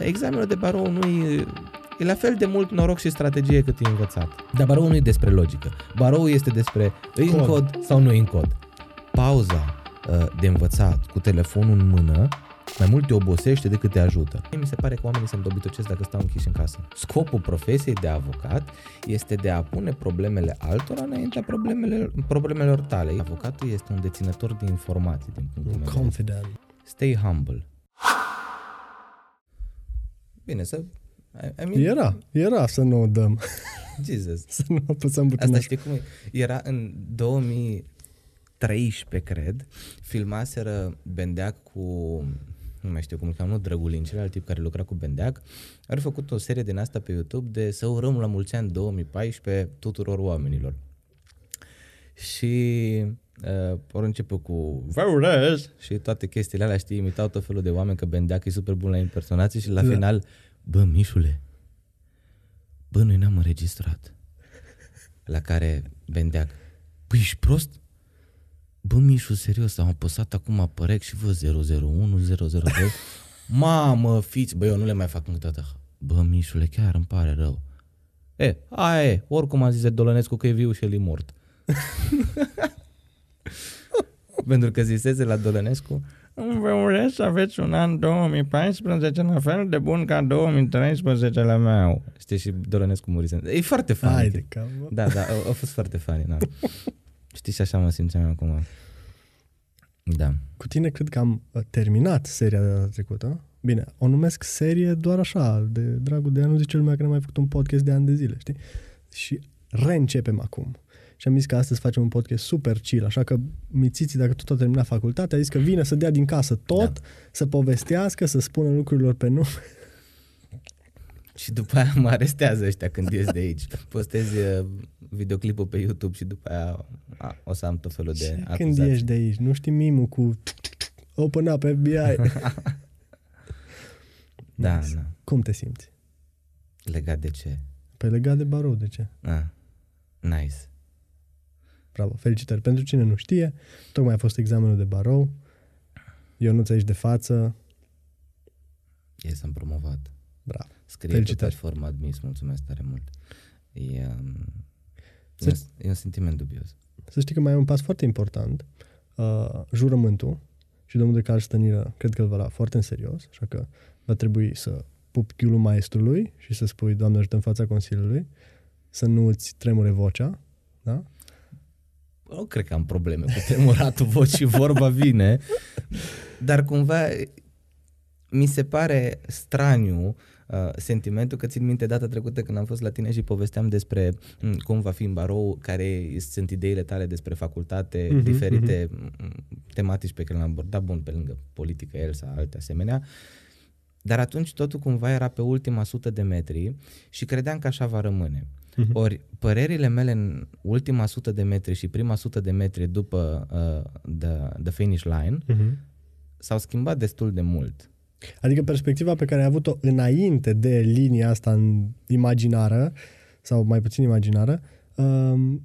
examenul de barou nu e, e la fel de mult noroc și strategie cât e învățat. Dar barou nu e despre logică. Barou este despre îi în Cod. cod sau nu e în cod. Pauza uh, de învățat cu telefonul în mână mai mult te obosește decât te ajută. Mie Mi se pare că oamenii se îndobitocesc dacă stau închiși în casă. Scopul profesiei de avocat este de a pune problemele altora înaintea problemele, problemelor tale. Avocatul este un deținător de informații din punctul meu de vedere. Confident. Stay humble. Bine, să... I, I mean, Era, era să nu o dăm, Jesus. să nu apăsăm Asta butonul. știi cum e? Era în 2013, cred, filmaseră Bendeac cu nu mai știu cum îl cheamă, nu Drăgulin, celălalt tip care lucra cu Bendeac, au făcut o serie din asta pe YouTube de să urăm la mulți ani 2014 tuturor oamenilor. Și uh, ori începe cu Vă urez! Și toate chestiile alea, știi, imitau tot felul de oameni că Bendeac e super bun la impersonații și la Da. final, bă, Mișule, bă, noi n-am înregistrat. La care Bendeac, păi ești prost? Bă, Mișu, serios, am apăsat acum apărec și vă 001, 002. Mamă, fiți, bă, eu nu le mai fac încă toată. Bă, Mișule, chiar îmi pare rău. E, aia e, oricum a zis Dolănescu că e viu și el e mort. Pentru că zisese la Dolănescu, Vă urez să aveți un an 2014 la fel de bun ca 2013 la meu. Știi, și Dolănescu murise. E foarte funny. Hai de cap, bă. Da, da, a, a fost foarte funny, da. Știi, și așa mă simțeam acum. Da. Cu tine cred că am uh, terminat seria de data trecută. Bine, o numesc serie doar așa, de dragul de a nu zice lumea că n-am mai făcut un podcast de ani de zile, știi? Și reîncepem acum. Și am zis că astăzi facem un podcast super chill, așa că Mițiții, dacă tot a terminat facultatea, a zis că vine să dea din casă tot, da. să povestească, să spună lucrurilor pe nume. Și după aia mă arestează ăștia când ies de aici. Postez uh, videoclipul pe YouTube și după aia a, o să am tot felul de Și când acuzații. ieși de aici, nu știi mimul cu open up FBI. Da, Nice. da. Cum te simți? Legat de ce? Pe legat de barou, de ce? Ah, nice. Bravo, felicitări. Pentru cine nu știe, tocmai a fost examenul de barou. Eu nu aici de față. Yes, am promovat. Bravo. Scrie pe Felicitări. platforma admis, mulțumesc tare mult. E, um, Să- e, un, e un sentiment dubios. Să știi că mai e un pas foarte important. Uh, jurământul și domnul de cal stăniră, cred că îl va lua foarte în serios, așa că va trebui să pup chiulul maestrului și să spui, Doamne ajută în fața Consiliului, să nu îți tremure vocea, da? Nu cred că am probleme cu tremuratul vocii, vorba vine, dar cumva mi se pare straniu uh, sentimentul că țin minte data trecută când am fost la tine și povesteam despre m, cum va fi în barou, care sunt ideile tale despre facultate, Mhm, uh-huh, diferite uh-huh. tematici pe care le-am abordat, bun, pe lângă politică, el sau alte asemenea, dar atunci totul cumva era pe ultima sută de metri și credeam că așa va rămâne. Mhm. Ori părerile mele în ultima sută de metri și prima sută de metri după uh, the, the finish line Uh-huh. s-au schimbat destul de mult. Adică perspectiva pe care ai avut-o înainte de linia asta în imaginară, sau mai puțin imaginară, um,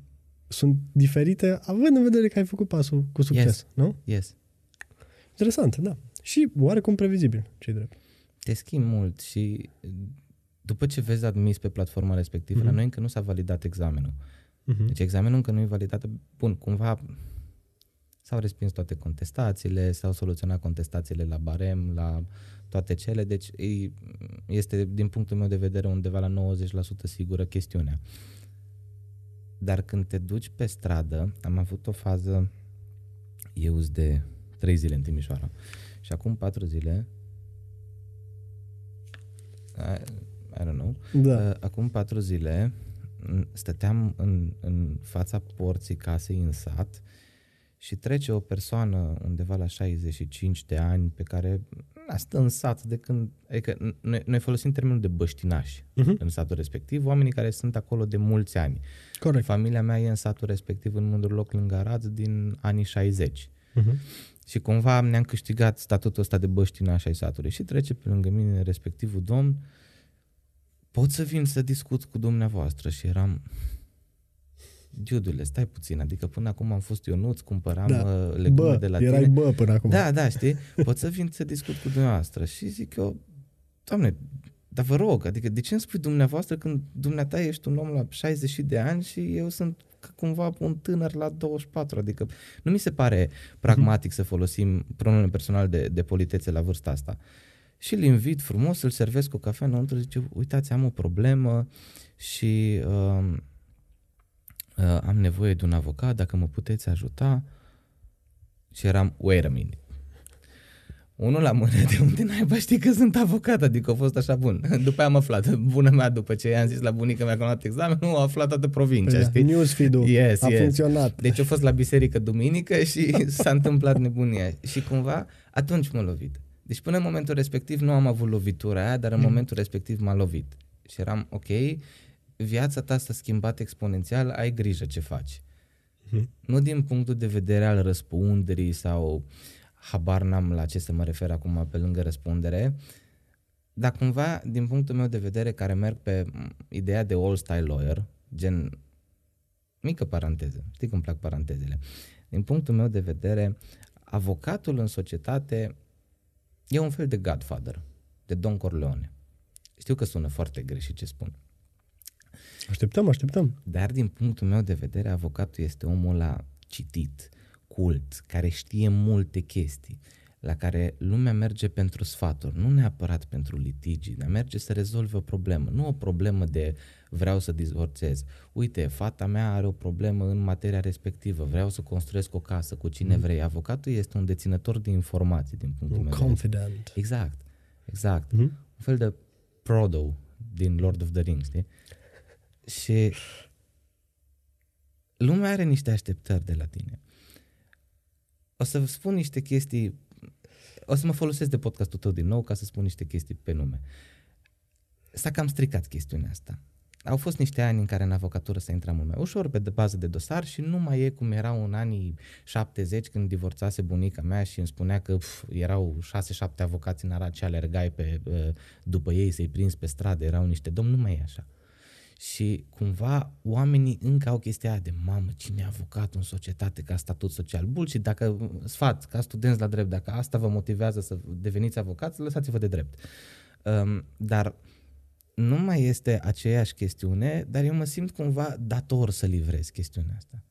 sunt diferite, având în vedere că ai făcut pasul cu succes, Yes. nu? Yes. Interesant, da. Și oarecum previzibil, ce drept. Te schimbi mult și după ce vezi admis pe platforma respectivă, Mhm. mm-hmm. la noi încă nu s-a validat examenul. Uh-huh. Deci examenul încă nu e validat. Bun, cumva s-au respins toate contestațiile, s-au soluționat contestațiile la barem, la toate cele, deci e- este din punctul meu de vedere undeva la 90% sigură chestiunea. Dar când te duci pe stradă, am avut o fază, eu sunt de 3 zile în Timișoara și acum 4 zile I, I don't know, Da. Uh, acum patru zile m, stăteam în, în fața porții casei în sat și trece o persoană undeva la 65 de ani pe care na, stă în sat de când... Adică n- noi, noi folosim termenul de băștinași Mhm. în satul respectiv, oamenii care sunt acolo de mulți ani. Corect. Familia mea e în satul respectiv în Mândruloc lângă Arad din anii 60. Uh-huh. Și cumva ne-am câștigat statutul ăsta de băștinaș ai satului. Și trece pe lângă mine respectivul domn, pot să vin să discut cu dumneavoastră? Și eram, Giudule, stai puțin, adică până acum am fost eu nu-ți cumpăram Da. da. legume Bă, de la erai tine. bă până acum. Da, da, știi? Pot să vin să discut cu dumneavoastră. Și zic eu, Doamne, dar vă rog, adică de ce îmi spui dumneavoastră când dumneata ești un om la 60 de ani și eu sunt cumva un tânăr la 24, adică nu mi se pare pragmatic mm-hmm. să folosim pronumele personal de, de politețe la vârsta asta. Și îl invit frumos, îl servesc cu cafea înăuntru, zice, uitați, am o problemă și uh, uh, am nevoie de un avocat, dacă mă puteți ajuta. Și eram, wait a minute. Unul la mână, de unde naiba știi că sunt avocat, adică a fost așa bun. După aia am aflat, bună mea, după ce i-am zis la bunica mea că am luat examenul, a aflat toată provincia, yeah, știi? Newsfeed-ul yes, a yes. funcționat. Deci a fost la biserică duminică și s-a întâmplat nebunia. Și cumva atunci m-a lovit. Deci până în momentul respectiv nu am avut lovitura aia, dar în mm. momentul respectiv m-a lovit. Și eram, ok, viața ta s-a schimbat exponențial, ai grijă ce faci. Mm. Nu din punctul de vedere al răspunderii sau habar n-am la ce să mă refer acum pe lângă răspundere, dar cumva, din punctul meu de vedere, care merg pe ideea de all-style lawyer, gen, mică paranteză, știi cum plac parantezele, din punctul meu de vedere, avocatul în societate e un fel de godfather, de Don Corleone. Știu că sună foarte greșit ce spun. Așteptăm, așteptăm. Dar din punctul meu de vedere, avocatul este omul la citit, cult, care știe multe chestii, la care lumea merge pentru sfaturi, nu neapărat pentru litigi, dar merge să rezolve o problemă, nu o problemă de vreau să divorțez. Uite, fata mea are o problemă în materia respectivă, vreau să construiesc o casă cu cine mm. vrei. Avocatul este un deținător de informații din punctul un meu confident. de vedere. Exact, exact. Mm-hmm. Un fel de Frodo din Lord of the Rings, știi? Și lumea are niște așteptări de la tine o să spun niște chestii, o să mă folosesc de podcastul tău din nou ca să spun niște chestii pe nume. S-a cam stricat chestiunea asta. Au fost niște ani în care în avocatură s-a intrat mult mai ușor pe de bază de dosar și nu mai e cum erau în anii 70 când divorțase bunica mea și îmi spunea că pf, erau 6-7 avocați în Arad și alergai pe, după ei să-i prins pe stradă, erau niște domni, nu mai e așa. Și cumva oamenii încă au chestia aia de mamă, cine e avocat în societate ca statut social? și dacă sfat, ca studenți la drept, dacă asta vă motivează să deveniți avocați, lăsați-vă de drept. Um, dar nu mai este aceeași chestiune, dar eu mă simt cumva dator să livrez chestiunea asta.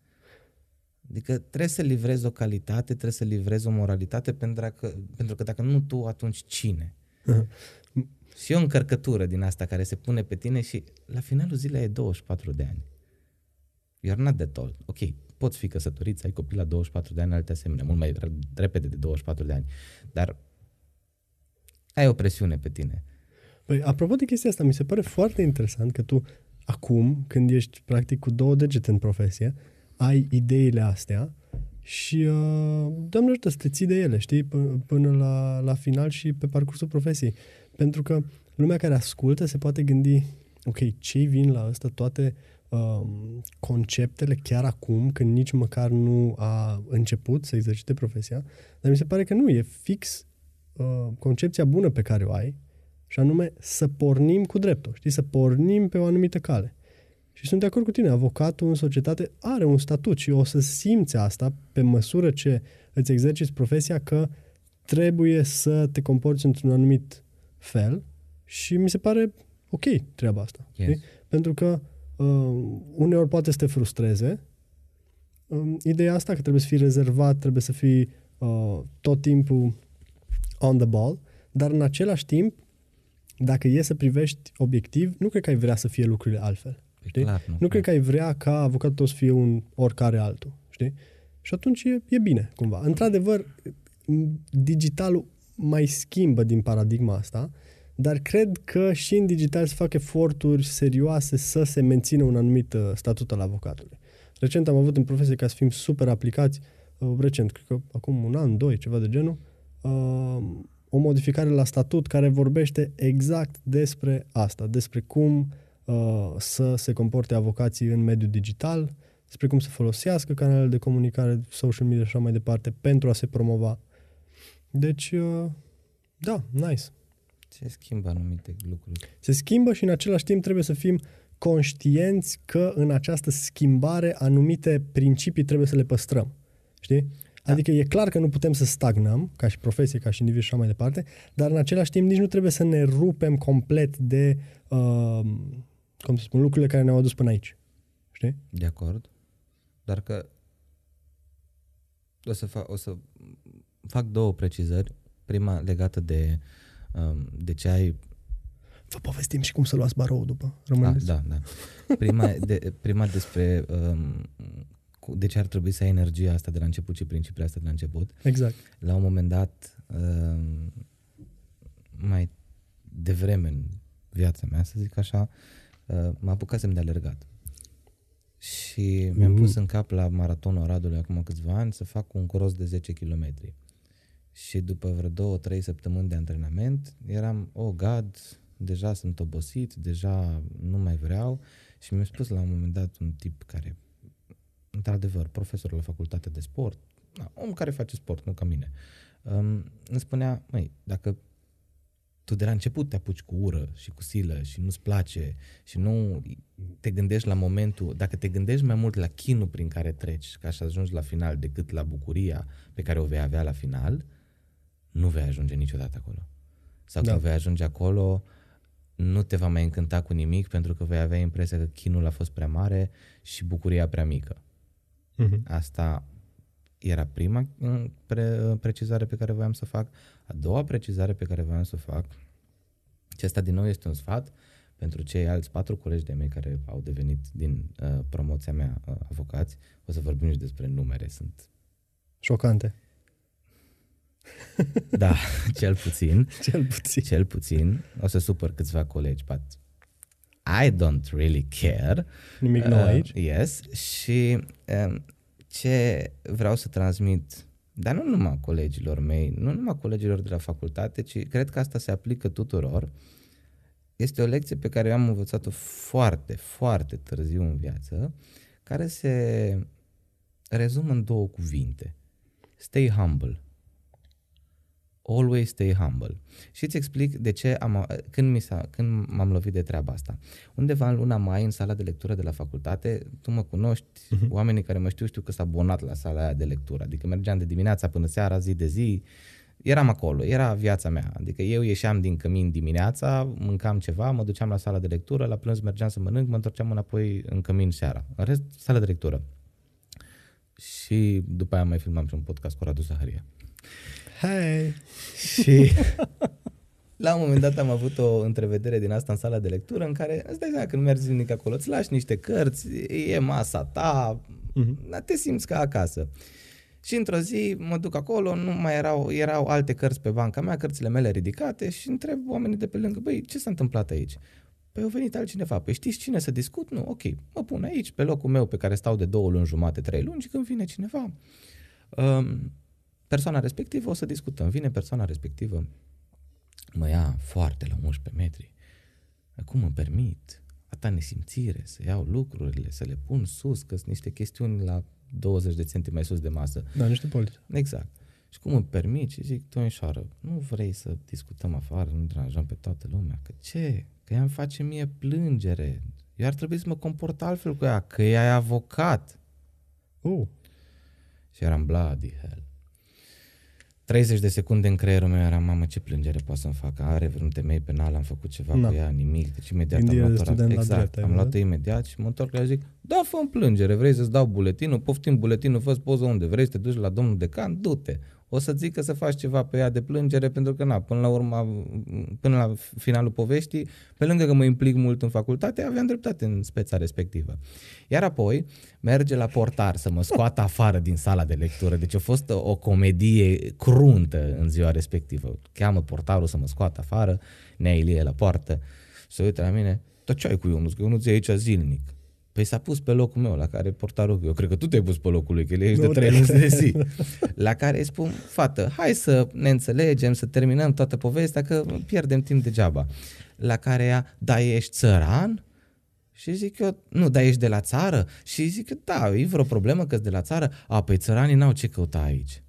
Adică trebuie să livrezi o calitate, trebuie să livrezi o moralitate, pentru că, pentru că dacă nu tu, atunci cine? și o încărcătură din asta care se pune pe tine și la finalul zilei ai 24 de ani. You're not that old. Ok, poți fi căsătorit, să ai copil la 24 de ani, alte asemenea, mult mai repede de 24 de ani, dar ai o presiune pe tine. Păi, apropo de chestia asta, mi se pare foarte interesant că tu acum, când ești practic cu două degete în profesie, ai ideile astea și, uh, Doamne ajută, să te ții de ele, știi, p- până la, la final și pe parcursul profesiei. Pentru că lumea care ascultă se poate gândi, ok, ce vin la ăsta toate um, conceptele chiar acum, când nici măcar nu a început să exercite profesia, dar mi se pare că nu, e fix uh, concepția bună pe care o ai, și anume să pornim cu dreptul, știi, să pornim pe o anumită cale. Și sunt de acord cu tine, avocatul în societate are un statut și o să simți asta pe măsură ce îți exerciți profesia că trebuie să te comporți într-un anumit fel și mi se pare ok treaba asta. Yes. Pentru că uh, uneori poate să te frustreze uh, ideea asta că trebuie să fii rezervat, trebuie să fii uh, tot timpul on the ball, dar în același timp, dacă e să privești obiectiv, nu cred că ai vrea să fie lucrurile altfel. Știi? Clar, nu, nu cred că ai vrea ca avocatul tău să fie un oricare altul. Știi? Și atunci e, e bine, cumva. Într-adevăr, digitalul mai schimbă din paradigma asta, dar cred că și în digital se fac eforturi serioase să se mențină un anumit uh, statut al avocatului. Recent am avut în profesie ca să fim super aplicați, uh, recent, cred că acum un an, doi, ceva de genul, uh, o modificare la statut care vorbește exact despre asta, despre cum să se comporte avocații în mediul digital, despre cum să folosească canalele de comunicare, social media și așa mai departe pentru a se promova deci, uh, da, nice. Se schimbă anumite lucruri. Se schimbă și în același timp trebuie să fim conștienți că în această schimbare anumite principii trebuie să le păstrăm. Știi? Da. Adică e clar că nu putem să stagnăm ca și profesie, ca și individ și așa mai departe, dar în același timp nici nu trebuie să ne rupem complet de, uh, cum să spun, lucrurile care ne-au adus până aici. Știi? De acord. Dar că o să, fac, o să fac două precizări. Prima legată de, um, de ce ai Vă povestim și cum să luați barou după. Rămâneți. Da, da, da. Prima, de, prima despre um, de ce ar trebui să ai energia asta de la început și principiile astea de la început. Exact. La un moment dat, um, mai devreme în viața mea, să zic așa, uh, mă apucasem de alergat. Și uh. mi-am pus în cap la maratonul Oradului acum câțiva ani să fac un cross de 10 km. Și după vreo două, trei săptămâni de antrenament, eram, oh God, deja sunt obosit, deja nu mai vreau și mi-a spus la un moment dat un tip care, într-adevăr, profesor la facultate de sport, da, om care face sport, nu ca mine, um, îmi spunea, măi, dacă tu de la început te apuci cu ură și cu silă și nu-ți place și nu te gândești la momentul, dacă te gândești mai mult la chinul prin care treci ca să ajungi la final decât la bucuria pe care o vei avea la final, nu vei ajunge niciodată acolo. Sau da. când vei ajunge acolo, nu te va mai încânta cu nimic pentru că vei avea impresia că chinul a fost prea mare și bucuria prea mică. Uh-huh. Asta era prima pre- precizare pe care voiam să o fac. A doua precizare pe care voiam să o fac, și asta din nou este un sfat pentru cei alți patru colegi de mei care au devenit din uh, promoția mea uh, avocați, o să vorbim și despre numere, sunt șocante. Da, cel puțin. cel puțin. Cel puțin. O să supăr câțiva colegi, but I don't really care. Nimic nou uh, aici. Yes. Și uh, ce vreau să transmit, dar nu numai colegilor mei, nu numai colegilor de la facultate, ci cred că asta se aplică tuturor, este o lecție pe care eu am învățat-o foarte, foarte târziu în viață, care se rezumă în două cuvinte. Stay humble always stay humble. Și îți explic de ce am, când, mi s-a, când m-am lovit de treaba asta. Undeva în luna mai, în sala de lectură de la facultate, tu mă cunoști, uh-huh. oamenii care mă știu, știu că s-a abonat la sala aia de lectură. Adică mergeam de dimineața până seara, zi de zi, eram acolo, era viața mea. Adică eu ieșeam din cămin dimineața, mâncam ceva, mă duceam la sala de lectură, la prânz mergeam să mănânc, mă întorceam înapoi în cămin seara. În rest, sala de lectură. Și după aia mai filmam și un podcast cu Radu Zaharia. Hai! Și la un moment dat am avut o întrevedere din asta în sala de lectură în care îți dai seama când mergi zilnic acolo, îți lași niște cărți, e masa ta, uh-huh. te simți ca acasă. Și într-o zi mă duc acolo, nu mai erau, erau alte cărți pe banca mea, cărțile mele ridicate și întreb oamenii de pe lângă, băi, ce s-a întâmplat aici? Păi a venit altcineva. Păi știți cine să discut? Nu, ok, mă pun aici, pe locul meu pe care stau de două luni jumate, trei luni și când vine cineva, um, persoana respectivă, o să discutăm. Vine persoana respectivă, mă ia foarte la 11 metri. Cum îmi permit? Atâta nesimțire, să iau lucrurile, să le pun sus, că sunt niște chestiuni la 20 de centi mai sus de masă. Da, niște politici. Exact. Și cum îmi permit? Și zic, domnișoară, nu vrei să discutăm afară, nu deranjăm pe toată lumea. Că ce? Că ea îmi face mie plângere. Eu ar trebui să mă comport altfel cu ea, că ea e avocat. Uh. Și eram bloody hell. 30 de secunde în creierul meu era, mamă, ce plângere poate să-mi facă? Are vreun temei penal, am făcut ceva no. cu ea, nimic. Deci imediat Gândire am luat-o, exact, drept, am luat-o imediat și mă întorc la zic, da, fă plângere, vrei să-ți dau buletinul, poftim buletinul, fă poză unde vrei, să te duci la domnul decan, du-te o să zică să faci ceva pe ea de plângere, pentru că, na, până la urmă, până la finalul poveștii, pe lângă că mă implic mult în facultate, aveam dreptate în speța respectivă. Iar apoi merge la portar să mă scoată afară din sala de lectură. Deci a fost o comedie cruntă în ziua respectivă. Cheamă portarul să mă scoată afară, Nea Ilie la poartă, se uită la mine, tot ce ai cu Ionuț? Că Ionuț e aici zilnic. Păi s-a pus pe locul meu, la care portarul, eu cred că tu te-ai pus pe locul lui, că el ești de trei luni de zi. La care îi spun, fată, hai să ne înțelegem, să terminăm toată povestea, că pierdem timp degeaba. La care ea, da, ești țăran? Și zic eu, nu, dar ești de la țară? Și zic eu, da, e vreo problemă că de la țară? A, păi țăranii n-au ce căuta aici.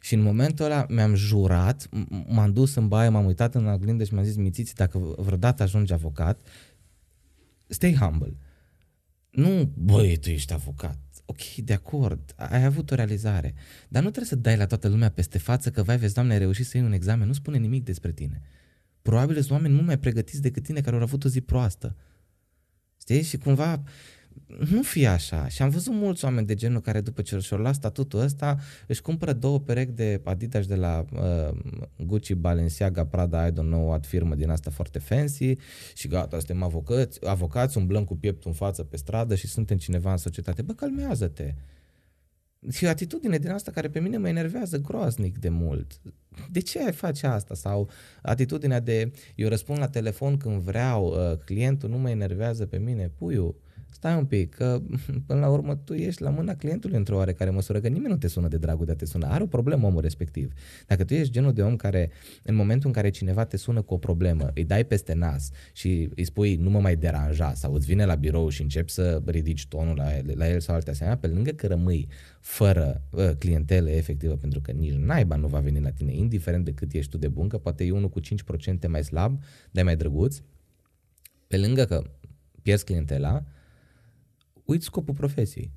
Și în momentul ăla mi-am jurat, m-am dus în baie, m-am uitat în oglindă și mi-am zis, mițiți, dacă vreodată ajungi avocat, stay humble Nu, băi, tu ești avocat. Ok, de acord, ai avut o realizare. Dar nu trebuie să dai la toată lumea peste față că, vai, vezi, doamne, ai reușit să iei un examen. Nu spune nimic despre tine. Probabil sunt oameni mult mai pregătiți decât tine care au avut o zi proastă. Știi? Și cumva nu fi așa. Și am văzut mulți oameni de genul care după ce și-au luat statutul ăsta își cumpără două perechi de Adidas de la uh, Gucci, Balenciaga, Prada, I don't know what firmă din asta foarte fancy și gata, suntem avocați, avocați umblăm cu pieptul în față pe stradă și suntem cineva în societate. Bă, calmează-te! Și o atitudine din asta care pe mine mă enervează groaznic de mult. De ce ai face asta? Sau atitudinea de eu răspund la telefon când vreau, uh, clientul nu mă enervează pe mine, puiu, stai un pic, că până la urmă tu ești la mâna clientului într-o oarecare măsură, că nimeni nu te sună de dragul de a te suna. Are o problemă omul respectiv. Dacă tu ești genul de om care, în momentul în care cineva te sună cu o problemă, îi dai peste nas și îi spui nu mă mai deranja sau îți vine la birou și începi să ridici tonul la el, la el sau alte asemenea, pe lângă că rămâi fără uh, clientele efectivă, pentru că nici naiba nu va veni la tine, indiferent de cât ești tu de bun, că poate e unul cu 5% mai slab, dar mai drăguț, pe lângă că pierzi clientela, uiți scopul profesiei.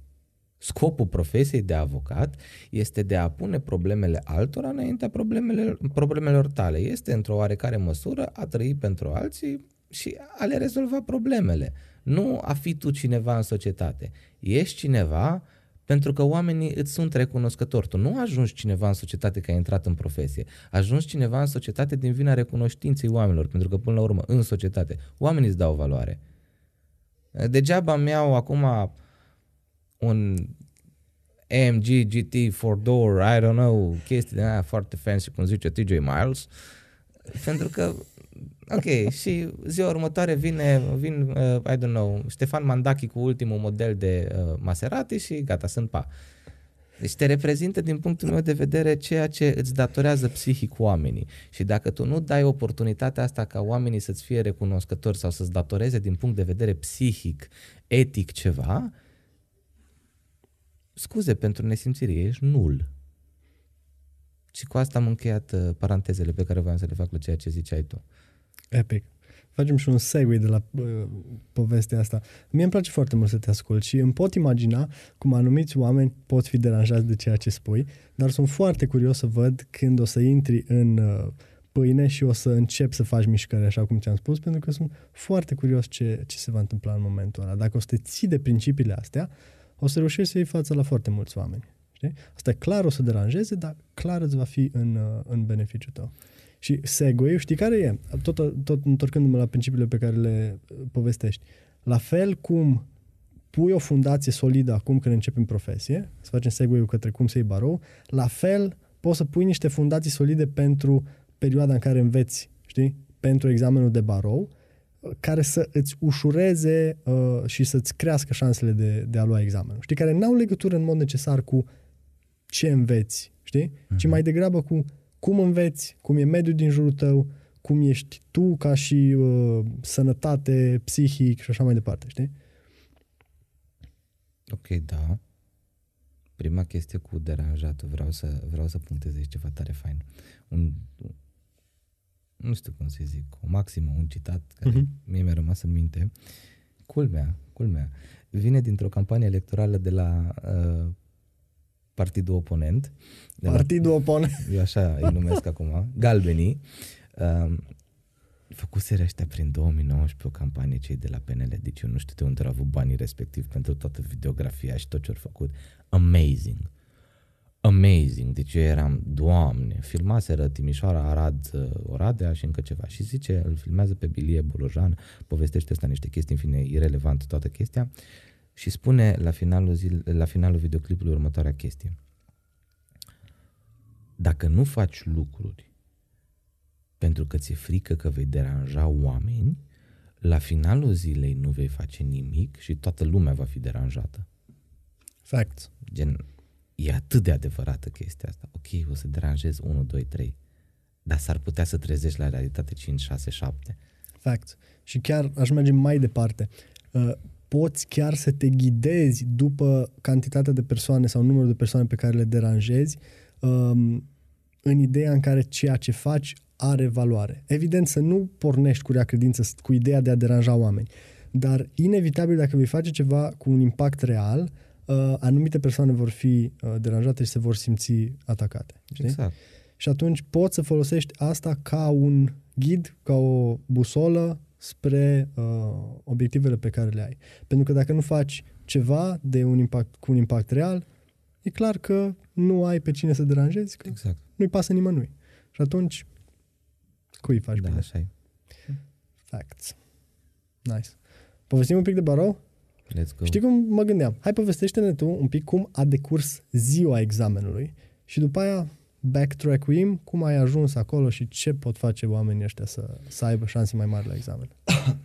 Scopul profesiei de avocat este de a pune problemele altora înaintea problemele, problemelor tale. Este într-o oarecare măsură a trăi pentru alții și a le rezolva problemele. Nu a fi tu cineva în societate. Ești cineva pentru că oamenii îți sunt recunoscători. Tu nu ajungi cineva în societate că ai intrat în profesie. Ajungi cineva în societate din vina recunoștinței oamenilor, pentru că până la urmă, în societate, oamenii îți dau valoare. Degeaba mi-au acum un AMG GT 4-door, I don't know, chestii de aia foarte fancy, cum zice TJ Miles, pentru că, ok, și ziua următoare vine, vin, uh, I don't know, Ștefan Mandachi cu ultimul model de uh, Maserati și gata, sunt pa. Deci te reprezintă din punctul meu de vedere ceea ce îți datorează psihic oamenii. Și dacă tu nu dai oportunitatea asta ca oamenii să-ți fie recunoscători sau să-ți datoreze din punct de vedere psihic, etic ceva, scuze pentru nesimțire, ești nul. Și cu asta am încheiat uh, parantezele pe care voiam să le fac la ceea ce ziceai tu. Epic facem și un segue de la uh, povestea asta. Mie îmi place foarte mult să te ascult și îmi pot imagina cum anumiți oameni pot fi deranjați de ceea ce spui, dar sunt foarte curios să văd când o să intri în uh, pâine și o să încep să faci mișcări așa cum ți-am spus, pentru că sunt foarte curios ce, ce se va întâmpla în momentul ăla. Dacă o să te ții de principiile astea, o să reușești să iei față la foarte mulți oameni. Știi? Asta e clar o să deranjeze, dar clar îți va fi în, uh, în beneficiu tău. Și segue știi care e? Tot, tot întorcându-mă la principiile pe care le uh, povestești. La fel cum pui o fundație solidă acum când începem profesie, să facem segue către cum să iei barou, la fel poți să pui niște fundații solide pentru perioada în care înveți, știi? Pentru examenul de barou, care să îți ușureze uh, și să-ți crească șansele de, de a lua examenul. Știi? Care n-au legătură în mod necesar cu ce înveți, știi? Uh-huh. Ci mhm. mai degrabă cu cum înveți, cum e mediul din jurul tău, cum ești tu ca și uh, sănătate, psihic și așa mai departe, știi? Ok, da. Prima chestie cu deranjatul, vreau să, vreau să punctez aici ceva tare fain. Un, nu știu cum să zic, o maximă, un citat care uh-huh. mie mi-a rămas în minte. Culmea, culmea. Vine dintr-o campanie electorală de la uh, partidul oponent. De partidul la, oponent. Eu așa îi numesc acum, galbenii. Uh, făcuseră ăștia prin 2019 o campanie cei de la PNL, deci eu nu știu de unde au avut banii respectiv pentru toată videografia și tot ce au făcut. Amazing. Amazing. Deci eu eram, doamne, filmaseră Timișoara, Arad, uh, Oradea și încă ceva. Și zice, îl filmează pe Bilie Bolojan, povestește asta niște chestii, în fine, irelevant toată chestia și spune la finalul, zil, la finalul videoclipului următoarea chestie. Dacă nu faci lucruri pentru că ți-e frică că vei deranja oameni, la finalul zilei nu vei face nimic și toată lumea va fi deranjată. Fact. Gen, e atât de adevărată chestia asta. Ok, o să deranjez 1, 2, 3, dar s-ar putea să trezești la realitate 5, 6, 7. Fact. Și chiar aș merge mai departe. Uh, poți chiar să te ghidezi după cantitatea de persoane sau numărul de persoane pe care le deranjezi um, în ideea în care ceea ce faci are valoare. Evident să nu pornești cu rea credință, cu ideea de a deranja oameni. dar inevitabil dacă vei face ceva cu un impact real, uh, anumite persoane vor fi uh, deranjate și se vor simți atacate. Știi? Exact. Și atunci poți să folosești asta ca un ghid, ca o busolă spre uh, obiectivele pe care le ai. Pentru că dacă nu faci ceva de un impact, cu un impact real, e clar că nu ai pe cine să deranjezi, că Exact. nu-i pasă nimănui. Și atunci, cui faci Da, bine? așa e. Facts. Nice. Povestim un pic de barou? Let's go. Știi cum mă gândeam? Hai povestește-ne tu un pic cum a decurs ziua examenului și după aia backtrack-uim cum ai ajuns acolo și ce pot face oamenii ăștia să, să aibă șanse mai mari la examen.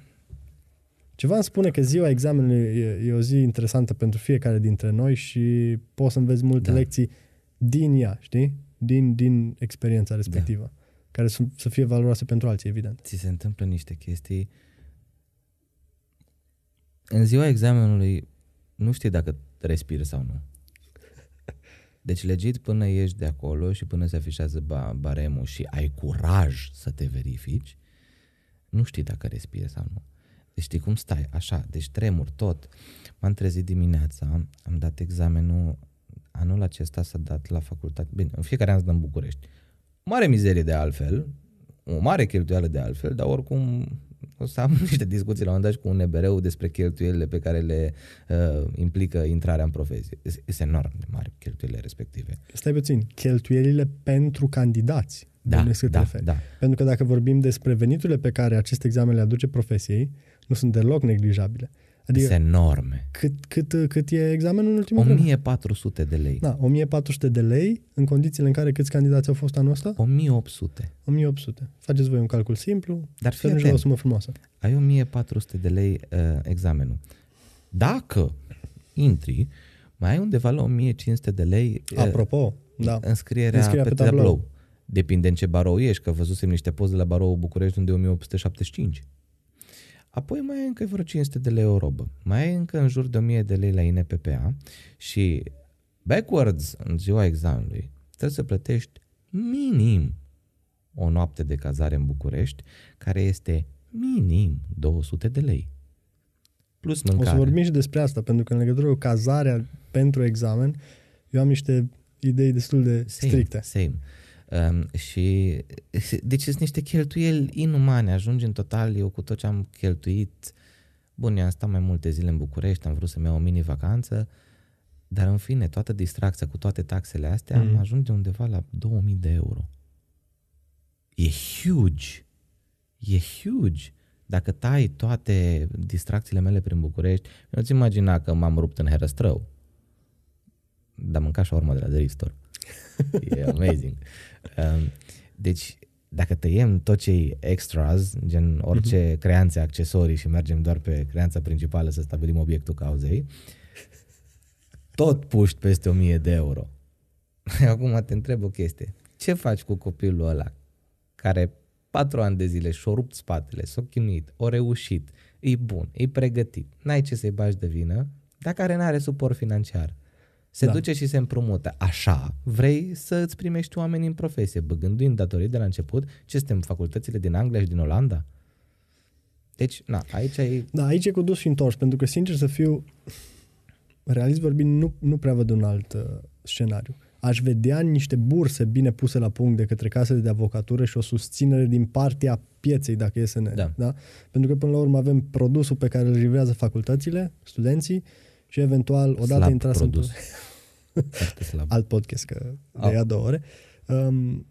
Ceva îmi spune că ziua examenului e, e o zi interesantă pentru fiecare dintre noi și poți să înveți multe Da. lecții din ea, știi? Din, din experiența respectivă. Da. Care să, să fie valoroase pentru alții, evident. ți se întâmplă niște chestii. În ziua examenului nu știi dacă respiri sau nu. Deci legit până ieși de acolo și până se afișează ba- baremul și ai curaj să te verifici, nu știi dacă respiri sau nu. Deci știi cum stai, așa, deci tremur tot. M-am trezit dimineața, am dat examenul, anul acesta s-a dat la facultate, bine, în fiecare an se dă în București. Mare mizerie de altfel, o mare cheltuială de altfel, dar oricum o să am niște discuții la un moment dat și cu un nebereu despre cheltuielile pe care le uh, implică intrarea în profesie. Este- Este enorm de mare cheltuielile respective. Stai puțin, cheltuielile pentru candidați. Da, Bănuiesc că te da, referi. da. Pentru că dacă vorbim despre veniturile pe care acest examen le aduce profesiei, nu sunt deloc neglijabile. Adică Sunt enorme. cât, cât, cât e examenul în ultima vreme? 1400 de lei. Da, 1400 de lei în condițiile în care câți candidați au fost anul ăsta? 1800. 1800. Faceți voi un calcul simplu, Dar să fii ajungi la o atent. sumă frumoasă. ai 1400 de lei uh, examenul. Dacă intri, mai ai undeva la 1500 de lei uh, Apropo, da. înscrierea, Înscrierea pe, pe tablou. tablou. Depinde în ce barou ești, că văzusem niște poze de la barou București unde e 1875. Apoi mai ai încă vreo 500 de lei o robă. Mai ai încă în jur de 1000 de lei la INPPA și backwards în ziua examenului trebuie să plătești minim o noapte de cazare în București, care este minim 200 de lei. Plus O mâncare. să vorbim și despre asta, pentru că în legătură cu cazarea pentru examen, eu am niște idei destul de Same, stricte. Same. Um, și deci sunt niște cheltuieli inumane. Ajungi în total, eu cu tot ce am cheltuit, bun, eu am stat mai multe zile în București, am vrut să-mi iau o mini-vacanță, dar în fine, toată distracția cu toate taxele astea, Mhm. mm. am ajunge undeva la 2000 de euro. E huge. E huge. Dacă tai toate distracțiile mele prin București, nu-ți imagina că m-am rupt în herăstrău. Dar mânca și urmă de la The Ristor. E amazing. Um, deci, dacă tăiem tot ce e extras, gen orice Mhm. creanțe, accesorii și mergem doar pe creanța principală să stabilim obiectul cauzei, tot puști peste 1000 de euro. Acum te întreb o chestie. Ce faci cu copilul ăla care patru ani de zile și-a rupt spatele, s-a chinuit, a reușit, e bun, e pregătit, n-ai ce să-i bagi de vină, dar care n-are suport financiar. Se Da. duce și se împrumută. Așa vrei să îți primești oameni în profesie, băgându-i în datorii de la început ce suntem facultățile din Anglia și din Olanda? Deci, na, aici e... Da, aici e cu dus și întors, pentru că, sincer să fiu, realist vorbind, nu, nu prea văd un alt uh, scenariu. Aș vedea niște burse bine puse la punct de către casele de avocatură și o susținere din partea pieței, dacă e să ne... Da. Da? Pentru că, până la urmă, avem produsul pe care îl livrează facultățile, studenții, și eventual, odată Slab intrați în produs. Foarte slab. alt podcast, că de Au. ia două ore. Um,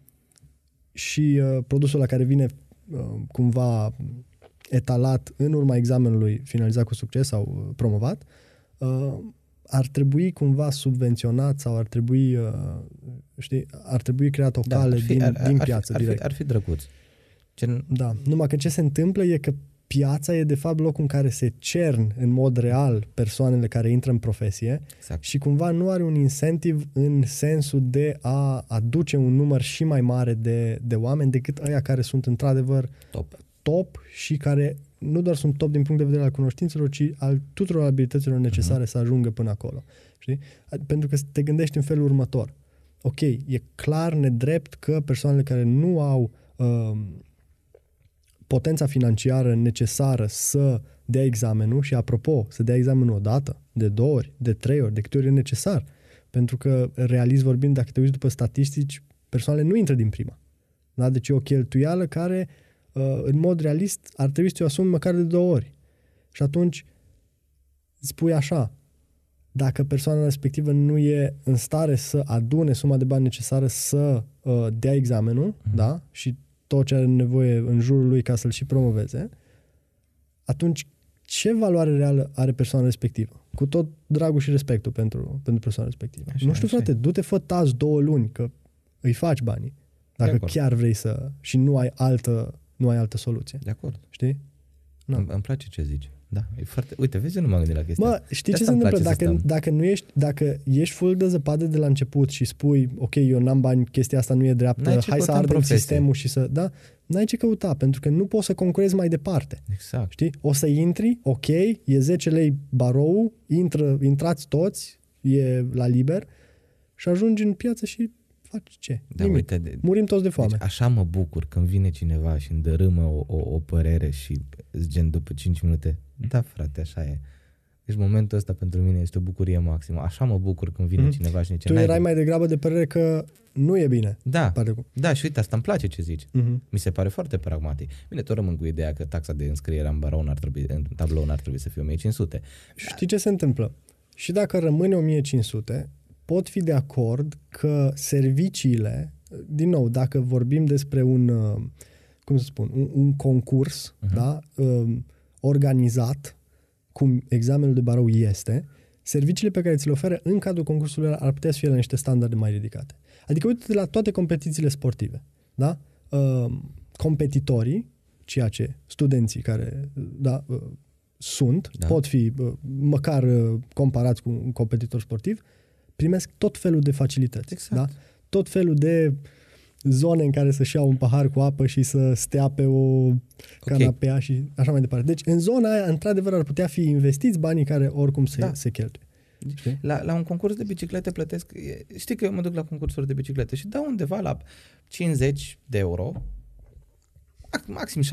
și uh, produsul la care vine uh, cumva etalat în urma examenului finalizat cu succes sau uh, promovat, uh, ar trebui cumva subvenționat sau ar trebui, uh, știi, ar trebui creat o cale ar fi, din, ar, din ar, piață ar, direct. Fi, ar fi drăguț. Gen, Da, numai că ce se întâmplă e că piața e de fapt locul în care se cern în mod real persoanele care intră în profesie exact. și cumva nu are un incentiv în sensul de a aduce un număr și mai mare de, de oameni decât ăia care sunt într-adevăr Top. top și care nu doar sunt top din punct de vedere al cunoștințelor, ci al tuturor abilităților necesare uh-huh. să ajungă până acolo. Știi? Pentru că te gândești în felul următor. Ok, e clar nedrept că persoanele care nu au um, potența financiară necesară să dea examenul și, apropo, să dea examenul o dată, de două ori, de trei ori, de câte ori e necesar. Pentru că, realist vorbind, dacă te uiți după statistici, persoanele nu intră din prima. Da? Deci e o cheltuială care, uh, în mod realist, ar trebui să o asumi măcar de două ori. Și atunci spui așa, dacă persoana respectivă nu e în stare să adune suma de bani necesară să uh, dea examenul, mm. da, și tot ce are nevoie în jurul lui ca să-l și promoveze, atunci ce valoare reală are persoana respectivă? Cu tot dragul și respectul pentru, pentru persoana respectivă. Așa, nu știu, așa. frate, du-te, fă tați două luni, că îi faci banii. Dacă chiar vrei să... și nu ai altă, nu ai altă soluție. De acord. Știi? Nu. Îmi, îmi place ce zici. Da, e foarte... Uite, vezi, eu nu m-am gândit la chestia Mă, știi ce se întâmplă? Dacă, dacă, nu ești, dacă ești full de zăpadă de la început și spui, ok, eu n-am bani, chestia asta nu e dreaptă, hai să ardem sistemul și să... Da, n-ai ce căuta, pentru că nu poți să concurezi mai departe. Exact. Știi? O să intri, ok, e 10 lei barou, intră, intrați toți, e la liber și ajungi în piață și faci ce? Da, Nimic. Uite, de, Murim toți de foame. Deci așa mă bucur când vine cineva și îndărâmă o, o, o părere și gen după 5 minute, da frate, așa e. Deci momentul ăsta pentru mine este o bucurie maximă. Așa mă bucur când vine mm. cineva și zice... Tu erai mai degrabă de părere că nu e bine. Da, da și uite, asta îmi place ce zici. Mm-hmm. Mi se pare foarte pragmatic. Bine, tot rămân cu ideea că taxa de înscriere în barou ar trebui, în tablou n-ar trebui să fie 1500. Știi ce se întâmplă? Și dacă rămâne 1500, pot fi de acord că serviciile, din nou, dacă vorbim despre un, uh, cum să spun, un, un concurs uh-huh. da, um, organizat, cum examenul de barou este, serviciile pe care ți le oferă în cadrul concursului ar putea să fie la niște standarde mai ridicate. Adică uite la toate competițiile sportive. Da? Uh, competitorii, ceea ce studenții care da, uh, sunt, da. pot fi uh, măcar uh, comparați cu un competitor sportiv, primesc tot felul de facilități. Exact. Da? Tot felul de zone în care să-și iau un pahar cu apă și să stea pe o canapea okay. și așa mai departe. Deci în zona aia, într-adevăr, ar putea fi investiți banii care oricum se, da. se cheltuie. La, la un concurs de biciclete plătesc, știi că eu mă duc la concursuri de biciclete și dau undeva la 50 de euro maxim 70-80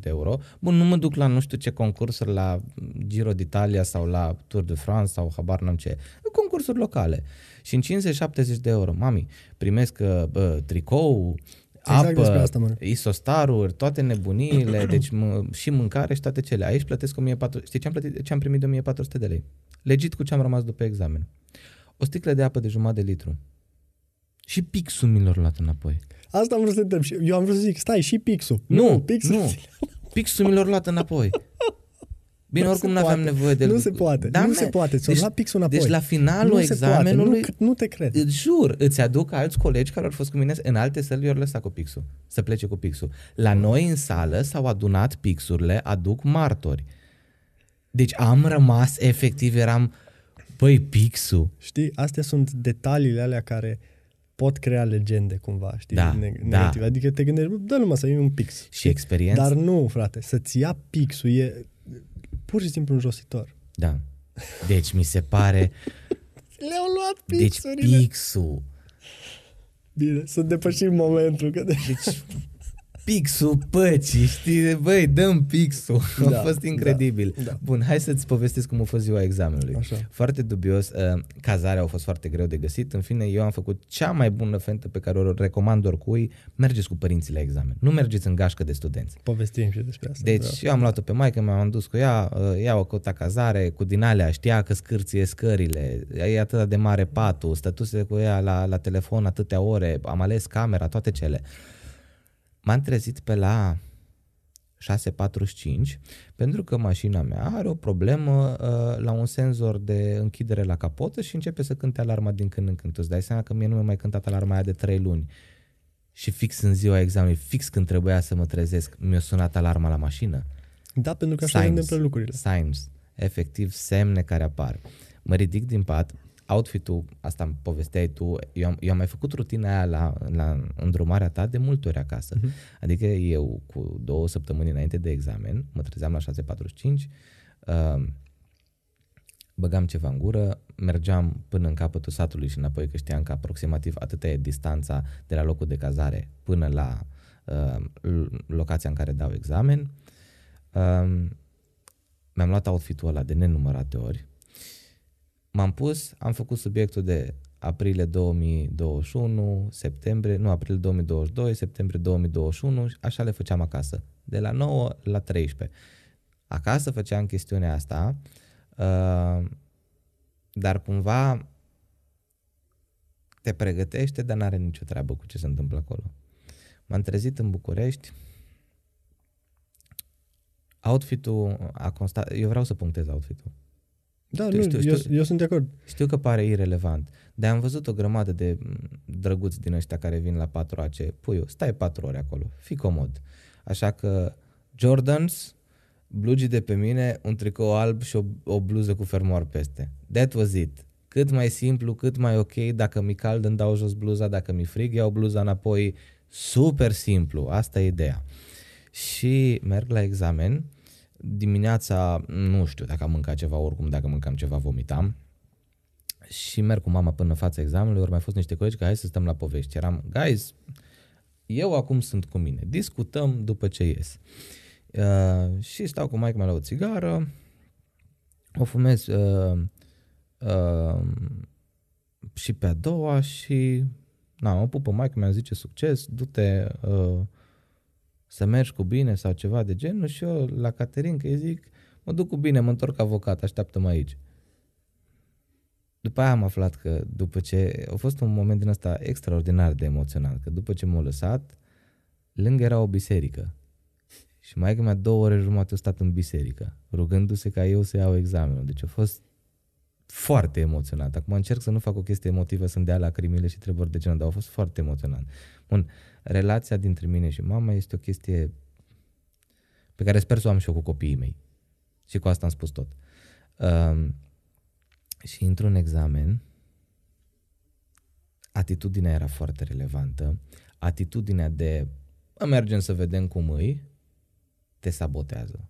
de euro. Bun, nu mă duc la nu știu ce concursuri, la Giro d'Italia sau la Tour de France sau habar n-am ce. Concursuri locale. Și în 50-70 de euro, mami, primesc uh, bă, tricou, exact apă, asta, isostaruri, toate nebuniile, deci m- și mâncare și toate cele. Aici plătesc 1400, știi ce am, plătit, ce am primit de 1400 de lei? Legit cu ce am rămas după examen. O sticlă de apă de jumătate de litru. Și pixul mi l luat înapoi. Asta am vrut să întreb. Eu am vrut să zic, stai, și pixul. Nu, nu pixul. Nu. Pixul mi l luat înapoi. Bine, nu oricum nu aveam nevoie de... Nu se poate, da, nu me... se poate. Ți-o deci, luat pixul înapoi. Deci la finalul nu examenului... Nu, nu te cred. Îți jur, îți aduc alți colegi care au fost cu mine în alte săli, eu lăsat cu pixul. Să plece cu pixul. La noi în sală s-au adunat pixurile, aduc martori. Deci am rămas, efectiv, eram... Păi, pixul. Știi, astea sunt detaliile alea care pot crea legende cumva, știi, da, negative. Da. Adică te gândești, dă numai să iei un pix. Și experiență. Dar nu, frate, să-ți ia pixul e pur și simplu înjositor. Da. Deci mi se pare... Le-au luat deci pixurile. Deci pixul. Bine, să depășim momentul. Că de... Deci pixul păcii, știi? Băi, dăm pixul. Da, a fost incredibil. Da, da. Bun, hai să-ți povestesc cum a fost ziua examenului. Așa. Foarte dubios, uh, cazarea a fost foarte greu de găsit. În fine, eu am făcut cea mai bună fentă pe care o recomand oricui. Mergeți cu părinții la examen. Nu mergeți în gașcă de studenți. Povestim și despre asta. Deci, da. eu am luat-o pe maică, mi-am dus cu ea, uh, ea o căuta cazare, cu din alea, știa că scârție scările, e atât de mare patul, stătuse cu ea la, la telefon atâtea ore, am ales camera, toate cele m-am trezit pe la 6.45 pentru că mașina mea are o problemă uh, la un senzor de închidere la capotă și începe să cânte alarma din când în când. Tu îți dai seama că mie nu mi-a mai cântat alarma aia de 3 luni. Și fix în ziua examenului, fix când trebuia să mă trezesc, mi-a sunat alarma la mașină. Da, pentru că așa se întâmplă lucrurile. Signs, efectiv semne care apar. Mă ridic din pat, outfit-ul, asta îmi povesteai tu, eu am, eu am mai făcut rutina aia la, la îndrumarea ta de multe ori acasă. Uh-huh. Adică eu cu două săptămâni înainte de examen, mă trezeam la 6.45, uh, băgam ceva în gură, mergeam până în capătul satului și înapoi, că știam că aproximativ atâta e distanța de la locul de cazare până la uh, locația în care dau examen. Uh, mi-am luat outfit-ul ăla de nenumărate ori. M-am pus, am făcut subiectul de aprilie 2021, septembrie, nu, aprilie 2022, septembrie 2021, așa le făceam acasă, de la 9 la 13. Acasă făceam chestiunea asta, uh, dar cumva te pregătește, dar n-are nicio treabă cu ce se întâmplă acolo. M-am trezit în București, outfit-ul a constat, eu vreau să punctez outfit-ul. Da, știu, nu, știu, eu, știu, eu sunt de acord. Știu că pare irelevant, dar am văzut o grămadă de drăguți din ăștia care vin la 4 AC. Puiu, stai 4 ore acolo, fii comod. Așa că Jordans, blugi de pe mine, un tricou alb și o, o bluză cu fermoar peste. That was it. Cât mai simplu, cât mai ok, dacă mi cald îmi dau jos bluza, dacă mi frig iau bluza înapoi, super simplu, asta e ideea. Și merg la examen, dimineața nu știu dacă am mâncat ceva, oricum dacă mâncam ceva vomitam, și merg cu mama până în fața examenului, ori mai fost niște colegi că hai să stăm la povești. Eram, guys, eu acum sunt cu mine, discutăm după ce ies. Uh, și stau cu maica mea la o țigară, o fumez uh, uh, și pe a doua și na, mă pupă maica mea, zice succes, du-te uh, să mergi cu bine sau ceva de genul și eu la Caterin că îi zic mă duc cu bine, mă întorc avocat, așteaptă-mă aici. După aia am aflat că după ce a fost un moment din ăsta extraordinar de emoționant, că după ce m-a lăsat, lângă era o biserică. Și mai mea două ore jumate a stat în biserică, rugându-se ca eu să iau examenul. Deci a fost foarte emoționant. Acum încerc să nu fac o chestie emotivă, să-mi dea lacrimile și treburi de genul, dar a fost foarte emoționant. Bun, relația dintre mine și mama este o chestie pe care sper să o am și eu cu copiii mei. Și cu asta am spus tot. Uh, și într-un examen, atitudinea era foarte relevantă. Atitudinea de mergem să vedem cum îi, te sabotează.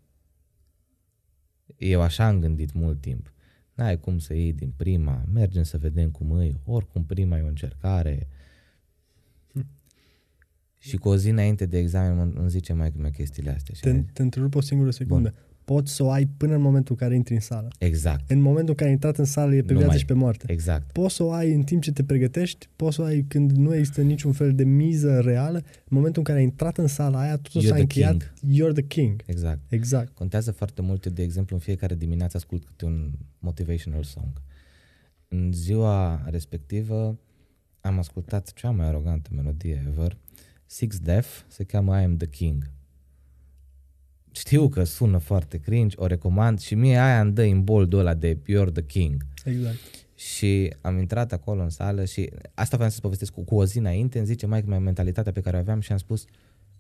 Eu așa am gândit mult timp. N-ai cum să iei din prima, mergem să vedem cum îi, oricum prima e o încercare. Hm. Și cu o zi înainte de examen îmi zice mai mea chestiile astea. Te, te întrerup o singură secundă. Bun poți să o ai până în momentul în care intri în sală. Exact. În momentul în care ai intrat în sală e pe nu viață mai. și pe moarte. Exact. Poți să o ai în timp ce te pregătești, poți să o ai când nu există niciun fel de miză reală. În momentul în care ai intrat în sala aia, totul s-a încheiat, king. you're the king. Exact. Exact. Contează foarte mult, de exemplu, în fiecare dimineață ascult câte un motivational song. În ziua respectivă am ascultat cea mai arogantă melodie ever, Six Def, se cheamă I Am The King știu că sună foarte cringe, o recomand și mie aia îmi dă în boldul ăla de You're the King. Exact. Și am intrat acolo în sală și asta vreau să povestesc cu, cu o zi înainte, îmi zice mai mea mentalitatea pe care o aveam și am spus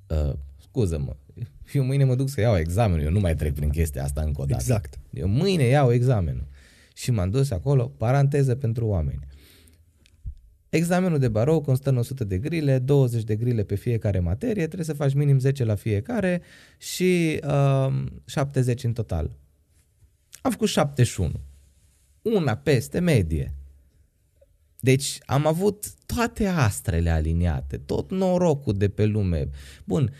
uh, scuză-mă, eu mâine mă duc să iau examenul, eu nu mai trec prin chestia asta încă o dată. Exact. Eu mâine iau examenul. Și m-am dus acolo, paranteză pentru oameni. Examenul de barou constă în 100 de grile, 20 de grile pe fiecare materie, trebuie să faci minim 10 la fiecare și uh, 70 în total. Am făcut 71. Una peste medie. Deci am avut toate astrele aliniate, tot norocul de pe lume. Bun,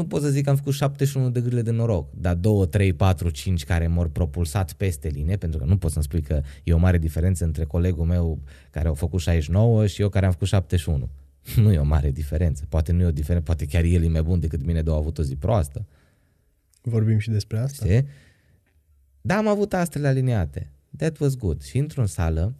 nu pot să zic că am făcut 71 de grile de noroc, dar 2, 3, 4, 5 care m-au propulsat peste linie, pentru că nu pot să-mi spui că e o mare diferență între colegul meu care a făcut 69 și eu care am făcut 71. Nu e o mare diferență. Poate nu e o diferență, poate chiar el e mai bun decât mine, două a avut o zi proastă. Vorbim și despre asta. Știi? Da, am avut astrele aliniate. That was good. Și într-o sală,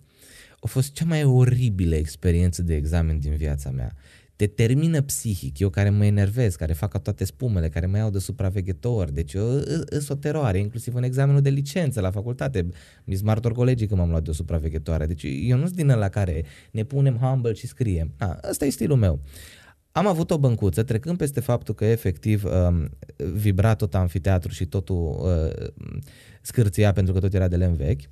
a fost cea mai oribilă experiență de examen din viața mea te termină psihic, eu care mă enervez, care fac toate spumele, care mă iau de supraveghetor, deci eu îs o teroare, inclusiv în examenul de licență la facultate, mi martor colegii că m-am luat de o supraveghetoare, deci eu nu sunt din la care ne punem humble și scriem, A, ăsta e stilul meu. Am avut o băncuță, trecând peste faptul că efectiv um, vibra tot amfiteatru și totul uh, scârția pentru că tot era de lemn vechi,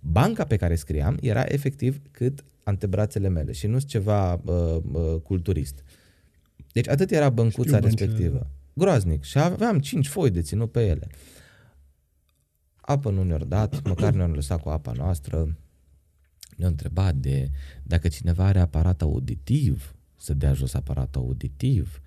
banca pe care scriam era efectiv cât antebrațele mele și nu sunt ceva uh, uh, culturist. Deci atât era băncuța Știu respectivă. Groaznic. Și aveam cinci foi de ținut pe ele. Apă nu ne-au dat, măcar ne-au lăsat cu apa noastră. Ne-au întrebat de dacă cineva are aparat auditiv, să dea jos aparat auditiv.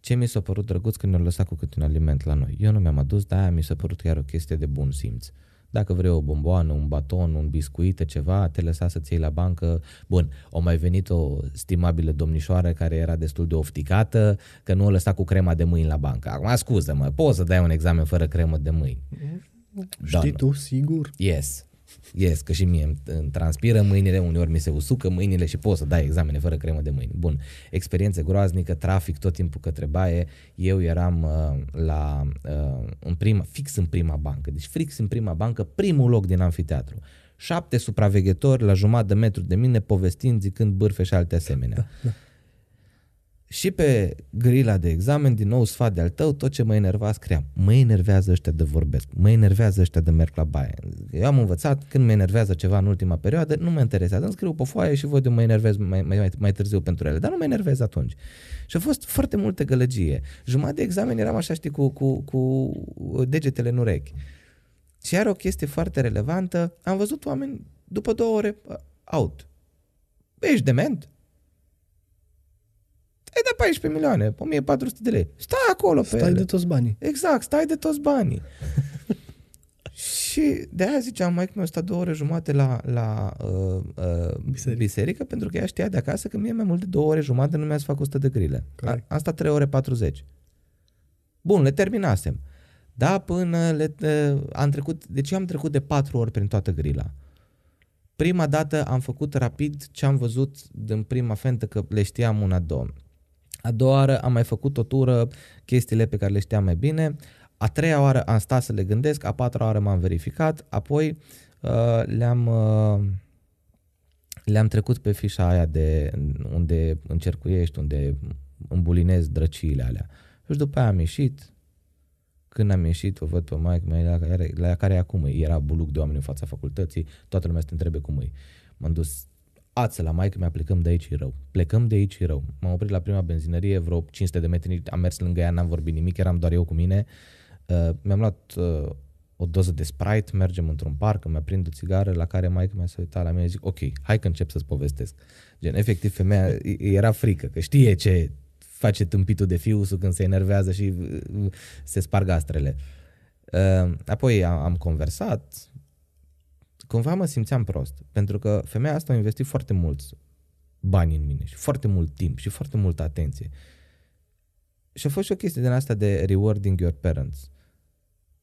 Ce mi s-a părut drăguț când ne-au lăsat cu câte un aliment la noi? Eu nu mi-am adus, dar mi s-a părut chiar o chestie de bun simț. Dacă vrei o bomboană, un baton, un biscuit, ceva, te lăsa să-ți iei la bancă. Bun, o mai venit o stimabilă domnișoară care era destul de ofticată, că nu o lăsa cu crema de mâini la bancă. Acum, scuză-mă, poți să dai un examen fără cremă de mâini. Știi tu, sigur? Yes. Yes, că și mie îmi, îmi transpiră mâinile, uneori mi se usucă mâinile și pot să dai examene fără cremă de mâini. Bun, experiențe groaznică, trafic tot timpul către baie. Eu eram uh, la, uh, în prima, fix în prima bancă, deci fix în prima bancă, primul loc din anfiteatru. Șapte supraveghetori la jumătate de metru de mine povestind, zicând bârfe și alte asemenea. Da, da și pe grila de examen, din nou sfat de-al tău, tot ce mă enerva scriam. Mă enervează ăștia de vorbesc, mă enervează ăștia de merg la baie. Eu am învățat, când mă enervează ceva în ultima perioadă, nu mă interesează. Îmi scriu pe foaie și văd eu mă enervez mai, mai, mai, mai târziu pentru ele, dar nu mă enervez atunci. Și a fost foarte multă gălăgie. Jumătate de examen eram așa, știi, cu, cu, cu degetele în urechi. Și are o chestie foarte relevantă. Am văzut oameni după două ore out. Ești dement? Ai dat 14 milioane, 1400 de lei. Stai acolo pe Stai ele. de toți banii. Exact, stai de toți banii. și de aia ziceam, mai mi-a stat două ore jumate la, la uh, uh, biserică. biserică, pentru că ea știa de acasă că mie mai mult de două ore jumate nu mi-a să fac 100 de grile. A, asta 3 ore 40. Bun, le terminasem. Da, până le, uh, am trecut, deci am trecut de patru ori prin toată grila. Prima dată am făcut rapid ce am văzut din prima fentă, că le știam una, două. A doua oară am mai făcut o tură, chestiile pe care le știam mai bine. A treia oară am stat să le gândesc, a patra oară m-am verificat, apoi uh, le-am, uh, le-am trecut pe fișa aia de unde încercuiești, unde îmbulinezi drăciile alea. Și după aia am ieșit, când am ieșit, o văd pe maică mea, la, care, la care e acum, era buluc de oameni în fața facultății, toată lumea se întrebe cum e. M-am dus ață la maică mi plecăm de aici rău. Plecăm de aici rău. M-am oprit la prima benzinărie, vreo 500 de metri, am mers lângă ea, n-am vorbit nimic, eram doar eu cu mine. Uh, mi-am luat uh, o doză de Sprite, mergem într-un parc, mi-a prind o țigară, la care maică mi-a se uita la mine și zic, ok, hai că încep să-ți povestesc. Gen, efectiv, femeia era frică, că știe ce face tâmpitul de fiusul când se enervează și uh, se sparg astrele. Uh, apoi am, am conversat, cumva mă simțeam prost, pentru că femeia asta a investit foarte mulți bani în mine și foarte mult timp și foarte multă atenție. Și a fost și o chestie din asta de rewarding your parents.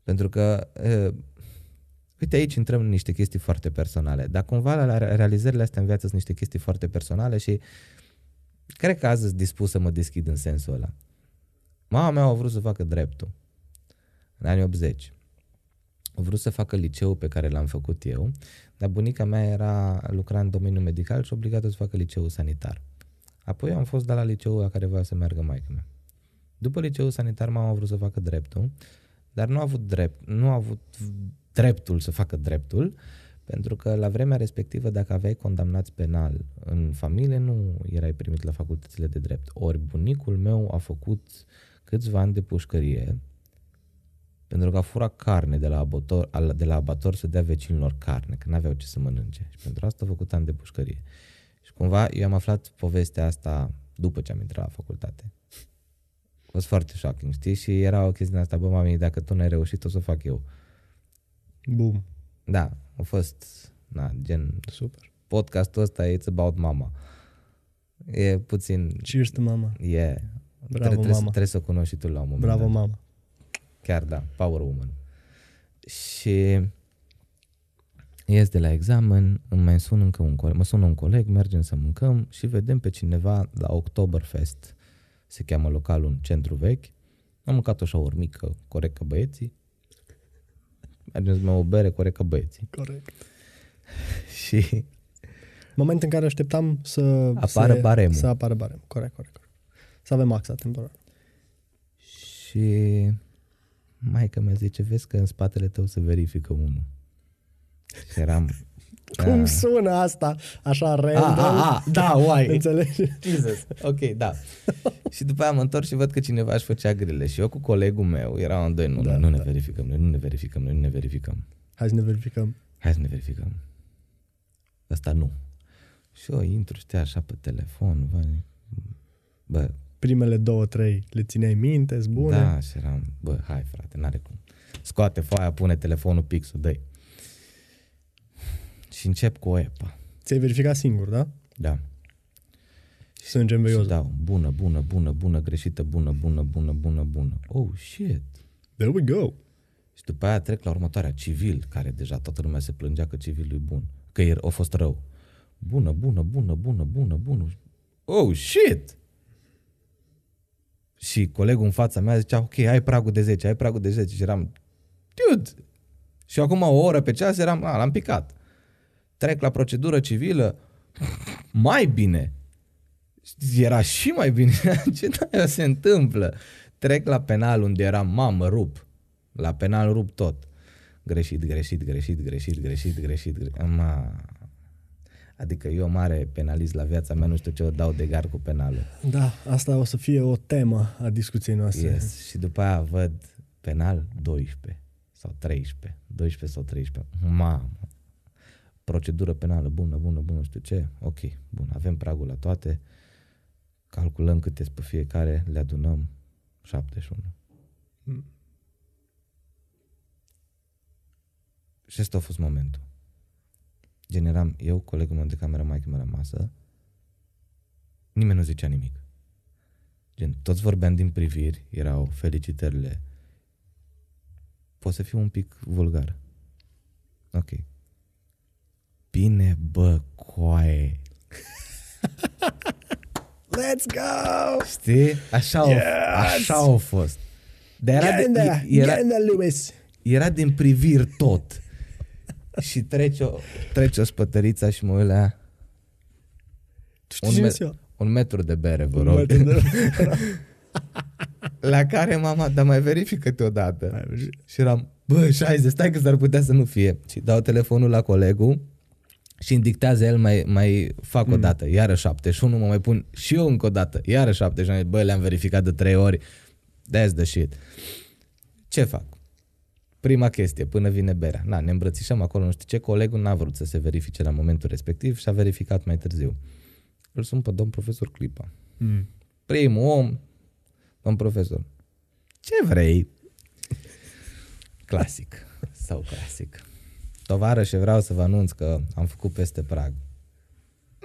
Pentru că, uh, uite aici intrăm în niște chestii foarte personale, dar cumva la realizările astea în viață sunt niște chestii foarte personale și cred că azi sunt dispus să mă deschid în sensul ăla. Mama mea a vrut să facă dreptul în anii 80 a vrut să facă liceul pe care l-am făcut eu, dar bunica mea era lucra în domeniul medical și obligată să facă liceul sanitar. Apoi am fost dat la liceul la care voia să meargă maica mea. După liceul sanitar mama a vrut să facă dreptul, dar nu a avut drept, nu a avut dreptul să facă dreptul, pentru că la vremea respectivă, dacă aveai condamnați penal în familie, nu erai primit la facultățile de drept. Ori bunicul meu a făcut câțiva ani de pușcărie, pentru că a furat carne de la, abator, de la abator să dea vecinilor carne, că n-aveau ce să mănânce. Și pentru asta a făcut ani de pușcărie. Și cumva eu am aflat povestea asta după ce am intrat la facultate. A fost foarte shocking, știi? Și era o chestie asta, bă, mami, dacă tu n-ai reușit, o să fac eu. Bum. Da, a fost, na, gen... Super. Podcastul ăsta e It's About Mama. E puțin... Cheers to mama. E. Yeah. Bravo, trebuie, mama. Trebuie să o cunoști și tu la un moment Bravo, dat. mama. Chiar da, Power Woman. Și ies de la examen, îmi mai sun încă un coleg, mă sună un coleg, mergem să mâncăm și vedem pe cineva la Oktoberfest, se cheamă localul un centru vechi. Am mâncat așa o urmică, corect ca băieții. Mergem să o bere, corect ca băieții. Corect. și... Moment în care așteptam să apară se, baremul. Să apară baremul, corect, corect. corect. Să avem axa temporar. Și Maica mea zice, vezi că în spatele tău se verifică unul. Și eram... Cum a... sună asta? Așa random? A, a, a, da, uai. Înțelegi? Jesus. Ok, da. și după aia mă întorc și văd că cineva își făcea grile. Și eu cu colegul meu eram în doi, nu, da, nu ne da. verificăm, noi nu ne verificăm, noi nu ne verificăm. Hai să ne verificăm. Hai să ne verificăm. Asta nu. Și eu intru, știa așa pe telefon, bă, bă primele două, trei le țineai minte, bune. Da, și eram, bă, hai frate, n-are cum. Scoate foaia, pune telefonul pixul, dă Și încep cu EPA. Ți-ai verificat singur, da? Da. Și sânge în Și dau, bună, bună, bună, bună, greșită, bună, bună, bună, bună, bună. Oh, shit. There we go. Și după aia trec la următoarea, civil, care deja toată lumea se plângea că civilul e bun, că el a fost rău. Bună, bună, bună, bună, bună, bună. Oh, shit! Și colegul în fața mea zicea, ok, ai pragul de 10, ai pragul de 10. Și eram, dude! Și acum o oră pe ceas eram, a, l-am picat. Trec la procedură civilă, mai bine. Era și mai bine. Ce se întâmplă? Trec la penal unde eram, mamă, rup. La penal rup tot. Greșit, greșit, greșit, greșit, greșit, greșit. greșit. Ma... Adică eu mare penalist la viața mea, nu știu ce o dau de gar cu penalul. Da, asta o să fie o temă a discuției noastre. Yes. Și după aia văd penal 12 sau 13. 12 sau 13. Mamă. Procedură penală bună, bună, bună, știu ce. Ok, bun, avem pragul la toate. Calculăm câte pe fiecare, le adunăm. 71. Hmm. Și ăsta a fost momentul. Gen eram eu, colegul meu de cameră, mai mea rămasă, nimeni nu zicea nimic. Gen, toți vorbeam din priviri, erau felicitările. Pot să fiu un pic vulgar. Ok. Bine, bă, coaie. Let's go! Știi? Așa, yes! a, așa a fost. Dar era, de, era, Lewis. era din priviri tot și trece o, trece o spătăriță și mă uit la ea. un, me- un metru de bere, vă rog. De... la care mama, dar mai verifică-te odată. Și eram, bă, 60, stai că s-ar putea să nu fie. Și dau telefonul la colegul și îmi dictează el, mai, mai fac mm. o dată, iară 71, mă mai pun și eu încă o dată, iară 71, bă, le-am verificat de trei ori, that's the shit. Ce fac? Prima chestie, până vine berea. Na, ne îmbrățișăm acolo, nu știu ce, colegul n-a vrut să se verifice la momentul respectiv și a verificat mai târziu. Îl sun pe domn profesor Clipa. Mm. Primul om, domn profesor. Ce vrei? Clasic. Sau clasic. Tovarășe, vreau să vă anunț că am făcut peste prag.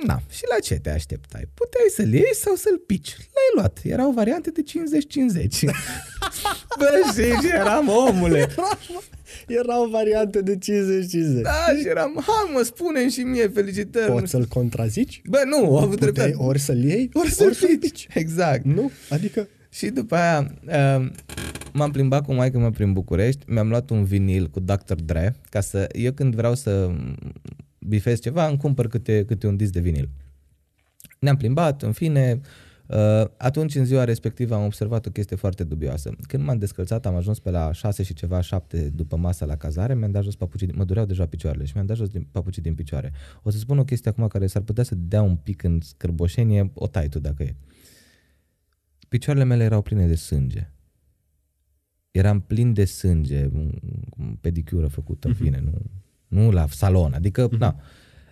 Na, și la ce te așteptai? Puteai să-l iei sau să-l pici. L-ai luat. Erau variante de 50-50. Bă, și eram omule. Erau variante de 50-50. Da, și eram, hai mă, spune și mie felicitări. Poți să-l contrazici? Bă, nu, a avut dreptate. Ori să-l iei, ori, să-l, ori să-l pici. Exact. Nu? Adică... Și după aia uh, m-am plimbat cu maică mea prin București, mi-am luat un vinil cu Dr. Dre, ca să, eu când vreau să bifez ceva, îmi cumpăr câte, câte un disc de vinil. Ne-am plimbat, în fine, uh, atunci în ziua respectivă am observat o chestie foarte dubioasă. Când m-am descălțat, am ajuns pe la 6 și ceva, 7 după masa la cazare, mi-am dat jos papucii, mă dureau deja picioarele și mi-am dat jos din, papucii din picioare. O să spun o chestie acum care s-ar putea să dea un pic în scârboșenie, o tai tu dacă e. Picioarele mele erau pline de sânge. Eram plin de sânge, pedicură făcută, în mhm. fine, nu, nu la salon, adică, uh-huh. na.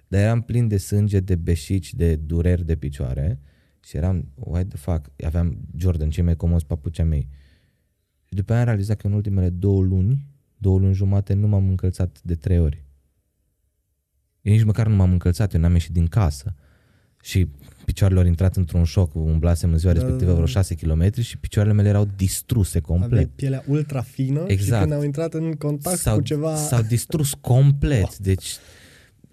Dar eram plin de sânge, de beșici, de dureri de picioare și eram, what the fuck, aveam Jordan, cei mai comozi papucea mei. Și după aia am realizat că în ultimele două luni, două luni jumate, nu m-am încălțat de trei ori. Eu nici măcar nu m-am încălțat, eu n-am ieșit din casă. Și picioarele au intrat într-un șoc, umblasem în ziua da, respectivă vreo 6 km și picioarele mele erau distruse complet. Aveai pielea ultra fină exact. și când au intrat în contact s-au, cu ceva... S-au distrus complet, wow. deci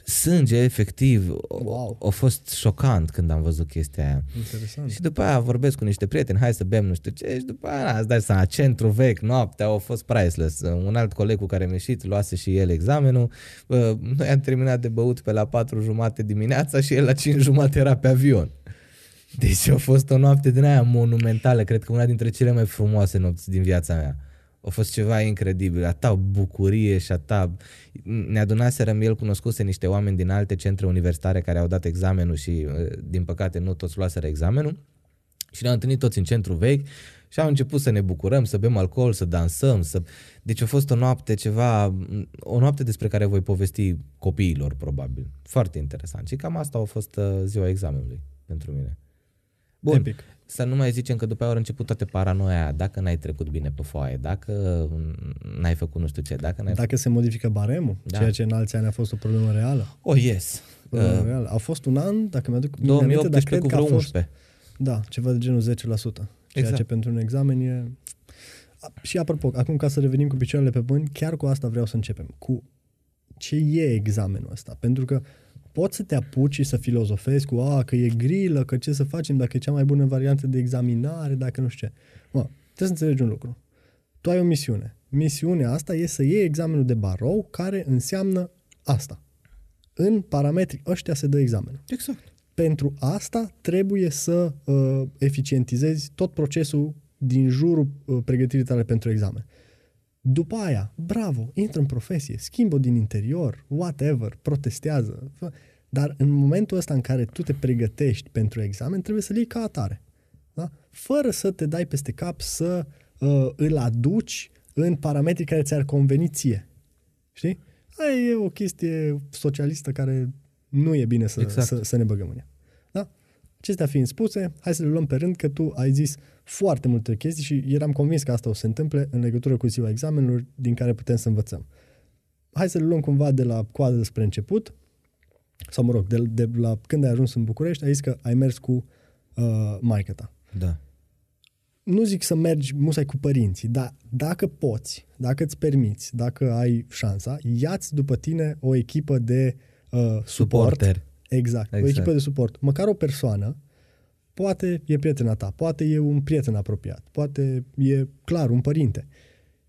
sânge, efectiv. Wow. A fost șocant când am văzut chestia aia. Interesant. Și după aia vorbesc cu niște prieteni, hai să bem nu știu ce, și după aia îți dai seama, centru vechi, noaptea, au fost priceless. Un alt coleg cu care am ieșit, luase și el examenul. Noi am terminat de băut pe la 4 jumate dimineața și el la 5 jumate era pe avion. Deci a fost o noapte din aia monumentală, cred că una dintre cele mai frumoase nopți din viața mea. A fost ceva incredibil, atâta bucurie și atâta... Ne adunaserăm, el cunoscuse niște oameni din alte centre universitare care au dat examenul și, uh, din păcate, nu toți luaseră examenul. Și ne-am întâlnit toți în centru vechi și am început să ne bucurăm, să bem alcool, să dansăm. Să... Deci a fost o noapte ceva, o noapte despre care voi povesti copiilor, probabil. Foarte interesant. Și cam asta a fost uh, ziua examenului pentru mine. Bun, Epic. Să nu mai zicem că după aia au început toate paranoia aia, dacă n-ai trecut bine pe foaie, dacă n-ai făcut nu știu ce, dacă n-ai Dacă se modifică baremul, Da. ceea ce în alți ani a fost o problemă reală. Oh, yes. Problemă Uh, reală. A fost un an, dacă mi-aduc bine aminte, dar 2018 cred cu că a vreo fost 11. Da, ceva de genul 10%. Ceea Exact. ce pentru un examen e... A, Și apropo, acum ca să revenim cu picioarele pe pământ, chiar cu asta vreau să începem. Cu ce e examenul ăsta? Pentru că poți să te apuci și să filozofezi cu a, că e grilă, că ce să facem dacă e cea mai bună variantă de examinare, dacă nu știu ce. Mă, trebuie să înțelegi un lucru. Tu ai o misiune. Misiunea asta e să iei examenul de barou care înseamnă asta. În parametrii ăștia se dă examenul Exact. pentru asta trebuie să uh, eficientizezi tot procesul din jurul uh, pregătirii tale pentru examen. După aia, bravo, intră în profesie, schimbă din interior, whatever, protestează. fă- Dar în momentul ăsta în care tu te pregătești pentru examen, trebuie să-l iei ca atare. Da? Fără să te dai peste cap să uh, îl aduci în parametrii care ți-ar conveni ție. Știi? Aia e o chestie socialistă care nu e bine să, Exact. să, să ne băgăm în ea. Da? Acestea fiind spuse, hai să le luăm pe rând că tu ai zis foarte multe chestii și eram convins că asta o să se întâmple în legătură cu ziua examenelor din care putem să învățăm. Hai să le luăm cumva de la coadă spre început, sau mă rog, de, de la când ai ajuns în București, ai zis că ai mers cu uh, maică ta. Da. Nu zic să mergi musai cu părinții, dar dacă poți, dacă îți permiți, dacă ai șansa, ia-ți după tine o echipă de uh, suport. Suporter. Exact, o Exact. echipă de suport. Măcar o persoană, poate e prietena ta, poate e un prieten apropiat, poate e clar un părinte.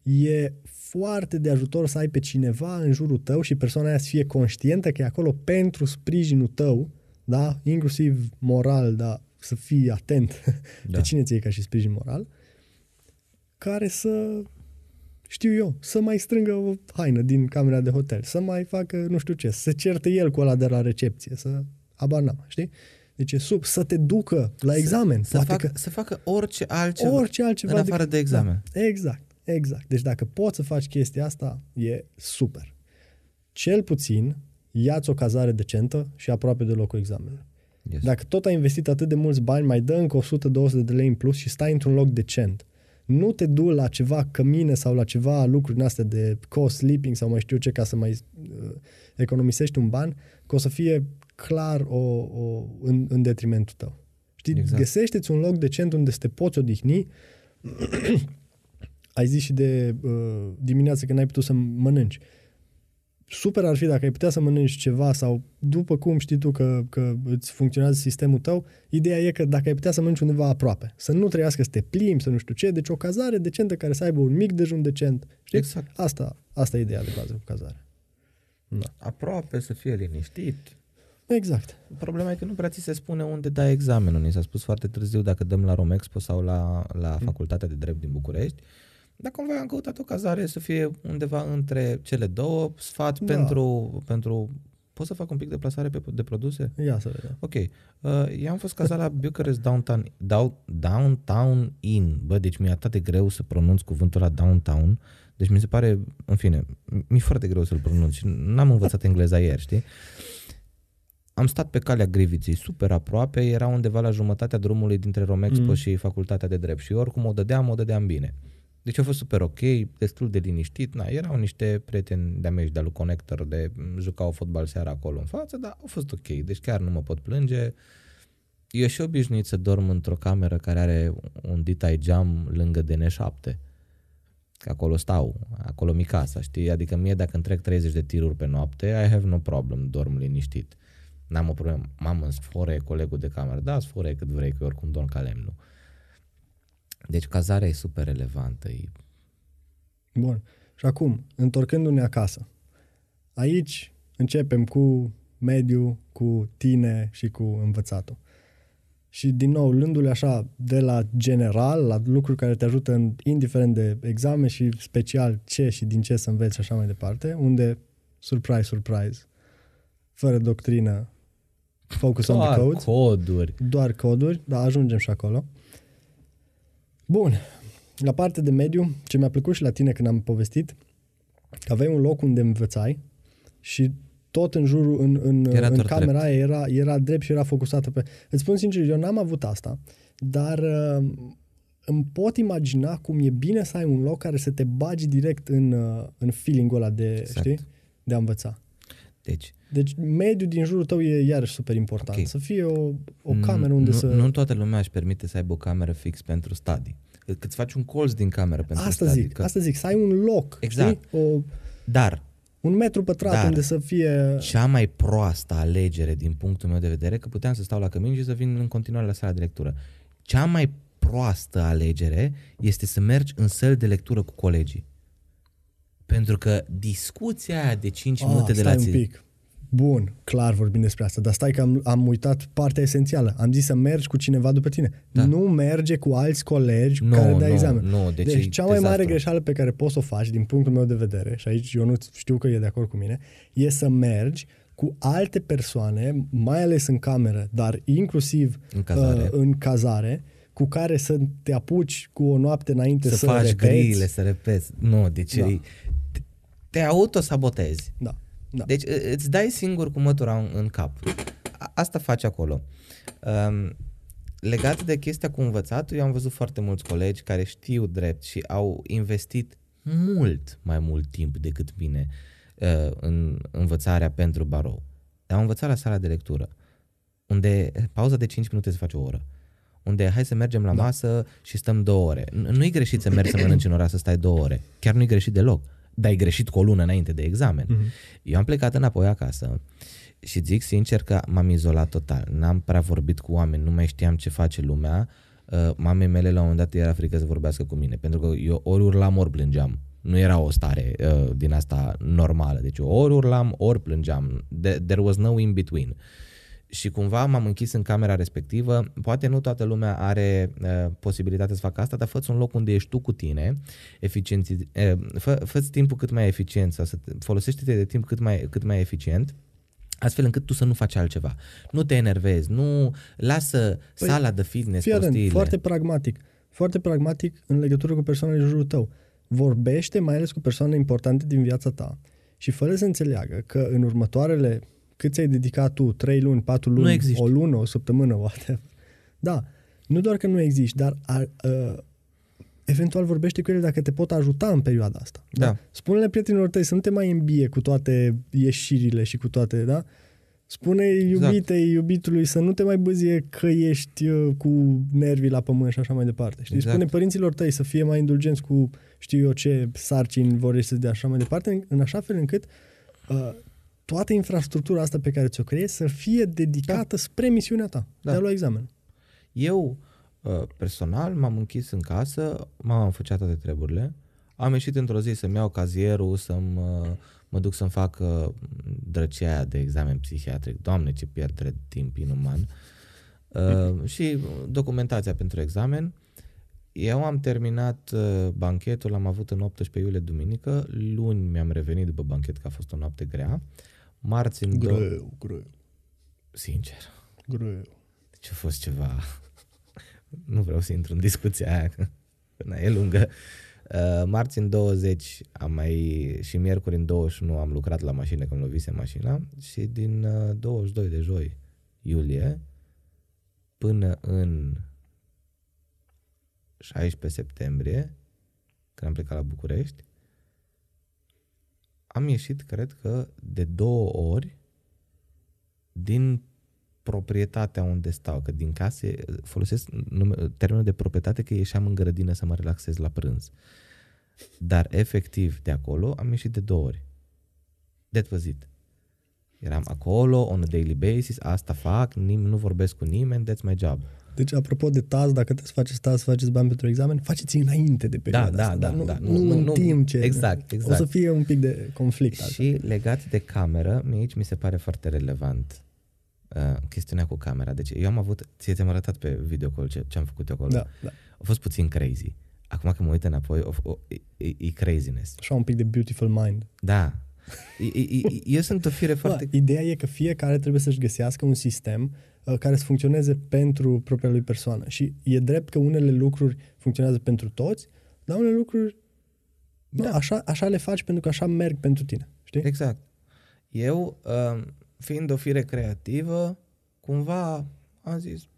E foarte de ajutor să ai pe cineva în jurul tău și persoana aia să fie conștientă că e acolo pentru sprijinul tău, da? inclusiv moral, da? să fii atent da. Da. pe cine ți ca și sprijin moral, care să, știu eu, să mai strângă o haină din camera de hotel, să mai facă nu știu ce, să se certe el cu ăla de la recepție, să abar n-am, știi? Deci e sub, să te ducă la examen. Să, Poate facă, că să facă orice altceva. orice altceva. în afară decât- de examen. Da, exact, exact. Deci dacă poți să faci chestia asta, e super. Cel puțin, ia-ți o cazare decentă și aproape de locul examenului. Yes. Dacă tot ai investit atât de mulți bani, mai dă încă 100-200 de lei în plus și stai într-un loc decent. Nu te du la ceva cămine sau la ceva lucruri din astea de co-sleeping sau mai știu ce ca să mai uh, economisești un ban, că o să fie clar o, o, în, în detrimentul tău. Știi, exact. Exact. găsește-ți un loc decent unde să te poți odihni. ai zis și de uh, dimineață când ai putut să mănânci. Super ar fi dacă ai putea să mănânci ceva sau după cum știi tu că, că îți funcționează sistemul tău, ideea e că dacă ai putea să mănânci undeva aproape, să nu trăiască să te plimbi, să nu știu ce, deci o cazare decentă care să aibă un mic dejun decent. Știi? Exact. Asta, asta e ideea de bază cu cazare. Da. Aproape să fie liniștit. Exact. Problema e că nu prea ți se spune unde dai examenul. Ni s-a spus foarte târziu dacă dăm la Romexpo sau la, la Facultatea de Drept din București. Dar cumva am căutat o cazare să fie undeva între cele două, sfat Da. pentru, pentru... Pot să fac un pic de plasare pe, de produse? Ia să vedem. Ok. Uh, eu am fost cazat la Bucharest Downtown, Down, Downtown Inn. Bă, deci mi-e atât de greu să pronunț cuvântul la Downtown. Deci mi se pare, în fine, mi-e foarte greu să-l pronunț și n-am învățat engleza ieri, știi? Am stat pe calea Griviței, super aproape, era undeva la jumătatea drumului dintre Romexpo Mm. mm. și Facultatea de Drept și oricum o dădeam, o dădeam bine. Deci a fost super ok, destul de liniștit, na, erau niște prieteni de-a mei și de-a lui Connector, de jucau fotbal seara acolo în față, dar a fost ok, deci chiar nu mă pot plânge. Eu și obișnuit să dorm într-o cameră care are un ditai geam lângă DN7. Că acolo stau, acolo mi casa, știi? Adică mie dacă întrec 30 de tiruri pe noapte, I have no problem, dorm liniștit. N-am o problemă. Mamă, sfore colegul de cameră. Da, sfore cât vrei, că eu oricum dorm ca lemnul. Deci cazarea e super relevantă. E... Bun. Și acum, întorcându-ne acasă, aici începem cu mediu, cu tine și cu învățatul. Și din nou, luându-le așa de la general, la lucruri care te ajută în, indiferent de examen și special ce și din ce să înveți și așa mai departe, unde, surprise, surprise, fără doctrină, focus on the Doar code, coduri. doar coduri, dar ajungem și acolo. Bun, la parte de mediu, ce mi-a plăcut și la tine când am povestit, că aveai un loc unde învățai și tot în jurul, în, în, Era în doar camera drept. aia era, era drept și era focusată pe... Îți spun sincer, eu n-am avut asta dar uh, îmi pot imagina cum e bine să ai un loc care să te bagi direct în, uh, în feeling-ul ăla de, Exact. știi, de a învăța. Deci, Deci mediul din jurul tău e iarăși super important. Ok. Să fie o, o cameră unde nu, să... Nu toată lumea își permite să aibă o cameră fix pentru studii. Că îți faci un colț din cameră pentru asta studii. zic, că... asta zic, să ai un loc, Exact. știi? O, Dar un metru pătrat Dar- unde să fie... cea mai proastă alegere din punctul meu de vedere, că puteam să stau la cămin și să vin în continuare la sala de lectură. Cea mai proastă alegere este să mergi în săli de lectură cu colegii. Pentru că discuția aia de 5 Ah, minute de la stai un zi... pic. Bun, clar vorbim despre asta, dar stai că am, am uitat partea esențială. Am zis să mergi cu cineva după tine. Da. Nu merge cu alți colegi cu Nu, care dai nu, examen. nu, deci deci e cea mai mare dezastru. greșeală pe care poți să o faci, din punctul meu de vedere, și aici eu nu știu că e de acord cu mine, e să mergi cu alte persoane, mai ales în cameră, dar inclusiv În cazare. Uh, în cazare, cu care să te apuci cu o noapte înainte să, să, faci repeți. grile, să repeți. Nu, deci Da. da. Te, te autosabotezi. Da. Da. Deci î- îți dai singur cu mătura în, în cap. A- Asta faci acolo. Um, legat de chestia cu învățatul, eu am văzut foarte mulți colegi care știu drept și au investit mult mai mult timp decât mine uh, în învățarea pentru barou. Au învățat la sala de lectură, unde pauza de 5 minute se face o oră. Unde hai să mergem la da. masă și stăm două ore. N- Nu-i greșit să mergi să mănânci în oraș să stai două ore. Chiar nu-i greșit deloc. Dar ai greșit cu o lună înainte de examen. Mm-hmm. Eu am plecat înapoi acasă și zic sincer că m-am izolat total. N-am prea vorbit cu oameni, nu mai știam ce face lumea. Uh, mamei mele la un moment dat era frică să vorbească cu mine, pentru că eu ori urlam, ori plângeam. Nu era o stare uh, din asta normală. Deci eu ori urlam, ori plângeam. De- there was no in between. Și cumva m-am închis în camera respectivă. Poate nu toată lumea are uh, posibilitatea să facă asta, dar fă un loc unde ești tu cu tine, eficienți, uh, fă, fă timpul cât mai eficient sau să te- folosește-te de timp cât mai, cât mai eficient astfel încât tu să nu faci altceva. Nu te enervezi, nu lasă Păi, sala de fitness, Fii atent, prostiile. foarte pragmatic. Foarte pragmatic în legătură cu persoanele din jurul tău. Vorbește mai ales cu persoane importante din viața ta și fără să înțeleagă că în următoarele cât ți-ai dedicat tu, 3 luni, 4 Nu luni, existi. o lună, o săptămână, whatever. Da, nu doar că nu existi, dar a, a, eventual vorbește cu ele dacă te pot ajuta în perioada asta. Da. Spune-le prietenilor tăi să nu te mai îmbie cu toate ieșirile și cu toate, da? Spune Exact. iubitei, iubitului să nu te mai băzie că ești uh, cu nervii la pământ și așa mai departe. Știi? Exact. Spune părinților tăi să fie mai indulgenți cu știu eu ce sarcini vor să dea așa mai departe, în, în așa fel încât uh, toată infrastructura asta pe care ți-o creezi să fie dedicată da. spre misiunea ta Da. de a lua examen. Eu, uh, personal, m-am închis în casă, m-am făcut toate treburile, am ieșit într-o zi să-mi iau cazierul, să-mi, uh, mă duc să-mi fac uh, drăcia aia de examen psihiatric. Doamne, ce pierdere de timp inuman. Uh, și documentația pentru examen. Eu am terminat uh, banchetul, am avut în 18 iulie duminică, luni mi-am revenit după banchet că a fost o noapte grea, marți în două... Greu, greu, Sincer, greu. deci a fost ceva... nu vreau să intru în discuția aia, că na, e lungă. Uh, marți în 20 am mai, și miercuri în 21 am lucrat la mașină, că îmi lovise mașina și din uh, 22 de joi iulie până în 16 septembrie, când am plecat la București, am ieșit, cred că, de două ori din proprietatea unde stau, că din case folosesc nume, termenul de proprietate că ieșeam în grădină să mă relaxez la prânz. Dar efectiv de acolo am ieșit de două ori. That was it. Eram acolo, on a daily basis, asta fac, nim- nu vorbesc cu nimeni, that's my job. Deci, apropo de TAS, dacă trebuie să faceți TAS, să faceți bani pentru examen, faceți înainte de perioada da, asta, da, dar nu, da, nu, nu, nu, nu, în nu, timp ce... exact, O exact. să fie un pic de conflict. altfel. Și legat de cameră, mie aici mi se pare foarte relevant uh, chestiunea cu camera. Deci eu am avut, ție ți-am arătat pe video call ce, ce am făcut eu acolo. Da, da. A fost puțin crazy. Acum că mă uit înapoi, o, o, e, e craziness. Așa un pic de beautiful mind. Da. E, e, e, eu sunt o fire foarte... Da, ideea e că fiecare trebuie să-și găsească un sistem uh, care să funcționeze pentru propria lui persoană. Și e drept că unele lucruri funcționează pentru toți, dar unele lucruri da. Da. nu, așa, așa le faci pentru că așa merg pentru tine. Știi? Exact. Eu, uh, fiind o fire creativă, cumva am zis,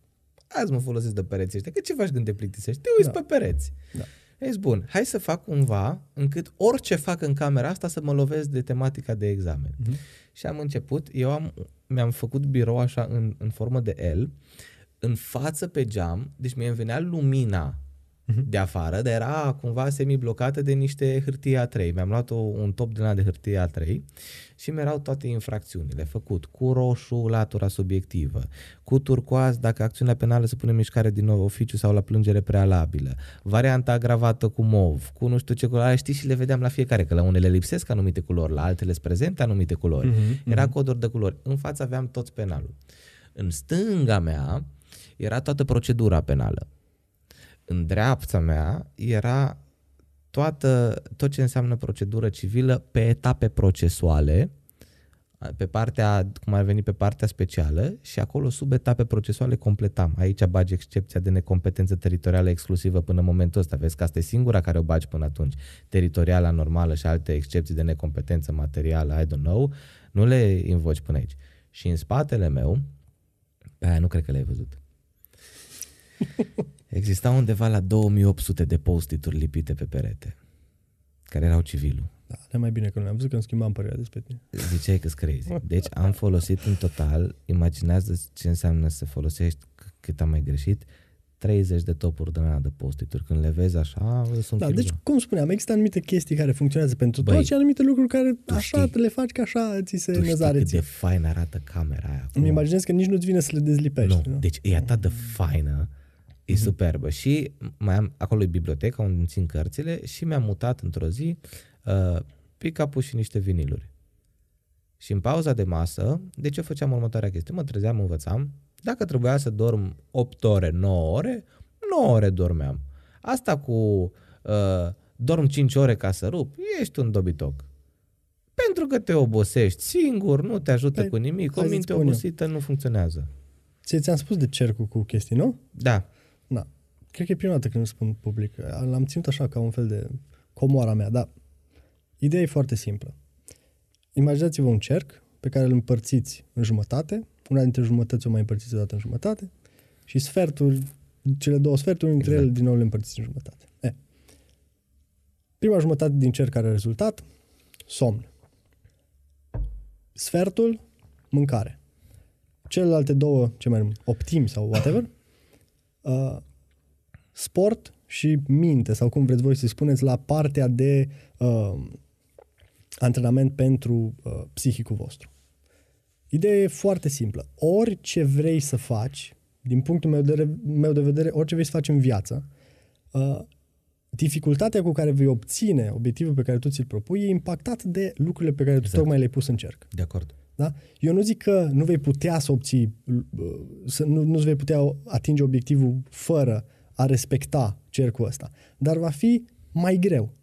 azi mă folosesc de pereți ăștia, că ce faci când te plictisești? Te uiți Da. pe pereți. Da. E zis, bun, hai să fac cumva încât orice fac în camera asta să mă lovesc de tematica de examen. Mhm. Și am început, eu am, mi-am făcut birou așa în, în formă de L, în față pe geam, deci mi-e venea lumina Mhm. De afară, dar era cumva semi-blocată de niște hârtie A3. Mi-am luat o, un top din ăla de hârtie A3 și mi erau toate infracțiunile făcut cu roșu latura subiectivă, cu turcoaz dacă acțiunea penală se pune în mișcare din nou oficiu sau la plângere prealabilă, varianta agravată cu mov, cu nu știu ce culoare, știți și le vedeam la fiecare, că la unele lipsesc anumite culori, la altele sunt prezente anumite culori. Mhm, Era coduri de culori. În față aveam toți penalul. În stânga mea era toată procedura penală. În dreapta mea era toată, tot ce înseamnă procedură civilă pe etape procesuale, pe partea, cum ar veni pe partea specială și acolo sub etape procesuale completam. Aici bagi excepția de necompetență teritorială exclusivă până în momentul ăsta. Vezi că asta e singura care o bagi până atunci. Teritoriala normală și alte excepții de necompetență materială, I don't know, nu le invoci până aici. Și în spatele meu, pe aia nu cred că le-ai văzut. Exista undeva la 2800 de post-it-uri lipite pe perete, care erau civilul. Da, le mai bine că nu le-am văzut că îmi schimbam părerea despre tine. Ziceai că crazy. Deci am folosit în total, imaginează ce înseamnă să folosești, c- cât am mai greșit, 30 de topuri de ăla de post-it-uri. Când le vezi așa, sunt Da, filmă. deci, cum spuneam, există anumite chestii care funcționează pentru Băi, toți și anumite lucruri care tu așa știi- te le faci că așa ți se tu știi năzare cât ție. de fain arată camera aia acum? Îmi imaginez că nici nu-ți vine să le dezlipești. Nu, nu? deci e atât de faină, e Mhm. superbă. Și mai am, acolo e biblioteca unde îmi țin cărțile și mi-am mutat într-o zi uh, pick-up-ul și niște viniluri. Și în pauza de masă, de ce făceam următoarea chestie? Mă trezeam, învățam. Dacă trebuia să dorm 8 ore, 9 ore, 9 ore dormeam. Asta cu uh, dorm 5 ore ca să rup, ești un dobitoc. Pentru că te obosești singur, nu te ajută Păi, cu nimic, o hai să-ți minte spun eu. obosită nu funcționează. Ție ți-am spus de cercul cu chestii, nu? Da, Da. Cred că e prima dată când îl spun public. L-am ținut așa ca un fel de comoara mea, dar ideea e foarte simplă. Imaginați-vă un cerc pe care îl împărțiți în jumătate, una dintre jumătăți o mai împărțiți odată în jumătate și sferturi, cele două sferturi, dintre Exact. ele din nou le împărțiți în jumătate. E. Prima jumătate din cerc care a rezultat, somn. Sfertul, mâncare. Celelalte două, ce mai optimi sau whatever, uh, sport și minte, sau cum vreți voi să spuneți, la partea de uh, antrenament pentru uh, psihicul vostru. Ideea e foarte simplă. Orice vrei să faci, din punctul meu de, meu de vedere, orice vrei să faci în viață, uh, dificultatea cu care vei obține obiectivul pe care tu ți-l propui e impactat de lucrurile pe care tu Exact. tocmai le-ai pus în cerc. de acord. Da? Eu nu zic că nu vei putea să obții, uh, să nu, nu vei putea atinge obiectivul fără a respecta cercul ăsta, dar va fi mai greu.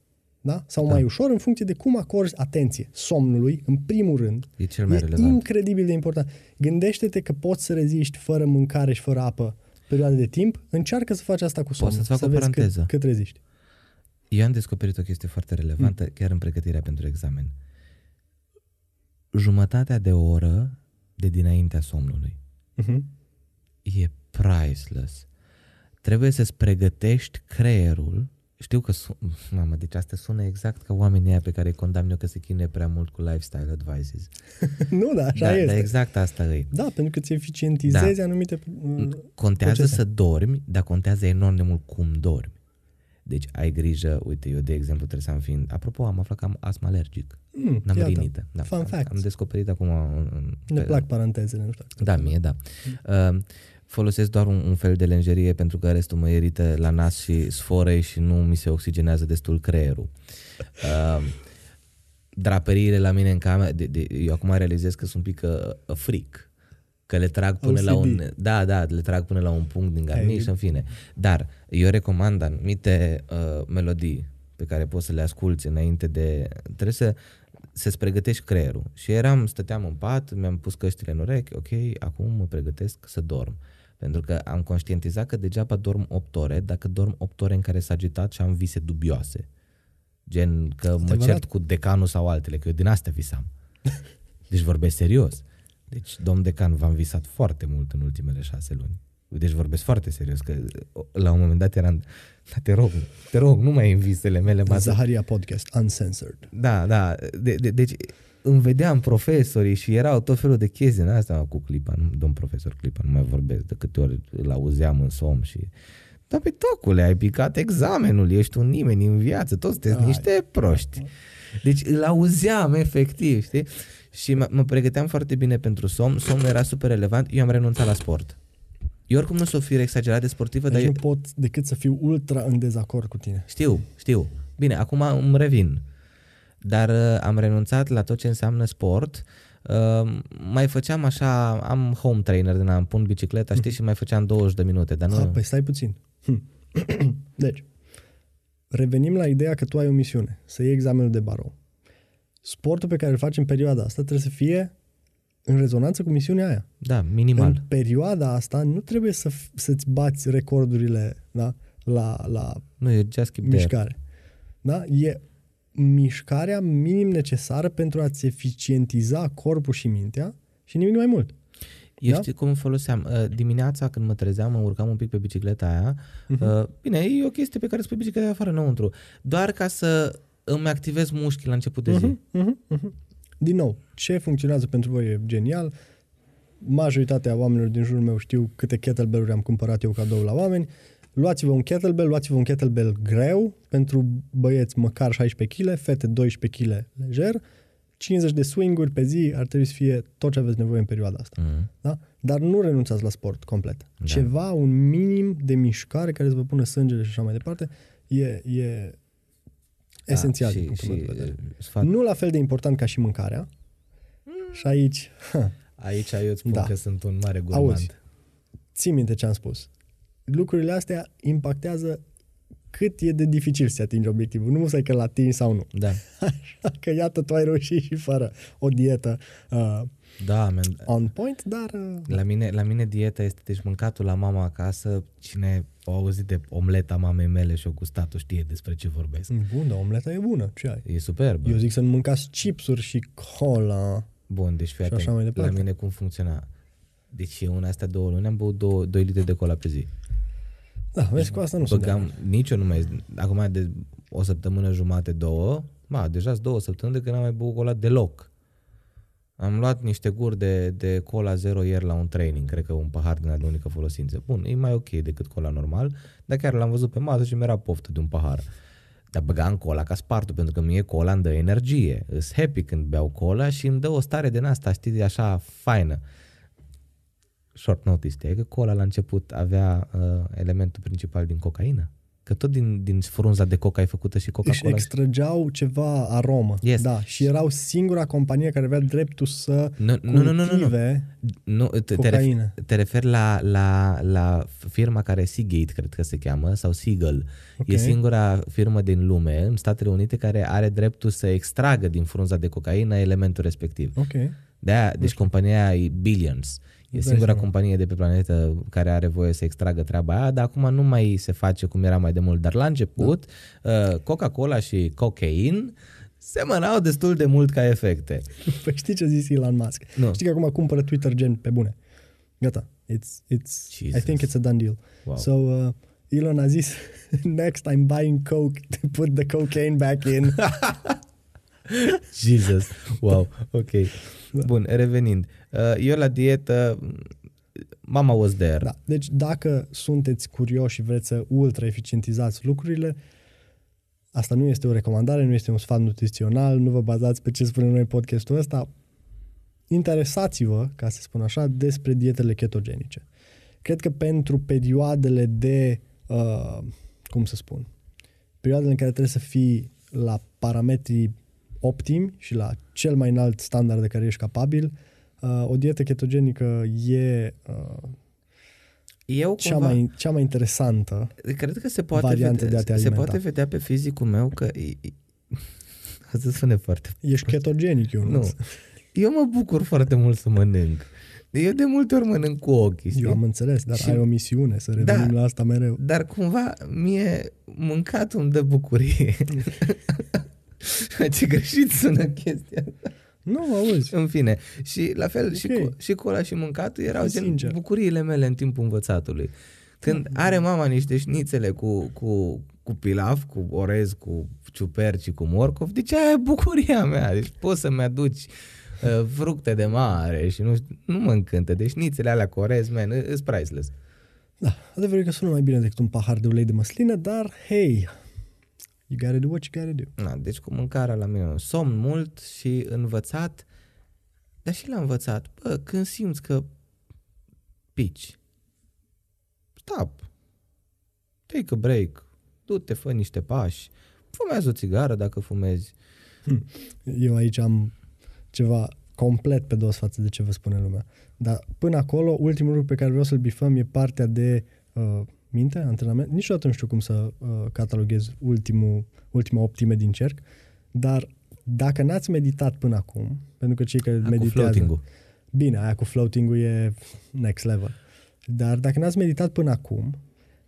Da? Sau Da. mai ușor în funcție de cum acorzi atenție somnului, în primul rând. E cel mai e relevant. incredibil de important. Gândește-te că poți să reziști fără mâncare și fără apă perioade de timp, încearcă să faci asta cu somnul. să-ți fac să o vezi paranteză. Cât, cât reziști. Eu am descoperit o chestie foarte relevantă chiar în pregătirea pentru examen. Jumătatea de oră de dinaintea somnului Uh-huh. e priceless. Trebuie să-ți pregătești creierul. Știu că, sun... mamă, deci asta sună exact ca oamenii aia pe care îi condamn eu că se chinuie prea mult cu lifestyle advices. nu, da, așa da, este. dar exact asta e. Da, pentru că ți eficientizezi anumite... uh, Contează procese. să dormi, dar contează enorm de mult cum dormi. Deci ai grijă, uite, eu de exemplu trebuie să am fiind, apropo, am aflat că am astm alergic. Mm, N-am iată. rinită. Da. Fun am, facts. am descoperit acum în, în, Ne plac parantezele, nu știu. Da, mie da. Uh, folosesc doar un, un fel de lenjerie pentru că restul mă irită la nas și sforei și nu mi se oxigenează destul creierul. Uh, draperiile la mine în cameră, de, de, eu acum realizez că sunt un pic uh, fric. Că le trag până la OCD. un... Da, da, le trag până la un punct din garniș, Ai- în fine. Dar eu recomand anumite uh, melodii pe care poți să le asculti înainte de... Trebuie să să-ți pregătești creierul. Și eram, stăteam în pat, mi-am pus căștile în urechi, ok, acum mă pregătesc să dorm. Pentru că am conștientizat că degeaba dorm 8 ore dacă dorm 8 ore în care s-a agitat și am vise dubioase. Gen că mă Adevărat. cert cu decanul sau altele, că eu din astea visam. Deci vorbesc serios. Deci, domn decan, v-am visat foarte mult în ultimele șase luni. Deci vorbesc foarte serios, că la un moment dat eram, da, te rog, te rog, nu mai în visele mele. mă- Zaharia Podcast, uncensored. Da, da, de, de, deci îmi vedeam profesorii și erau tot felul de chestii în asta cu clipa, nu, domn profesor clipa, nu mai vorbesc, de câte ori îl auzeam în somn și dar pe tocule, ai picat examenul, ești un nimeni în viață, toți sunteți Ai. niște proști. Deci îl auzeam efectiv, știi? Și mă, mă pregăteam foarte bine pentru somn, somnul era super relevant, eu am renunțat la sport. Eu oricum nu sunt o fire exagerat de sportivă, dar Deci eu, nu pot decât să fiu ultra în dezacord cu tine. știu, știu. Bine, acum îmi revin. Dar uh, am renunțat la tot ce înseamnă sport. Uh, mai făceam așa, am home trainer din am pun bicicleta, știi, și mai făceam 20 de minute, dar nu... Ah, păi stai puțin. Hm. deci, revenim la ideea că tu ai o misiune, să iei examenul de barou. Sportul pe care îl faci în perioada asta trebuie să fie în rezonanță cu misiunea aia. Da, minimal. În perioada asta nu trebuie să, f- să-ți bați recordurile da? la, la Nu, e just keep there. mișcare. Da? E mișcarea minim necesară pentru a-ți eficientiza corpul și mintea și nimic mai mult. Eu Da? știi cum îmi foloseam? Uh, dimineața când mă trezeam, mă urcam un pic pe bicicleta aia. Uh, bine, e o chestie pe care spui bicicleta afară înăuntru. Doar ca să îmi activez mușchii la început de zi. Mhm, mhm, mhm. Din nou, ce funcționează pentru voi e genial. Majoritatea oamenilor din jurul meu știu câte kettlebell-uri am cumpărat eu cadou la oameni. Luați-vă un kettlebell, luați-vă un kettlebell greu pentru băieți măcar 16 kg, fete 12 kg lejer, 50 de swing-uri pe zi ar trebui să fie tot ce aveți nevoie în perioada asta. Mm. Da? Dar nu renunțați la sport complet. Da. Ceva, un minim de mișcare care să vă pună sângele și așa mai departe, e, e esențial Da, din și, punctul și meu de vedere. uh, sfat, Nu la fel de important ca și mâncarea. Și aici, ha, aici eu îți spun Da. că sunt un mare gurmand. Auzi. ții minte ce am spus. Lucrurile astea impactează cât e de dificil să atingi obiectivul. Nu musai că l atingi sau nu. Da, Așa că iată, tu ai reușit și fără o dietă uh, da, man. on point, dar uh, La mine, la mine dieta este deci mâncatul la mama acasă. Cine a auzit de omleta mamei mele și o gustat-o știe despre ce vorbesc. bun, dar omleta e bună. Ce ai? E superbă. Eu zic să nu mâncați chipsuri și cola. Bun, deci fii Și așa atent. mai La departe. mine cum funcționa? Deci eu în astea două luni am băut 2 litri de cola pe zi. Da, vezi, cu asta nu sunt de Băgam, nici eu nu mai, acum de o săptămână jumate, două, ma, deja sunt două săptămâni de când n-am mai băut cola deloc. Am luat niște guri de, de cola zero ieri la un training, cred că un pahar din ăla de unică folosință. Bun, e mai ok decât cola normal, dar chiar l-am văzut pe masă și mi-era poftă de un pahar. Dar băgam cola ca spartul, pentru că mie cola îmi dă energie. Îs happy când beau cola și îmi dă o stare din asta, știi, așa faină. Short notice, știi că cola la început avea uh, elementul principal din cocaină? Că tot din, din frunza de coca e făcută și Își Coca-Cola. extrăgeau ceva aromă. Yes. Da, și erau singura companie care avea dreptul să Nu, nu, nu, nu, nu, nu. cultive nu te, te, cocaină. refer, te referi la, la, la firma care Seagate, cred că se cheamă, sau Seagull. Ok. E singura firmă din lume, în Statele Unite, care are dreptul să extragă din frunza de cocaină elementul respectiv. Ok. De-aia, deci compania aia e Billions. E Îți dai singura seama. companie de pe planetă care are voie să extragă treaba aia, dar acum nu mai se face cum era mai de mult. Dar la început, uh, Coca-Cola și cocaine semănau destul de mult ca efecte. Păi știi ce a zis Elon Musk? Nu. Știi că acum cumpără Twitter gen pe bune. Gata. It's, it's, I Jesus. think it's a done deal. Wow. So, uh, Elon a zis, next I'm buying Coke to put the cocaine back in. Jesus. Wow. Ok. Bun, revenind. Uh, Eu la dietă, mama was there. da. Deci dacă sunteți curioși și vreți să ultra eficientizați lucrurile, asta nu este o recomandare, nu este un sfat nutrițional, nu vă bazați pe ce spunem noi în podcastul ăsta. Interesați-vă, ca să spun așa, despre dietele ketogenice. Cred că pentru perioadele de, uh, cum să spun, perioadele în care trebuie să fii la parametrii optimi și la cel mai înalt standard de care ești capabil, uh, o dietă ketogenică e uh, Eu cea, cumva, mai, cea mai interesantă. cred că se poate, variante vedea, de a te se alimenta. poate vedea pe fizicul meu că... e- e- Asta sună foarte... Ești ketogenic, eu Nu. Eu mă bucur foarte mult să mănânc. Eu de multe ori mănânc cu ochii, știi? Eu am înțeles, dar Și- ai o misiune să revenim Da. la asta mereu. Dar cumva mie mâncatul îmi dă bucurie. Ce greșit sună chestia asta. Nu, auzi. În fine. Și la fel Ok. și, cu, și cu ăla și mâncatul erau gen Sincer. bucuriile mele în timpul învățatului. Când are mama niște șnițele cu, cu, cu pilaf, cu orez, cu ciuperci, cu morcov, deci aia e bucuria mea. Deci poți să-mi aduci uh, fructe de mare și nu, știu, nu mă încântă. Deci șnițele alea cu orez, man, e priceless. Da, adevărul e că sună mai bine decât un pahar de ulei de măslină, dar hey, you gotta do what you gotta do. Na, deci cu mâncarea la mine, somn mult și învățat, dar și la învățat, bă, când simți că pici, stop, take a break, du-te, fă niște pași, fumează o țigară dacă fumezi. Eu aici am ceva complet pe dos față de ce vă spune lumea. Dar până acolo, ultimul lucru pe care vreau să-l bifăm e partea de uh, minte, antrenament. Niciodată nu știu cum să uh, cataloghez ultimul, ultima optime din cerc, dar dacă n-ați meditat până acum, pentru că cei care Cu meditează... floating-ul. Bine, aia cu floating-ul e next level. Dar dacă n-ați meditat până acum,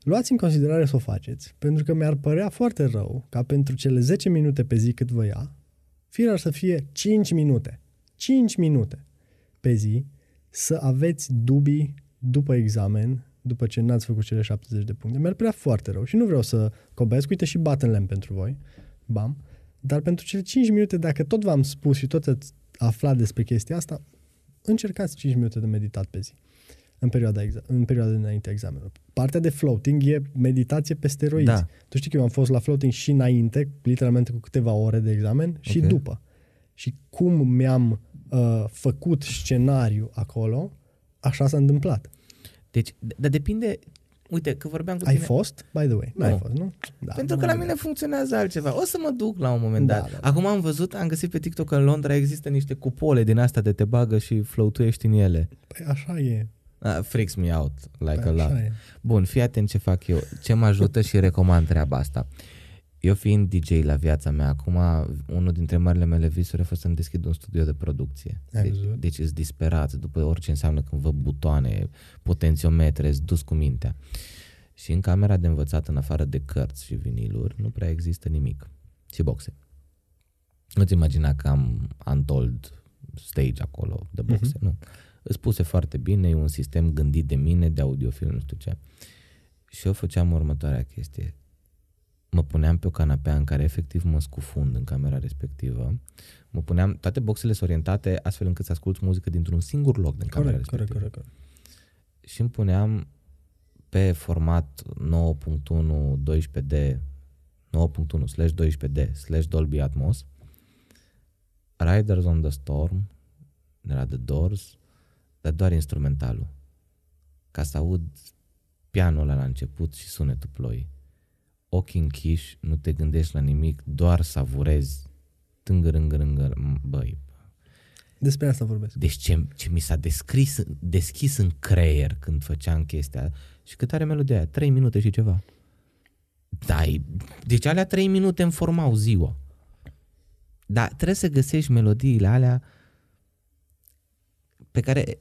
luați în considerare să o faceți, pentru că mi-ar părea foarte rău ca pentru cele 10 minute pe zi cât vă ia, fie ar să fie 5 minute, 5 minute pe zi, să aveți dubii după examen, după ce n-ați făcut cele 70 de puncte. Mi-ar părea foarte rău și nu vreau să cobesc, uite și bat în lemn pentru voi, bam, dar pentru cele 5 minute, dacă tot v-am spus și tot ați aflat despre chestia asta, încercați 5 minute de meditat pe zi în perioada, exa- în perioada înainte examenului. Partea de floating e meditație pe steroizi. Da. Tu știi că eu am fost la floating și înainte, literalmente cu câteva ore de examen, și Ok. după. Și cum mi-am uh, făcut scenariu acolo, așa s-a întâmplat. Deci, dar depinde, uite, că vorbeam cu Ai tine. fost, by the way? Nu Nu. ai fost, nu? Da, Pentru că mai la bine. mine funcționează altceva. O să mă duc la un moment Da, dat. da, da. Acum am văzut, am găsit pe TikTok că în Londra există niște cupole din asta de te bagă și floatuiești în ele. Păi așa e. Uh, freaks me out like Păi a lot. așa e. Bun, fii atent ce fac eu, ce mă ajută și recomand treaba asta. Eu fiind DJ la viața mea, acum unul dintre marile mele visuri a fost să-mi deschid un studio de producție. Ai Deci, văzut? deci îți disperat după orice înseamnă când văd butoane, potențiometre, îți dus cu mintea. Și în camera de învățat, în afară de cărți și viniluri, nu prea există nimic. Și boxe. Nu-ți imagina că am untold stage acolo de boxe, Mhm. nu. Îți puse foarte bine, e un sistem gândit de mine, de audiofilm, nu știu ce. Și eu făceam următoarea chestie. Mă puneam pe o canapea în care efectiv mă scufund în camera respectivă. Mă puneam, toate boxele sunt orientate astfel încât să ascult muzică dintr-un singur loc din camera Corect, corect, respectivă. corect, corect. Și îmi puneam pe format 9.1 12D 9.1 slash 12D slash Dolby Atmos Riders on the Storm de la The Doors dar doar instrumentalul ca să aud pianul ăla la început și sunetul ploii ochii închiși, nu te gândești la nimic doar savurezi tângărângărângăr băi, Despre asta vorbesc. deci ce, ce mi s-a descris, deschis în creier când făceam chestia și cât are melodia aia? 3 minute și ceva. Da, e- deci alea 3 minute îmi formau ziua. Dar trebuie să găsești melodiile alea pe care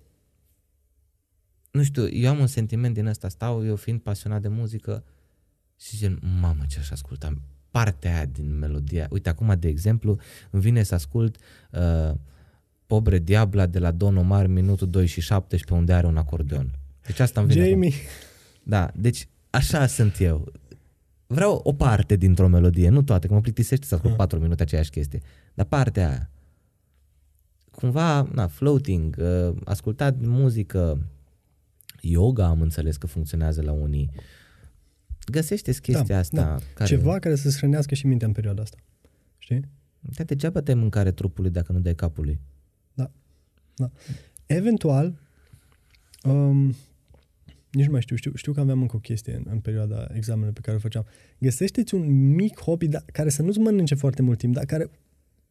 nu știu, eu am un sentiment din ăsta, stau eu fiind pasionat de muzică și gen, mamă ce aș asculta partea aia din melodia. Uite, acum, de exemplu, îmi vine să ascult uh, Pobre Diabla de la Don Omar, minutul 2 și 17, unde are un acordeon. Deci asta îmi vine acum. Jamie, Da, deci așa sunt eu. Vreau o parte dintr-o melodie, nu toate, că mă plictisește să ascult 4 minute aceeași chestie. Dar partea aia. Cumva, na, floating, uh, ascultat muzică, yoga am înțeles că funcționează la unii. Găsește-ți chestia Da, asta. da. Care... ceva care să-ți hrănească și mintea în perioada asta. Știi? Da, degeaba dai mâncare trupului dacă nu dai capului. Eventual, um, nici nu mai știu, știu, știu că aveam încă o chestie în, în perioada examenului pe care o făceam. Găsește-ți un mic hobby da, care să nu-ți mănânce foarte mult timp, dar care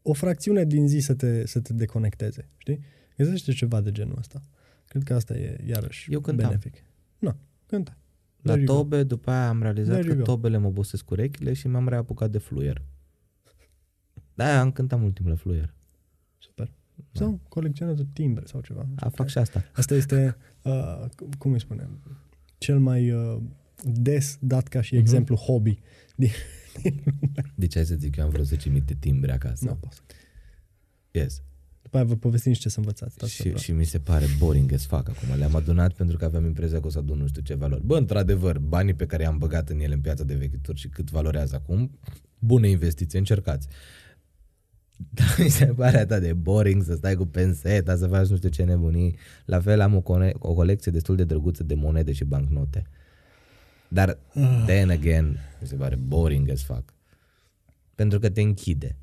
o fracțiune din zi să te, să te deconecteze, știi? Găsește ceva de genul ăsta. Cred că asta e iarăși Eu cântam. benefic. Nu, cânta. La There you go. tobe, după aia am realizat There că you go. tobele mă obosesc urechile și m-am reapucat de fluier. Da, am cântat mult timp la fluier. Super. Sau colecționează timbre sau ceva. A, fac și asta. Asta este, uh, cum îi spunem, cel mai uh, des dat ca și Mhm. exemplu hobby. Din, Deci hai să zic, eu am vreo 10.000 de timbre acasă. nu pot. Yes. După aia vă povestim nici ce să învățați. Stați Și, separat. și mi se pare boring as fuck acum. Le-am adunat pentru că aveam impresia că o să adun nu știu ce valori. Bă, într-adevăr, banii pe care i-am băgat în ele în piața de vechituri și cât valorează acum, bune investiții, încercați. Dar mi se pare atât de boring să stai cu penseta, să faci nu știu ce nebunii. La fel am o, cone- o colecție destul de drăguță de monede și bancnote. Dar, then again, mi se pare boring as fuck. Pentru că te închide.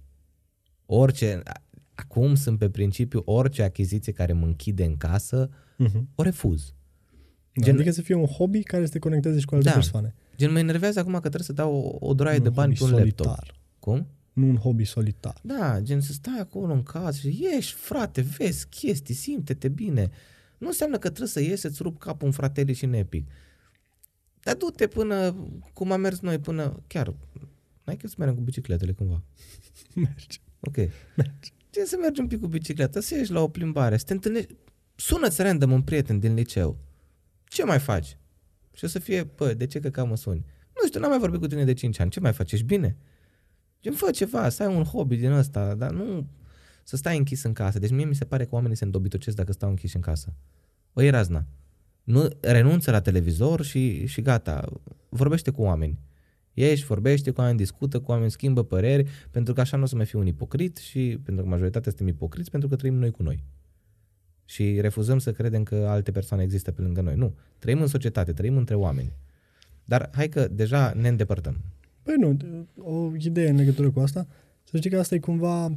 Orice, acum sunt pe principiu orice achiziție care mă închide în casă, Mhm. o refuz. Da, Gen- Adică să fie un hobby care să te conecteze și cu alte Da. persoane. Gen, mă enervează acum că trebuie să dau o, o droaie Nu de un bani hobby pe un laptop. solitar. Cum? Nu un hobby solitar. Da, gen să stai acolo în casă și ieși, frate, vezi chestii, simte-te bine. Nu înseamnă că trebuie să ieși să-ți rup capul în fratele și în epic. Dar du-te până, cum am mers noi, până, chiar, n-ai chef să mergem cu bicicletele cumva. Merge. Ok. Ce să mergi un pic cu bicicleta, să ieși la o plimbare, să te întâlnești, sună-ți random un prieten din liceu. Ce mai faci? Și o să fie, bă, de ce că cam mă suni? Nu știu, n-am mai vorbit cu tine de 5 ani, ce mai faci? Ești bine? Gen, fă ceva, să ai un hobby din ăsta, dar nu să stai închis în casă. Deci mie mi se pare că oamenii se îndobitocesc dacă stau închiși în casă. O e razna. Nu, renunță la televizor și, și gata. Vorbește cu oameni. Ieși, vorbește cu oameni, discută cu oameni, schimbă păreri, pentru că așa nu o să mai fii un ipocrit și pentru că majoritatea suntem ipocriți pentru că trăim noi cu noi. Și refuzăm să credem că alte persoane există pe lângă noi. Nu. Trăim în societate, trăim între oameni. Dar hai că deja ne îndepărtăm. Păi nu, o idee în legătură cu asta, să știi că asta e cumva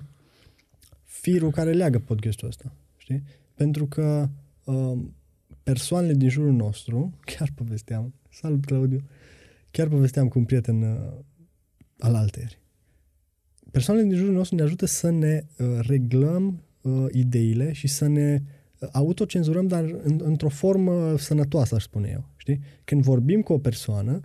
firul care leagă podcastul ăsta, știi? Pentru că um, persoanele din jurul nostru, chiar povesteam, salut Claudiu, chiar povesteam cu un prieten uh, al alteri. Persoanele din jurul nostru ne ajută să ne uh, reglăm uh, ideile și să ne uh, autocenzurăm, dar în, într-o formă sănătoasă, aș spune eu. Știi? Când vorbim cu o persoană,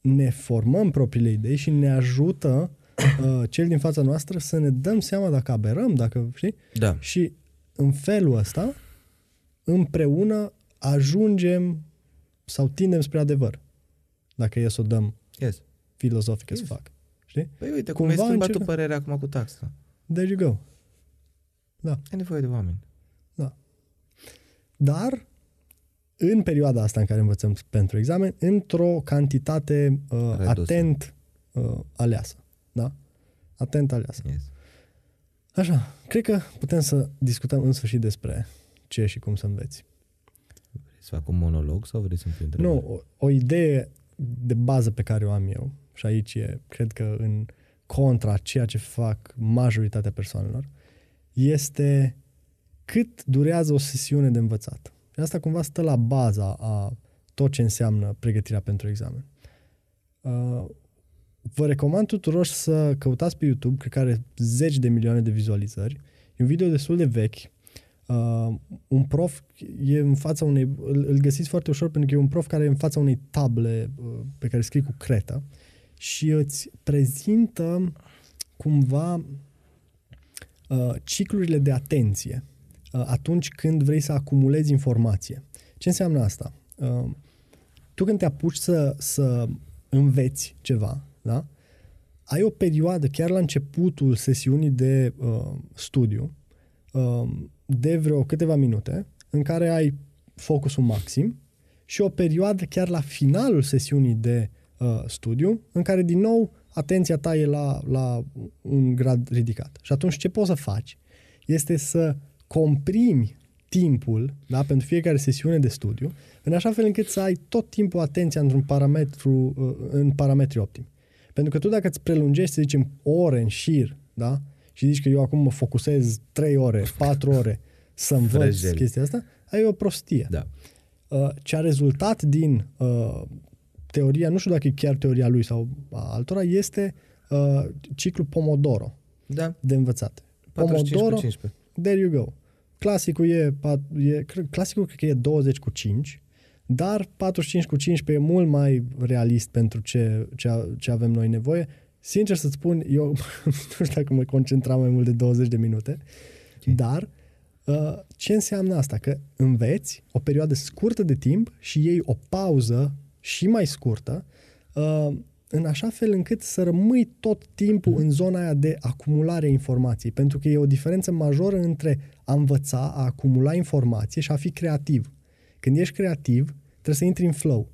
ne formăm propriile idei și ne ajută uh, cel din fața noastră să ne dăm seama dacă aberăm, dacă, știi? Da. Și în felul ăsta, împreună ajungem sau tindem spre adevăr. Dacă e să o dăm Yes. filozofic as Yes. fuck. Știi? Păi uite, cum Cumva ai schimbat încercă- tu părerea acum cu taxa. There you go. Ai nevoie de oameni. Dar, în perioada asta în care învățăm pentru examen, într-o cantitate uh, Redusă. atent uh, aleasă. Da? Atent aleasă. Yes. Așa, cred că putem să discutăm în sfârșit despre ce și cum să înveți. Vrei să fac un monolog sau vrei să-mi pui întrebări? Nu, o, o idee de bază pe care o am eu, și aici e, cred că în contra ceea ce fac majoritatea persoanelor, este cât durează o sesiune de învățat. Și asta cumva stă la baza a tot ce înseamnă pregătirea pentru examen. Uh, vă recomand tuturor să căutați pe YouTube, cred că are zeci de milioane de vizualizări. E un video destul de vechi. Uh, un prof e în fața unei... Îl, îl găsiți foarte ușor pentru că e un prof care e în fața unei table uh, pe care scrie cu cretă și îți prezintă cumva uh, ciclurile de atenție uh, atunci când vrei să acumulezi informație. Ce înseamnă asta? Uh, tu când te apuci să, să înveți ceva, da? ai o perioadă chiar la începutul sesiunii de uh, studiu uh, de vreo câteva minute în care ai focusul maxim și o perioadă chiar la finalul sesiunii de uh, studiu în care din nou atenția ta e la, la un grad ridicat. Și atunci ce poți să faci este să comprimi timpul da, pentru fiecare sesiune de studiu în așa fel încât să ai tot timpul atenția într-un parametru, uh, în parametri optimi. Pentru că tu dacă îți prelungești, să zicem, ore în șir, da? Și zici că eu acum mă focusez 3 ore, 4 ore să învăț Vrăjeli. chestia asta, ai o prostie. Da. Uh, ce a rezultat din uh, teoria, nu știu dacă e chiar teoria lui sau a altora, este uh, ciclul Pomodoro Da. de învățat. 45 Pomodoro, cu 15. there you go. Clasicul e, pat- e cred- clasicul cred că e 20 cu 5, dar 45 cu 15 e mult mai realist pentru ce, ce, a- ce avem noi nevoie. Sincer să spun, eu nu știu dacă mă concentram mai mult de 20 de minute, Ok. dar uh, ce înseamnă asta? Că înveți o perioadă scurtă de timp și iei o pauză și mai scurtă uh, în așa fel încât să rămâi tot timpul în zona aia de acumulare a informației, pentru că e o diferență majoră între a învăța, a acumula informație și a fi creativ. Când ești creativ, trebuie să intri în flow.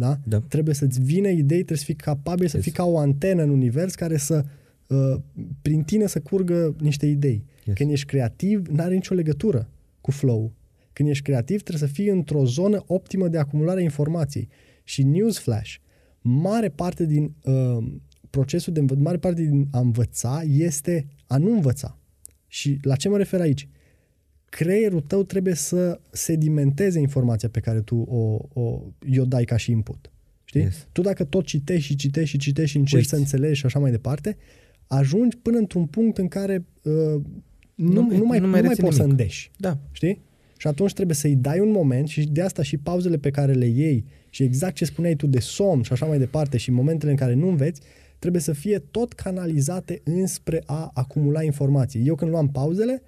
Da? Da. Trebuie să-ți vină idei, trebuie să fii capabil să Yes. fii ca o antenă în univers care să, uh, prin tine să curgă niște idei. Yes. Când ești creativ, n-are nicio legătură cu flow. Când ești creativ, trebuie să fii într-o zonă optimă de acumulare a informației. Și newsflash, mare parte din uh, procesul de învă- mare parte din a învăța este a nu învăța. Și la ce mă refer aici? Creierul tău trebuie să sedimenteze informația pe care tu o, o, i-o dai ca și input. Știi? Yes. Tu dacă tot citești și citești și citești și încerci Uiți. să înțelegi și așa mai departe, ajungi până într-un punct în care uh, nu, nu, mai- nu, mai, nu nu mai mai reții poți să nimic. îndeși. Da. Știi? Și atunci trebuie să-i dai un moment și de asta și pauzele pe care le iei și exact ce spuneai tu de somn și așa mai departe și momentele în care nu înveți, trebuie să fie tot canalizate înspre a acumula informații. Eu când luam pauzele,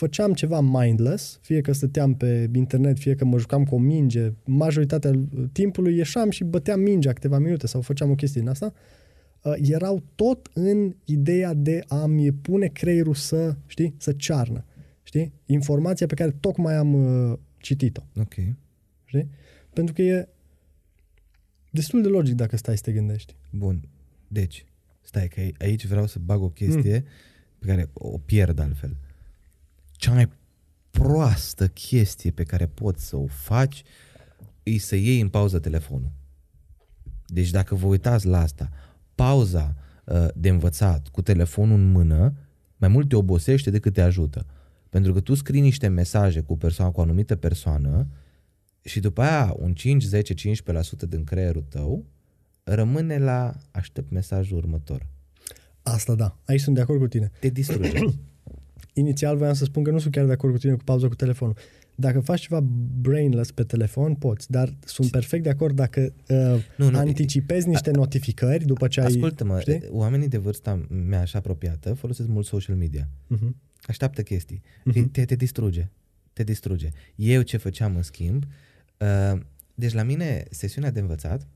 făceam ceva mindless, fie că stăteam pe internet, fie că mă jucam cu o minge, majoritatea timpului ieșeam și băteam mingea câteva minute sau făceam o chestie din asta, uh, erau tot în ideea de a-mi pune creierul să, știi, să cearnă. Știi? Informația pe care tocmai am uh, citit-o. Ok. Știi? Pentru că e destul de logic dacă stai să te gândești. Bun. Deci, stai că aici vreau să bag o chestie mm. pe care o pierd altfel. Cea mai proastă chestie pe care poți să o faci e să iei în pauză telefonul. Deci dacă vă uitați la asta, pauza uh, de învățat cu telefonul în mână mai mult te obosește decât te ajută. Pentru că tu scrii niște mesaje cu, persoană, cu o anumită persoană și după aia un 5, 10, 15% din creierul tău rămâne la aștept mesajul următor. Asta da, aici sunt de acord cu tine. Te distruge. Inițial voiam să spun că nu sunt chiar de acord cu tine cu pauza cu telefonul. Dacă faci ceva brainless pe telefon, poți, dar sunt perfect de acord dacă uh, Nu, nu, anticipezi niște notificări după ce ai... Ascultă-mă, știi? oamenii de vârsta mea așa apropiată folosesc mult social media. Uh-huh. Așteaptă chestii. Uh-huh. Te, te distruge. Te distruge. Eu ce făceam în schimb, uh, deci la mine sesiunea de învățat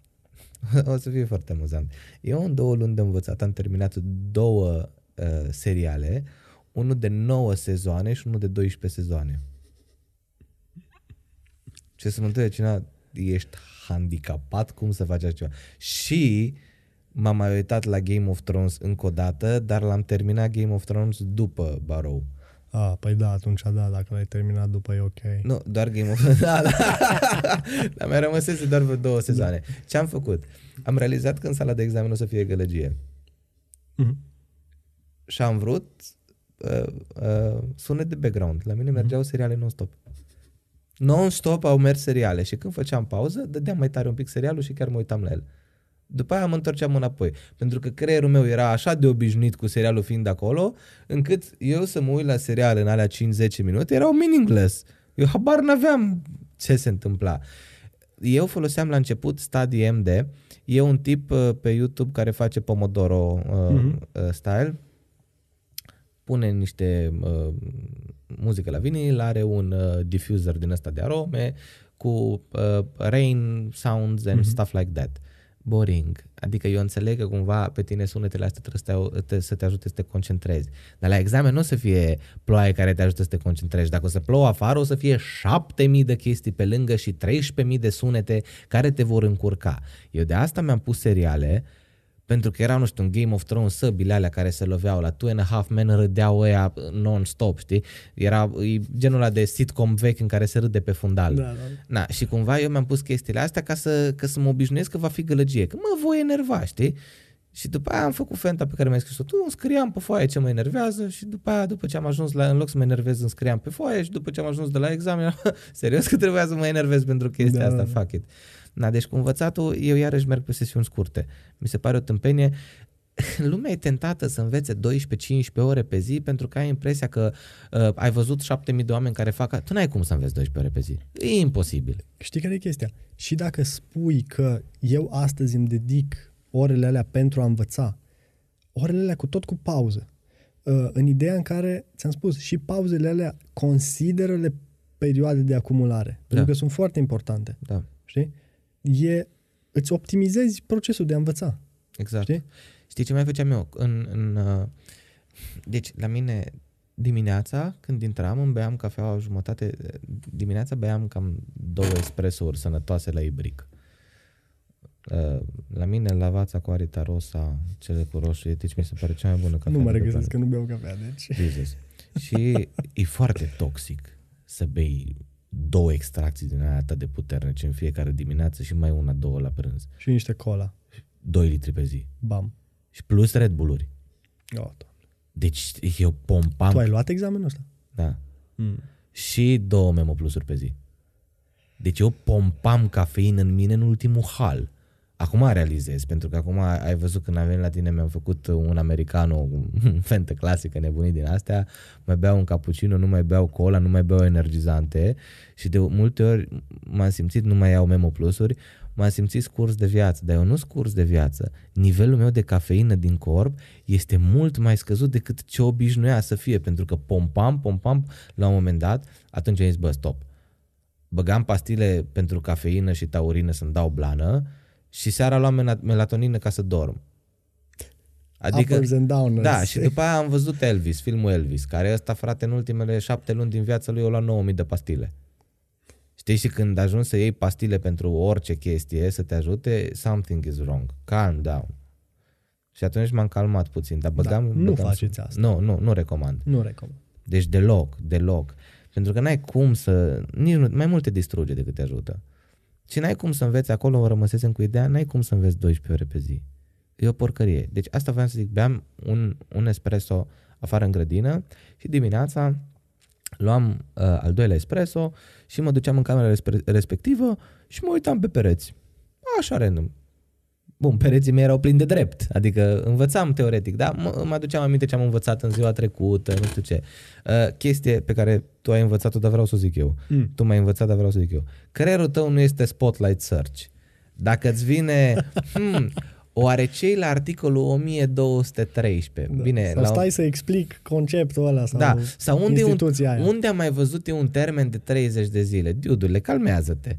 o să fie foarte amuzant. Eu în două luni de învățat am terminat două uh, seriale, unul de 9 sezoane și unul de 12 sezoane. Ce să mă întrebe cineva, ești handicapat cum să faci așa ceva? Și m-am mai uitat la Game of Thrones încă o dată, dar l-am terminat Game of Thrones după Barrow. A, păi da, atunci da, dacă l-ai terminat după e ok. Nu, doar Game of Thrones. Da, da. Dar mai rămăsese doar vreo două sezoane. Ce am făcut? Am realizat că în sala de examen o să fie gălăgie. Mhm. Și am vrut uh, uh, sunet de background. La mine mergeau seriale non-stop. Non-stop au mers seriale și când făceam pauză, dădeam mai tare un pic serialul și chiar mă uitam la el. După aia mă întorceam înapoi, pentru că creierul meu era așa de obișnuit cu serialul fiind acolo, încât eu să mă uit la serial în alea 5-10 minute erau meaningless. Eu habar n-aveam ce se întâmpla. Eu foloseam la început Study MD, e un tip uh, pe YouTube care face Pomodoro uh, Mhm. uh, style, pune niște uh, muzică la vinil, are un uh, diffuser din ăsta de arome cu uh, rain sounds and Mhm. stuff like that. Boring. Adică eu înțeleg că cumva pe tine sunetele astea trebuie să te, te, să te ajute să te concentrezi. Dar la examen nu o să fie ploaie care te ajută să te concentrezi. Dacă o să plouă afară, o să fie 7000 de chestii pe lângă și 13.000 de sunete care te vor încurca. Eu de asta mi-am pus seriale pentru că era, nu știu, un Game of Thrones, săbile alea care se loveau la Two and a Half Men, râdeau ăia non-stop, știi? Era e genul ăla de sitcom vechi în care se râde pe fundal. Da, da. Na, și cumva eu mi-am pus chestiile astea ca să, ca să mă obișnuiesc că va fi gălăgie, că mă voi enerva, știi? Și după aia am făcut fenta pe care mi-ai scris-o tu, îmi scriam pe foaie ce mă enervează și după aia, după ce am ajuns la, în loc să mă enervez, îmi scriam pe foaie și după ce am ajuns de la examen, serios că trebuia să mă enervez pentru chestia Da, asta, da. fuck it. Na, deci cu învățatul, eu iarăși merg pe sesiuni scurte. Mi se pare o tâmpenie. Lumea e tentată să învețe 12-15 ore pe zi pentru că ai impresia că uh, ai văzut 7000 de oameni care fac... Tu n-ai cum să înveți 12 ore pe zi. E imposibil. Știi care e chestia? Și dacă spui că eu astăzi îmi dedic orele alea pentru a învăța, orele alea cu tot cu pauză, uh, în ideea în care, ți-am spus, și pauzele alea consideră-le perioade de acumulare, pentru Da. că sunt foarte importante, Da. știi? E, îți optimizezi procesul de a învăța. Exact. Știi? Știi ce mai făceam eu? În, în, uh, deci, la mine, dimineața, când intram, îmi beam cafeaua jumătate, dimineața beam cam două espresso-uri sănătoase la ibric. Uh, La mine, lavața cu arita rosa, cele cu roșu, deci mi se pare cea mai bună cafea. nu mă de pe regăsesc planetă. că nu beau cafea, deci... Jesus. Și e foarte toxic să bei două extracții din aia atât de puternice în fiecare dimineață și mai una, două la prânz. Și niște cola. 2 litri pe zi. Bam. Și plus Red Bull-uri. Oh, Doamne. Deci eu pompam... tu ai luat examenul ăsta? Da. Mm. Și două Memo Plusuri pe zi. Deci eu pompam cafeină în mine în ultimul hal. Acum realizez, pentru că acum ai văzut când am venit la tine mi-am făcut un americano, un fentă clasică nebunit din astea, mai beau un cappuccino, nu mai beau cola, nu mai beau energizante și de multe ori m-am simțit, nu mai iau Memo Plusuri, m-am simțit scurs de viață, dar eu nu scurs de viață. Nivelul meu de cafeină din corp este mult mai scăzut decât ce obișnuia să fie, pentru că pompam, pompam la un moment dat, atunci am zis, bă, stop. Băgam pastile pentru cafeină și taurină să-mi dau blană și seara luam mela- melatonină ca să dorm. Adică, Uppers and downers. da, și după aia am văzut Elvis, filmul Elvis, care ăsta, frate, în ultimele șapte luni din viața lui, o lua 9000 de pastile. Știi, și când ajungi să iei pastile pentru orice chestie să te ajute, something is wrong. Calm down. Și atunci m-am calmat puțin, dar băgam... Da, nu băgam faceți sub- asta. Nu, nu, nu recomand. Nu recomand. Deci deloc, deloc. Pentru că n-ai cum să... Nici nu, mai mult te distruge decât te ajută. Și n-ai cum să înveți acolo, rămăsesem cu ideea, n-ai cum să înveți 12 ore pe zi. E o porcărie. Deci asta voiam să zic, beam un, un espresso afară în grădină și dimineața luam uh, al doilea espresso și mă duceam în camera respre- respectivă și mă uitam pe pereți. Așa random. Bun, pereții mei erau plini de drept, adică învățam teoretic, da? Mă, mă aduceam aminte ce am învățat în ziua trecută, nu știu ce. Uh, chestie pe care tu ai învățat-o, dar vreau să o zic eu. Mm. Tu m-ai învățat, dar vreau să zic eu. Creierul tău nu este spotlight search. Dacă îți vine, hmm, oare cei la articolul 1213? Da. Bine, sau la stai să explic conceptul ăla sau, da, sau unde, e un, instituția aia. unde am mai văzut eu un termen de 30 de zile? Dudurile, calmează-te.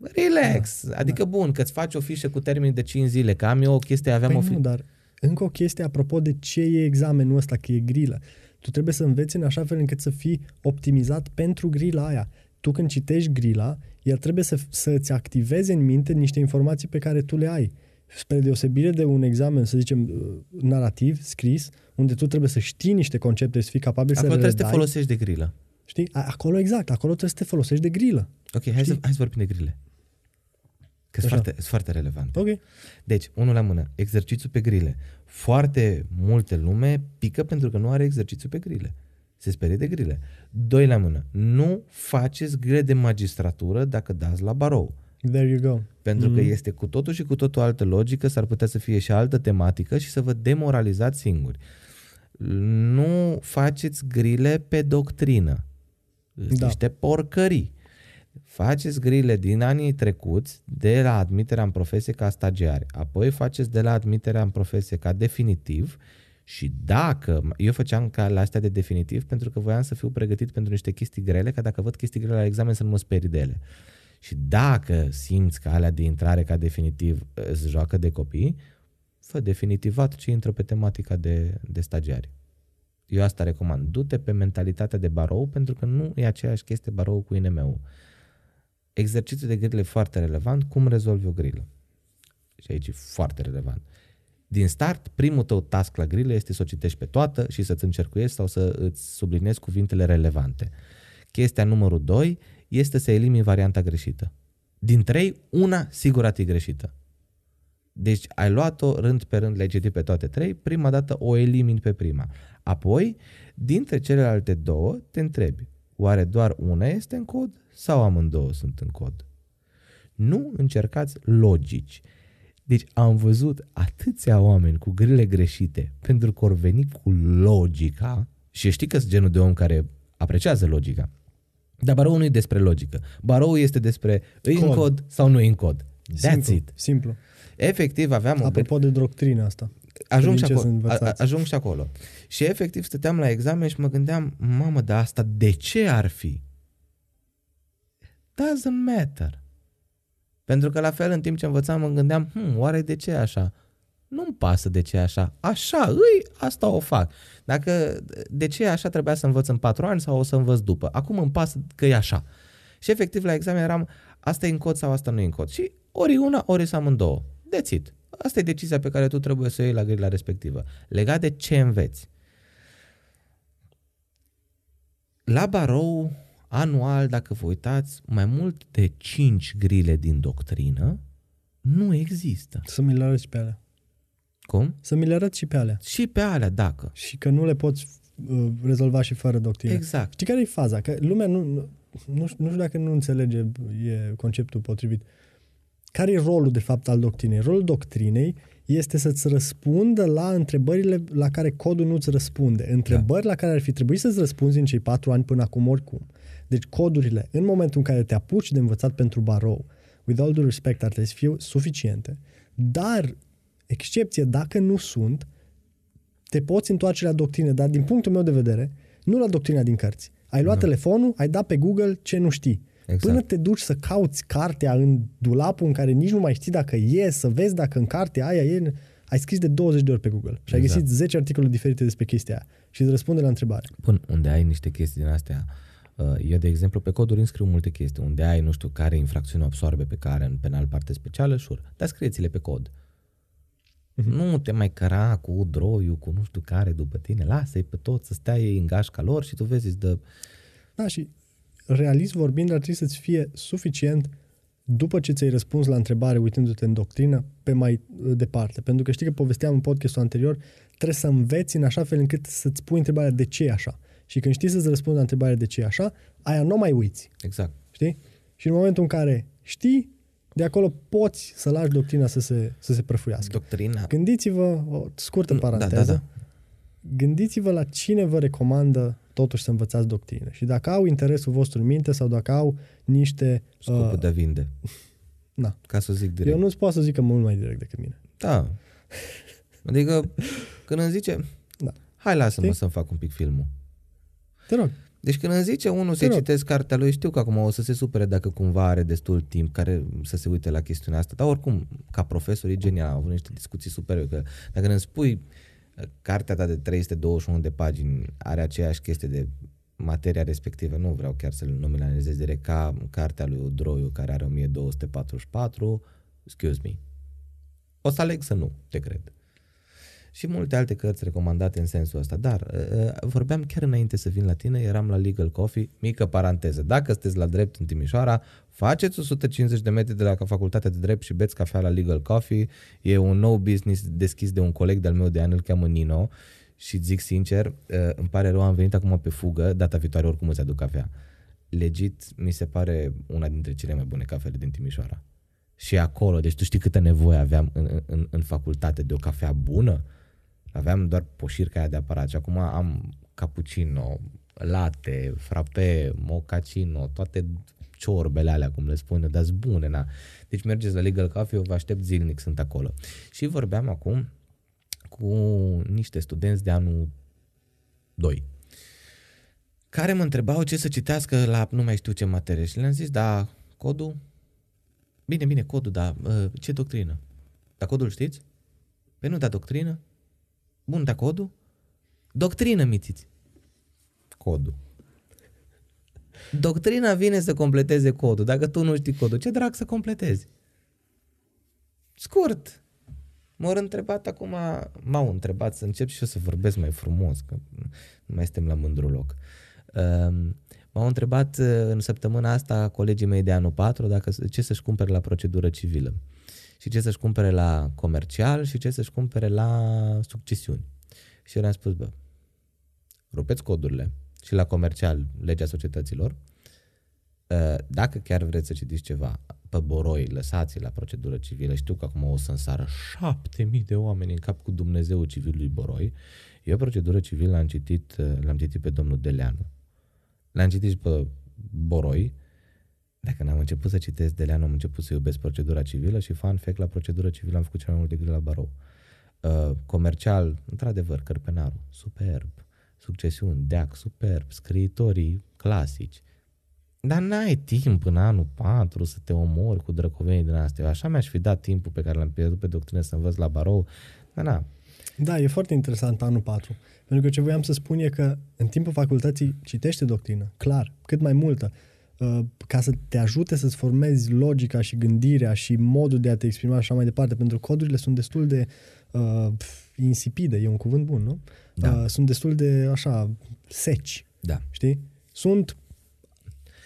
Relax. Da, adică bun, că-ți faci o fișă cu termen de 5 zile, că am eu o chestie, aveam păi o fi... nu, dar încă o chestie apropo de ce e examenul ăsta, că e grilă. Tu trebuie să înveți în așa fel încât să fii optimizat pentru grila aia. Tu când citești grila, el trebuie să, să-ți activeze în minte niște informații pe care tu le ai. Spre deosebire de un examen, să zicem, uh, narrativ, scris, unde tu trebuie să știi niște concepte, să fii capabil Acolo să le trebuie să te redai. folosești de grilă. Știi? A- Acolo exact, acolo trebuie să te folosești de grilă. Ok, hai să, hai să vorbim de grile. Că sunt Așa. foarte, sunt foarte relevant. Ok. Deci, unul la mână, exercițiu pe grile. Foarte multe lume pică pentru că nu are exercițiu pe grile. Se sperie de grile. Doi la mână, nu faceți grile de magistratură dacă dați la barou. There you go. Pentru mm. că Mhm. este cu totul și cu totul altă logică, s-ar putea să fie și altă tematică și să vă demoralizați singuri. Nu faceți grile pe doctrină. Sunt Da. niște porcării. Faceți grile din anii trecuți de la admiterea în profesie ca stagiari, apoi faceți de la admiterea în profesie ca definitiv și dacă, eu făceam ca la astea de definitiv pentru că voiam să fiu pregătit pentru niște chestii grele, ca dacă văd chestii grele la examen să nu mă sperii de ele. Și dacă simți că alea de intrare ca definitiv îți joacă de copii, fă definitivat ce intră pe tematica de, de stagiari. Eu asta recomand. Du-te pe mentalitatea de barou pentru că nu e aceeași chestie barou cu INM-ul. Exercițiul de grilă e foarte relevant. Cum rezolvi o grilă? Și aici e foarte relevant. Din start, primul tău task la grilă este să o citești pe toată și să-ți încercuiesc sau să îți subliniezi cuvintele relevante. Chestia numărul 2 este să elimini varianta greșită. Din trei, una sigur a fi greșită. Deci ai luat-o rând pe rând, le-ai citit pe toate trei, prima dată o elimini pe prima. Apoi, dintre celelalte două, te întrebi, oare doar una este în cod sau amândouă sunt în cod? Nu încercați logici. Deci am văzut atâția oameni cu grile greșite pentru că au venit cu logica și știi că sunt genul de om care apreciază logica. Dar barou nu e despre logică. Barou este despre îi în Cod. cod sau nu e în cod. That's simplu, it. Simplu. Efectiv aveam o Apropo de doctrina asta. ajung și, din ce acolo, sunt a, a, învățați. ajung și acolo. Și efectiv stăteam la examen și mă gândeam, mamă, dar asta de ce ar fi? Doesn't matter. Pentru că la fel în timp ce învățam mă gândeam, hm, oare de ce e așa? Nu-mi pasă de ce e așa. Așa, îi, asta o fac. Dacă de ce e așa trebuia să învăț în patru ani sau o să învăț după. Acum îmi pasă că e așa. Și efectiv la examen eram, asta e în cod sau asta nu e în cod. Și ori una, ori să amândouă. Decid. Asta e decizia pe care tu trebuie să o iei la grila respectivă. Legat de ce înveți. La barou, anual, dacă vă uitați, mai mult de 5 grile din doctrină nu există. Să mi le arăți pe alea. Cum? Să mi le arăți și pe alea. Și pe alea, dacă. Și că nu le poți uh, rezolva și fără doctrină. Exact. Știi care e faza? Că lumea nu, nu, nu, știu, nu știu dacă nu înțelege e conceptul potrivit. Care e rolul, de fapt, al doctrinei? Rolul doctrinei este să-ți răspundă la întrebările la care codul nu-ți răspunde. Întrebări da. la care ar fi trebuit să-ți răspunzi în cei patru ani până acum oricum. Deci codurile, în momentul în care te apuci de învățat pentru barou, with all due respect, ar trebui să fie suficiente, dar, excepție, dacă nu sunt, te poți întoarce la doctrină, dar din punctul meu de vedere, nu la doctrina din cărți. Ai luat nu. telefonul, ai dat pe Google ce nu știi. Exact. Până te duci să cauți cartea în dulapul în care nici nu mai știi dacă e, să vezi dacă în cartea aia e, ai scris de 20 de ori pe Google și exact. ai găsit 10 articole diferite despre chestia aia și îți răspunde la întrebare. Până unde ai niște chestii din astea, uh, eu, de exemplu, pe coduri înscriu multe chestii. Unde ai, nu știu, care infracțiune absorbe pe care în penal parte specială, șur. Dar scrieți-le pe cod. Mm-hmm. Nu te mai căra cu droiul, cu nu știu care după tine. Lasă-i pe tot să stea ei în gașca lor și tu vezi, îți dă... Da, și realist vorbind, ar trebui să-ți fie suficient după ce ți-ai răspuns la întrebare uitându-te în doctrină, pe mai uh, departe. Pentru că știi că povesteam în podcastul anterior, trebuie să înveți în așa fel încât să-ți pui întrebarea de ce e așa. Și când știi să-ți răspunzi la întrebarea de ce e așa, aia nu mai uiți. Exact. Știi? Și în momentul în care știi, de acolo poți să lași doctrina să se, să se prăfuiască. Doctrina. Gândiți-vă, o scurtă paranteză, da, da, da. gândiți-vă la cine vă recomandă totuși să învățați doctrină. Și dacă au interesul vostru în minte sau dacă au niște... Scopul uh, de a vinde. Na. Ca să zic direct. Eu nu-ți pot să zic că mult mai direct decât mine. Da. Adică când îmi zice, da. hai lasă-mă să-mi fac un pic filmul. Te rog. Deci când îmi zice unul să citesc cartea lui, știu că acum o să se supere dacă cumva are destul timp care să se uite la chestiunea asta, dar oricum, ca profesor e genial, am avut niște discuții super, că dacă îmi spui cartea ta de 321 de pagini are aceeași chestie de materia respectivă, nu vreau chiar să-l nominalizez direct ca cartea lui Udroiu care are 1244, excuse me. O să aleg să nu, te cred și multe alte cărți recomandate în sensul ăsta. Dar uh, uh, vorbeam chiar înainte să vin la tine, eram la Legal Coffee, mică paranteză. Dacă sunteți la drept în Timișoara, faceți 150 de metri de la facultatea de drept și beți cafea la Legal Coffee. E un nou business deschis de un coleg de-al meu de an, îl cheamă Nino și zic sincer, uh, îmi pare rău, am venit acum pe fugă, data viitoare oricum îți aduc cafea. Legit, mi se pare una dintre cele mai bune cafele din Timișoara. Și acolo, deci tu știi câtă nevoie aveam în, în, în facultate de o cafea bună? Aveam doar poșirca aia de aparat și acum am cappuccino, latte, frappe, moccacino, toate ciorbele alea, cum le spune, dar bune, na. Deci mergeți la Legal Coffee, eu vă aștept zilnic, sunt acolo. Și vorbeam acum cu niște studenți de anul 2 care mă întrebau ce să citească la nu mai știu ce materie și le-am zis, da, codul? Bine, bine, codul, da, ce doctrină? Dar codul știți? Păi nu, da, doctrină? Bun, dar codul? Doctrină, mițiți. Codul. Doctrina vine să completeze codul. Dacă tu nu știi codul, ce drag să completezi? Scurt. M-au întrebat acum, m-au întrebat să încep și eu să vorbesc mai frumos, că nu mai suntem la mândru loc. Um, m-au întrebat uh, în săptămâna asta colegii mei de anul 4 dacă, ce să-și cumpere la procedură civilă și ce să-și cumpere la comercial și ce să-și cumpere la succesiuni. Și eu le-am spus, bă, rupeți codurile și la comercial legea societăților, ă, dacă chiar vreți să citiți ceva pe boroi, lăsați la procedură civilă. Știu că acum o să însară șapte mii de oameni în cap cu Dumnezeu civilului Boroi. Eu procedură civilă l-am citit, ă, l-am citit pe domnul Deleanu. L-am citit pe Boroi dacă n-am început să citesc de Lean, am început să iubesc procedura civilă și fun fact, la procedură civilă am făcut cel mai mult decât la barou. Uh, comercial, într-adevăr, Cărpenarul, superb. Succesiuni, Deac, superb. Scriitorii clasici. Dar n-ai timp în anul 4 să te omori cu drăcovenii din astea. Așa mi-aș fi dat timpul pe care l-am pierdut pe doctrină să învăț la barou Da, na. Da, e foarte interesant anul 4. Pentru că ce voiam să spun e că în timpul facultății citește doctrină, clar, cât mai multă, uh, ca să te ajute să-ți formezi logica și gândirea și modul de a te exprima și așa mai departe, pentru că codurile sunt destul de uh, insipide, e un cuvânt bun, nu? Da. Uh, sunt destul de, așa, seci, Da. știi? Sunt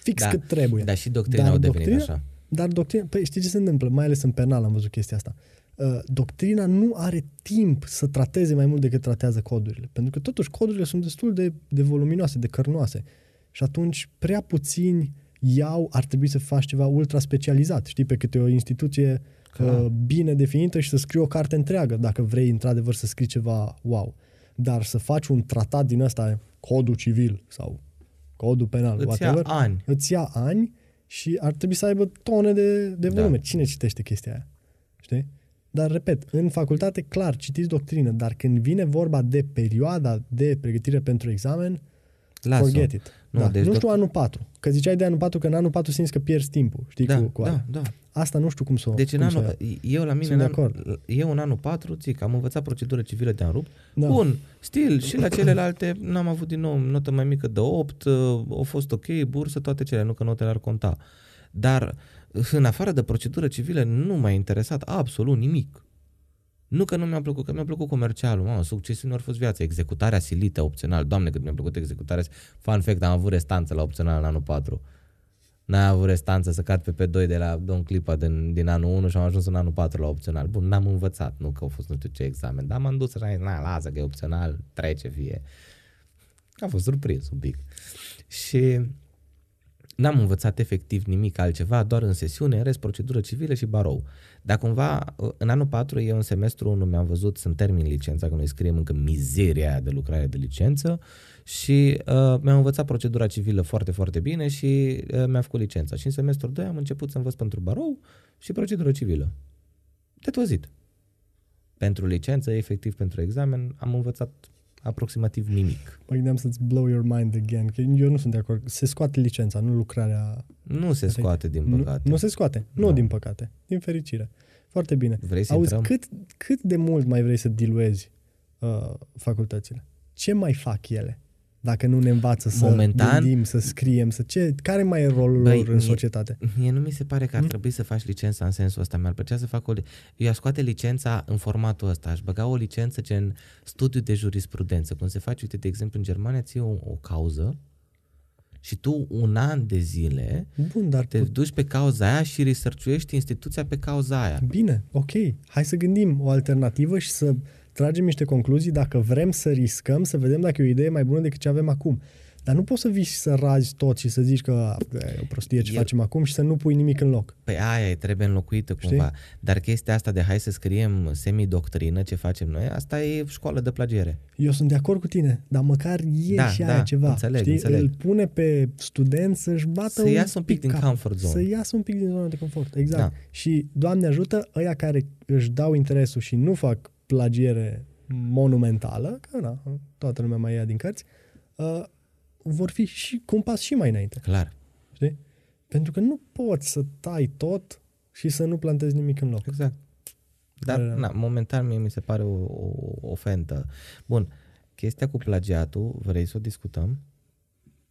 fix Da, cât trebuie. Dar și doctrina Dar au devenit doctrina- așa. Dar doctrina, păi știi ce se întâmplă? Mai ales în penal am văzut chestia asta. Uh, doctrina nu are timp să trateze mai mult decât tratează codurile. Pentru că totuși codurile sunt destul de, de voluminoase, de cărnoase. Și atunci prea puțini iau, ar trebui să faci ceva ultra specializat, știi, pe câte o instituție Clar. uh, bine definită și să scrii o carte întreagă, dacă vrei într-adevăr să scrii ceva wow. Dar să faci un tratat din ăsta, codul civil sau codul penal, Îți ia whatever, ani. îți ia ani și ar trebui să aibă tone de, de Da. volume. Cine citește chestia aia? Știi? Dar, repet, în facultate, clar, citiți doctrină, dar când vine vorba de perioada de pregătire pentru examen, Lasă-o. forget it. Nu, Nu, da. deci nu doc- știu anul 4. Că ziceai de anul 4, că în anul 4 simți că pierzi timpul, știi, Da, cu, cu da, alea. da. Asta nu știu cum să o Deci în cum să o anul, iau. eu la mine, Sunt în de anul, eu în anul 4, zic, am învățat procedură civilă de rupt. Da. Bun, stil, și la celelalte n-am avut din nou notă mai mică de 8, a fost ok, bursă, toate cele, nu că notele ar conta. Dar în afară de procedură civilă nu m-a interesat absolut nimic. Nu că nu mi-a plăcut, că mi-a plăcut comercialul, mamă, succesiunea a fost viața, executarea silită opțional, doamne cât mi-a plăcut executarea Fun fact, am avut restanță la opțional în anul 4. N-am avut restanță să cad pe P2 de la Don Clipa din, din anul 1 și am ajuns în anul 4 la opțional. Bun, n-am învățat, nu că a fost nu știu ce examen, dar m-am dus așa, na, lasă că e opțional, trece fie. Am fost surprins un pic. Și n-am învățat efectiv nimic altceva, doar în sesiune, în rest procedură civilă și barou. Dar cumva, în anul 4 e un semestru unul mi-am văzut să termin licența, că noi scriem încă mizeria aia de lucrare de licență și uh, mi-am învățat procedura civilă foarte, foarte bine și uh, mi-a făcut licența. Și în semestrul 2 am început să învăț pentru barou și procedură civilă. De văzit. Pentru licență, efectiv pentru examen, am învățat aproximativ nimic. Mă gândeam să-ți blow your mind again, că eu nu sunt de acord. Se scoate licența, nu lucrarea... Nu se scoate, din Nu, păcate. nu se scoate. Nu, Nu. din păcate. Din fericire. Foarte bine. Vrei să Auzi, intrăm? cât, cât de mult mai vrei să diluezi uh, facultățile? Ce mai fac ele? Dacă nu ne învață să Momentan- gândim, să scriem, să ce, care mai e rolul Băi, lor în mie- societate? Mie nu mi se pare că ar Mm. trebui să faci licența în sensul ăsta. Mi-ar plăcea să fac o... li- Eu aș scoate licența în formatul ăsta. Aș băga o licență gen studiu de jurisprudență. Cum se face, uite, de exemplu, în Germania ții o, o cauză și tu un an de zile Bun, dar te duci pe cauza aia și researchuiești instituția pe cauza aia. Bine, ok. Hai să gândim o alternativă și să tragem niște concluzii dacă vrem să riscăm, să vedem dacă e o idee mai bună decât ce avem acum. Dar nu poți să vii și să razi tot și să zici că "A, e o prostie ce El- facem acum și să nu pui nimic în loc. Păi aia e, trebuie înlocuită Știi? cumva. Dar chestia asta de hai să scriem semidoctrină, ce facem noi, asta e școală de plagiere. Eu sunt de acord cu tine, dar măcar e Da, și da, aia ceva. înțeleg, știi? înțeleg. Îl pune pe student să-și bată Să iasă un pic din cap. comfort zone. Să iasă un pic din zona de confort, exact. Da. Și, Doamne ajută, ăia care își dau interesul și nu fac plagiere monumentală, că na, toată lumea mai ia din cărți, uh, vor fi și cu un pas și mai înainte. Clar. Știi? Pentru că nu poți să tai tot și să nu plantezi nimic în loc. Exact. Dar, Da, da. na, momentan mie mi se pare o, o ofentă. Bun, chestia cu plagiatul, vrei să o discutăm?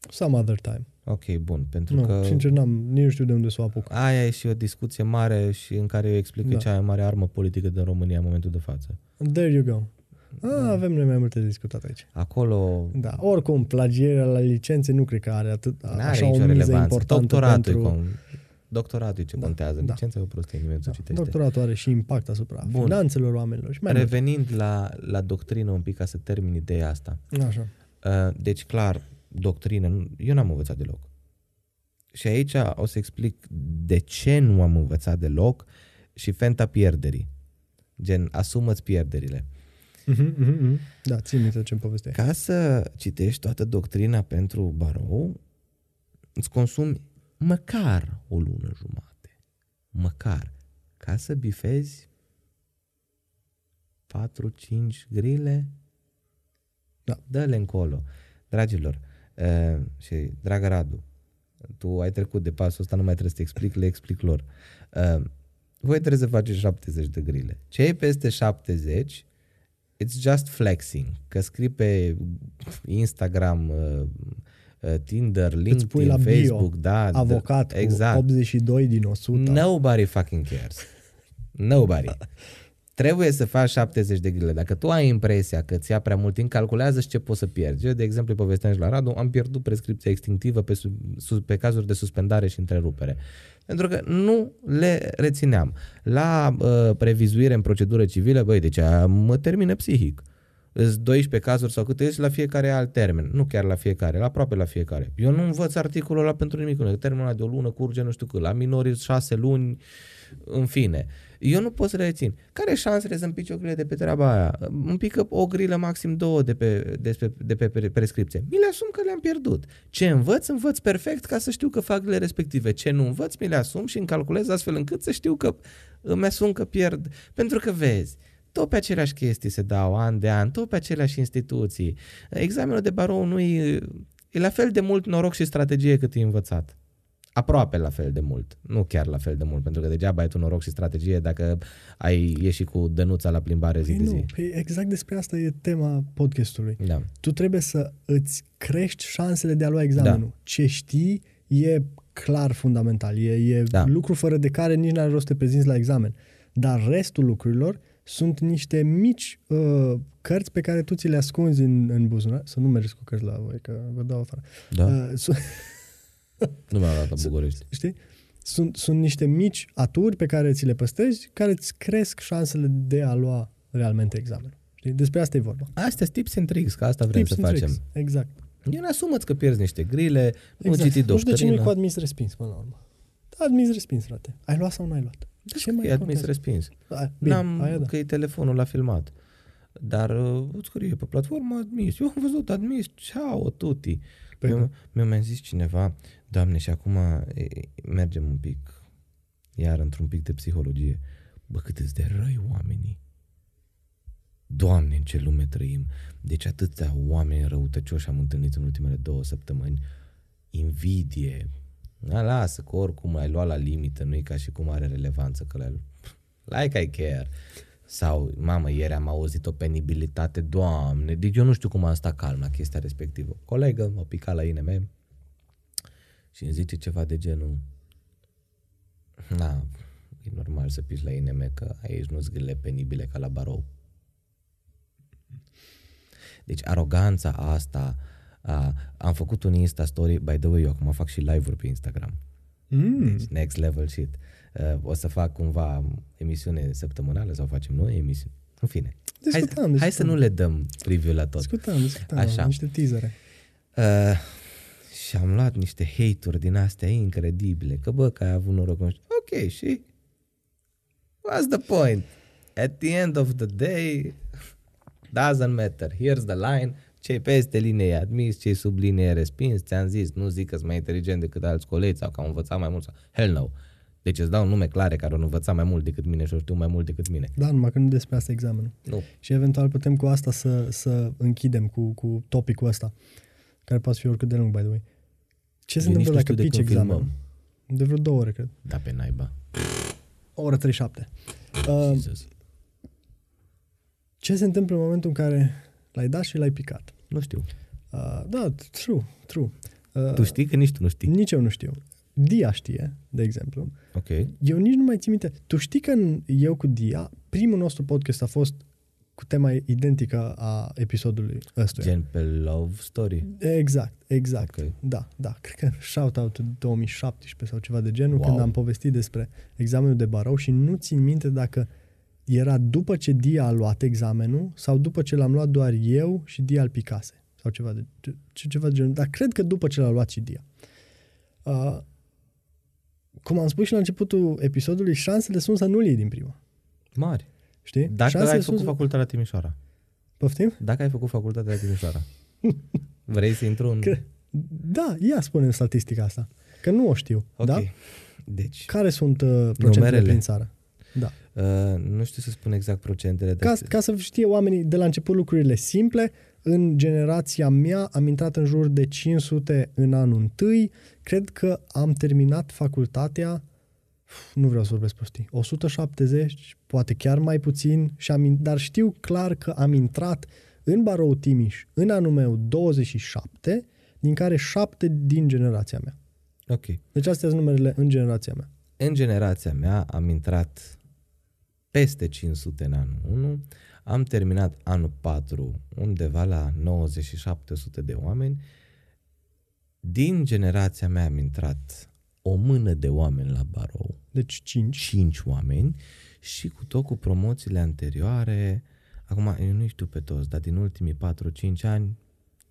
Some other time. Ok, bun, pentru Nu, că sincer, n-am, nici nu știu de unde să o apuc. aia e și o discuție mare și în care eu explic că Da. e cea mai mare armă politică din România în momentul de față. There you go. Ah, Da. avem noi mai multe de discutat aici. Acolo Da, oricum, plagierea la licențe nu cred că are atât, n-are așa o nicio miză relevanță. importantă Doctoratul, pentru... e cum, doctoratul e ce Da, contează. da. Licența e o prostie, nimeni nu Da, se citește. doctoratul are și impact asupra Bun. finanțelor oamenilor și mai mult. Revenind la, la doctrină un pic ca să termin ideea asta. Așa. Uh, Deci, clar, doctrină, nu- eu n-am învățat deloc. Și aici o să explic de ce nu am învățat deloc și fenta pierderii. Gen, asumă-ți pierderile. Uh-huh, uh-huh. Da, țin minte ce-mi povesteai. Ca să citești toată doctrina pentru barou, îți consumi măcar o lună jumate. Măcar. Ca să bifezi 4-5 grile, Da. dă-le încolo. Dragilor, uh, și dragă Radu, tu ai trecut de pasul ăsta, nu mai trebuie să te explic, le explic lor. Uh, voi trebuie să faceți 70 de grile. Ce e peste 70 it's just flexing. Că scrii pe Instagram, uh, uh, Tinder, Îți pui LinkedIn, la bio, Facebook, da, Avocat exact. cu 82 din 100. Nobody fucking cares. Nobody. Trebuie să faci 70 de grile. Dacă tu ai impresia că ți ia prea mult timp, calculează și ce poți să pierzi. Eu, de exemplu, îi povesteam și la Radu, am pierdut prescripția extinctivă pe, su- su- pe cazuri de suspendare și întrerupere. Pentru că nu le rețineam. La uh, previzuire în procedură civilă, băi, deci a, mă termină psihic. Îți 12 cazuri sau câte ești la fiecare alt termen. Nu chiar la fiecare, la aproape la fiecare. Eu nu învăț articolul ăla pentru nimic. nu. Termenul ăla de o lună curge nu știu cât. La minori șase luni, în fine. Eu nu pot să le rețin. Care e șansele să împici o grilă de pe treaba aia? Îmi pică o grilă maxim două de pe, de pe, de pe pre- prescripție. Mi le asum că le-am pierdut. Ce învăț, învăț perfect ca să știu că fac grile respective. Ce nu învăț, mi le asum și îmi calculez astfel încât să știu că îmi asum că pierd. Pentru că vezi, tot pe aceleași chestii se dau an de an, tot pe aceleași instituții. Examenul de barou nu e, e la fel de mult noroc și strategie cât e învățat. Aproape la fel de mult, nu chiar la fel de mult, pentru că degeaba ai tu noroc și strategie dacă ai ieșit cu dănuța la plimbare zi Păi de nu, zi. păi exact despre asta e tema podcastului. Da. Tu trebuie să îți crești șansele de a lua examenul. Da. Ce știi e clar fundamental. E, e Da. lucru fără de care nici n-are rost să te prezinți la examen. Dar restul lucrurilor sunt niște mici uh, cărți pe care tu ți le ascunzi în, în buzunar. Să nu mergeți cu cărți la voi, că vă dau afară. Da? Uh, sunt, Nu mi-am luat la București. știi? Sunt, sunt niște mici aturi pe care ți le păstrezi, care îți cresc șansele de a lua realmente examenul. Știi? Despre asta e vorba. Astea sunt tips and tricks, că asta vrem Tips să and facem. tricks. Exact. Eu asumăț că pierzi niște grile, nu exact. citi nu știu de ce nu e doctrina. cu admis respins până la urmă. Admis respins, frate. Ai luat sau nu ai luat? Da, Ce că mai e admis contează? respins. A, bine, N-am aia da. că e telefonul la filmat. Dar uh, îți scrie pe platformă admis. Eu am văzut admis, ceau, tuti. Păi mi-a, da. mi-a mai zis cineva, doamne, și acum e, mergem un pic, iar într-un pic de psihologie. Bă, cât îți de răi oamenii. Doamne, în ce lume trăim. Deci atâția oameni răutăcioși am întâlnit în ultimele două săptămâni. Invidie. Da, lasă, că oricum ai luat la limită, nu e ca și cum are relevanță că le Like I care. Sau, mamă, ieri am auzit o penibilitate, doamne, deci eu nu știu cum am stat calm la chestia respectivă. Colegă, m-a picat la INM și îmi zice ceva de genul, na, e normal să piși la INM că aici nu zgârile penibile ca la barou. Deci aroganța asta, a, am făcut un Insta story, by the way, eu acum fac și live-uri pe Instagram. Mm. Deci next level shit. Uh, o să fac cumva emisiune săptămânală sau facem noi emisiune. În fine. Hai, Discutăm, hai să discutăm. nu le dăm preview la tot. Discutăm, discutăm. Așa. Niște teasere. Uh, și am luat niște hate-uri din astea incredibile. Că bă, că ai avut noroc. nu știu. Ok, și what's the point? At the end of the day, doesn't matter. Here's the line. Cei peste linie e admis, cei sub linie e respins. Ți-am zis, nu zic că sunt mai inteligent decât alți colegi sau că au învățat mai mult. Sau... Hell no. Deci îți dau nume clare care au învățat mai mult decât mine și au știu mai mult decât mine. Da, numai că nu despre asta e examenul. Nu. Și eventual putem cu asta să, să închidem cu, cu topicul ăsta, care poate fi oricât de lung, by the way. Ce se Eu nici întâmplă nu dacă știu de pici când examenul? filmăm. De vreo două ore, cred. Da, pe naiba. O oră 37. Uh, Jesus. ce se întâmplă în momentul în care l-ai dat și l-ai picat? Nu știu. Uh, da, true, true. Uh, Tu știi că nici tu nu știi. Nici eu nu știu. Dia știe, de exemplu. Ok. Eu nici nu mai țin minte. Tu știi că în eu cu Dia, primul nostru podcast a fost cu tema identică a episodului ăstuia. Gen pe love story. Exact, exact. Ok. Da, da. Cred că shout-out 2017 sau ceva de genul, Wow. când am povestit despre examenul de barou și nu țin minte dacă era după ce Dia a luat examenul sau după ce l-am luat doar eu și Dia îl picase. Sau ceva de, ce, ceva de genul. Dar cred că după ce l-a luat și Dia. Uh, cum am spus și la începutul episodului, șansele sunt să nu-l iei din prima. Mari. Știi? Dacă șansele ai făcut sunt... facultatea la Timișoara. Poftim? Dacă ai făcut facultatea la Timișoara. Vrei să intru în... Cre- Da, ia spune statistica asta. Că nu o știu. Ok. Da? Deci, Care sunt uh, procentele Numerele. prin țară? Da. uh, nu știu să spun exact procentele. Ca, Dar ca să știe oamenii de la început lucrurile simple, în generația mea am intrat în jur de 500 în anul întâi. Cred că am terminat facultatea nu vreau să vorbesc prostii, 170, poate chiar mai puțin, și am, dar știu clar că am intrat în barou Timiș în anul meu 27, din care 7 din generația mea. Ok. Deci astea sunt numerele în generația mea. În generația mea am intrat peste 500 în anul 1, am terminat anul 4 undeva la 97-100 de oameni. Din generația mea am intrat o mână de oameni la barou, Deci 5. 5 oameni și cu tot cu promoțiile anterioare, acum eu nu știu pe toți, dar din ultimii 4-5 ani,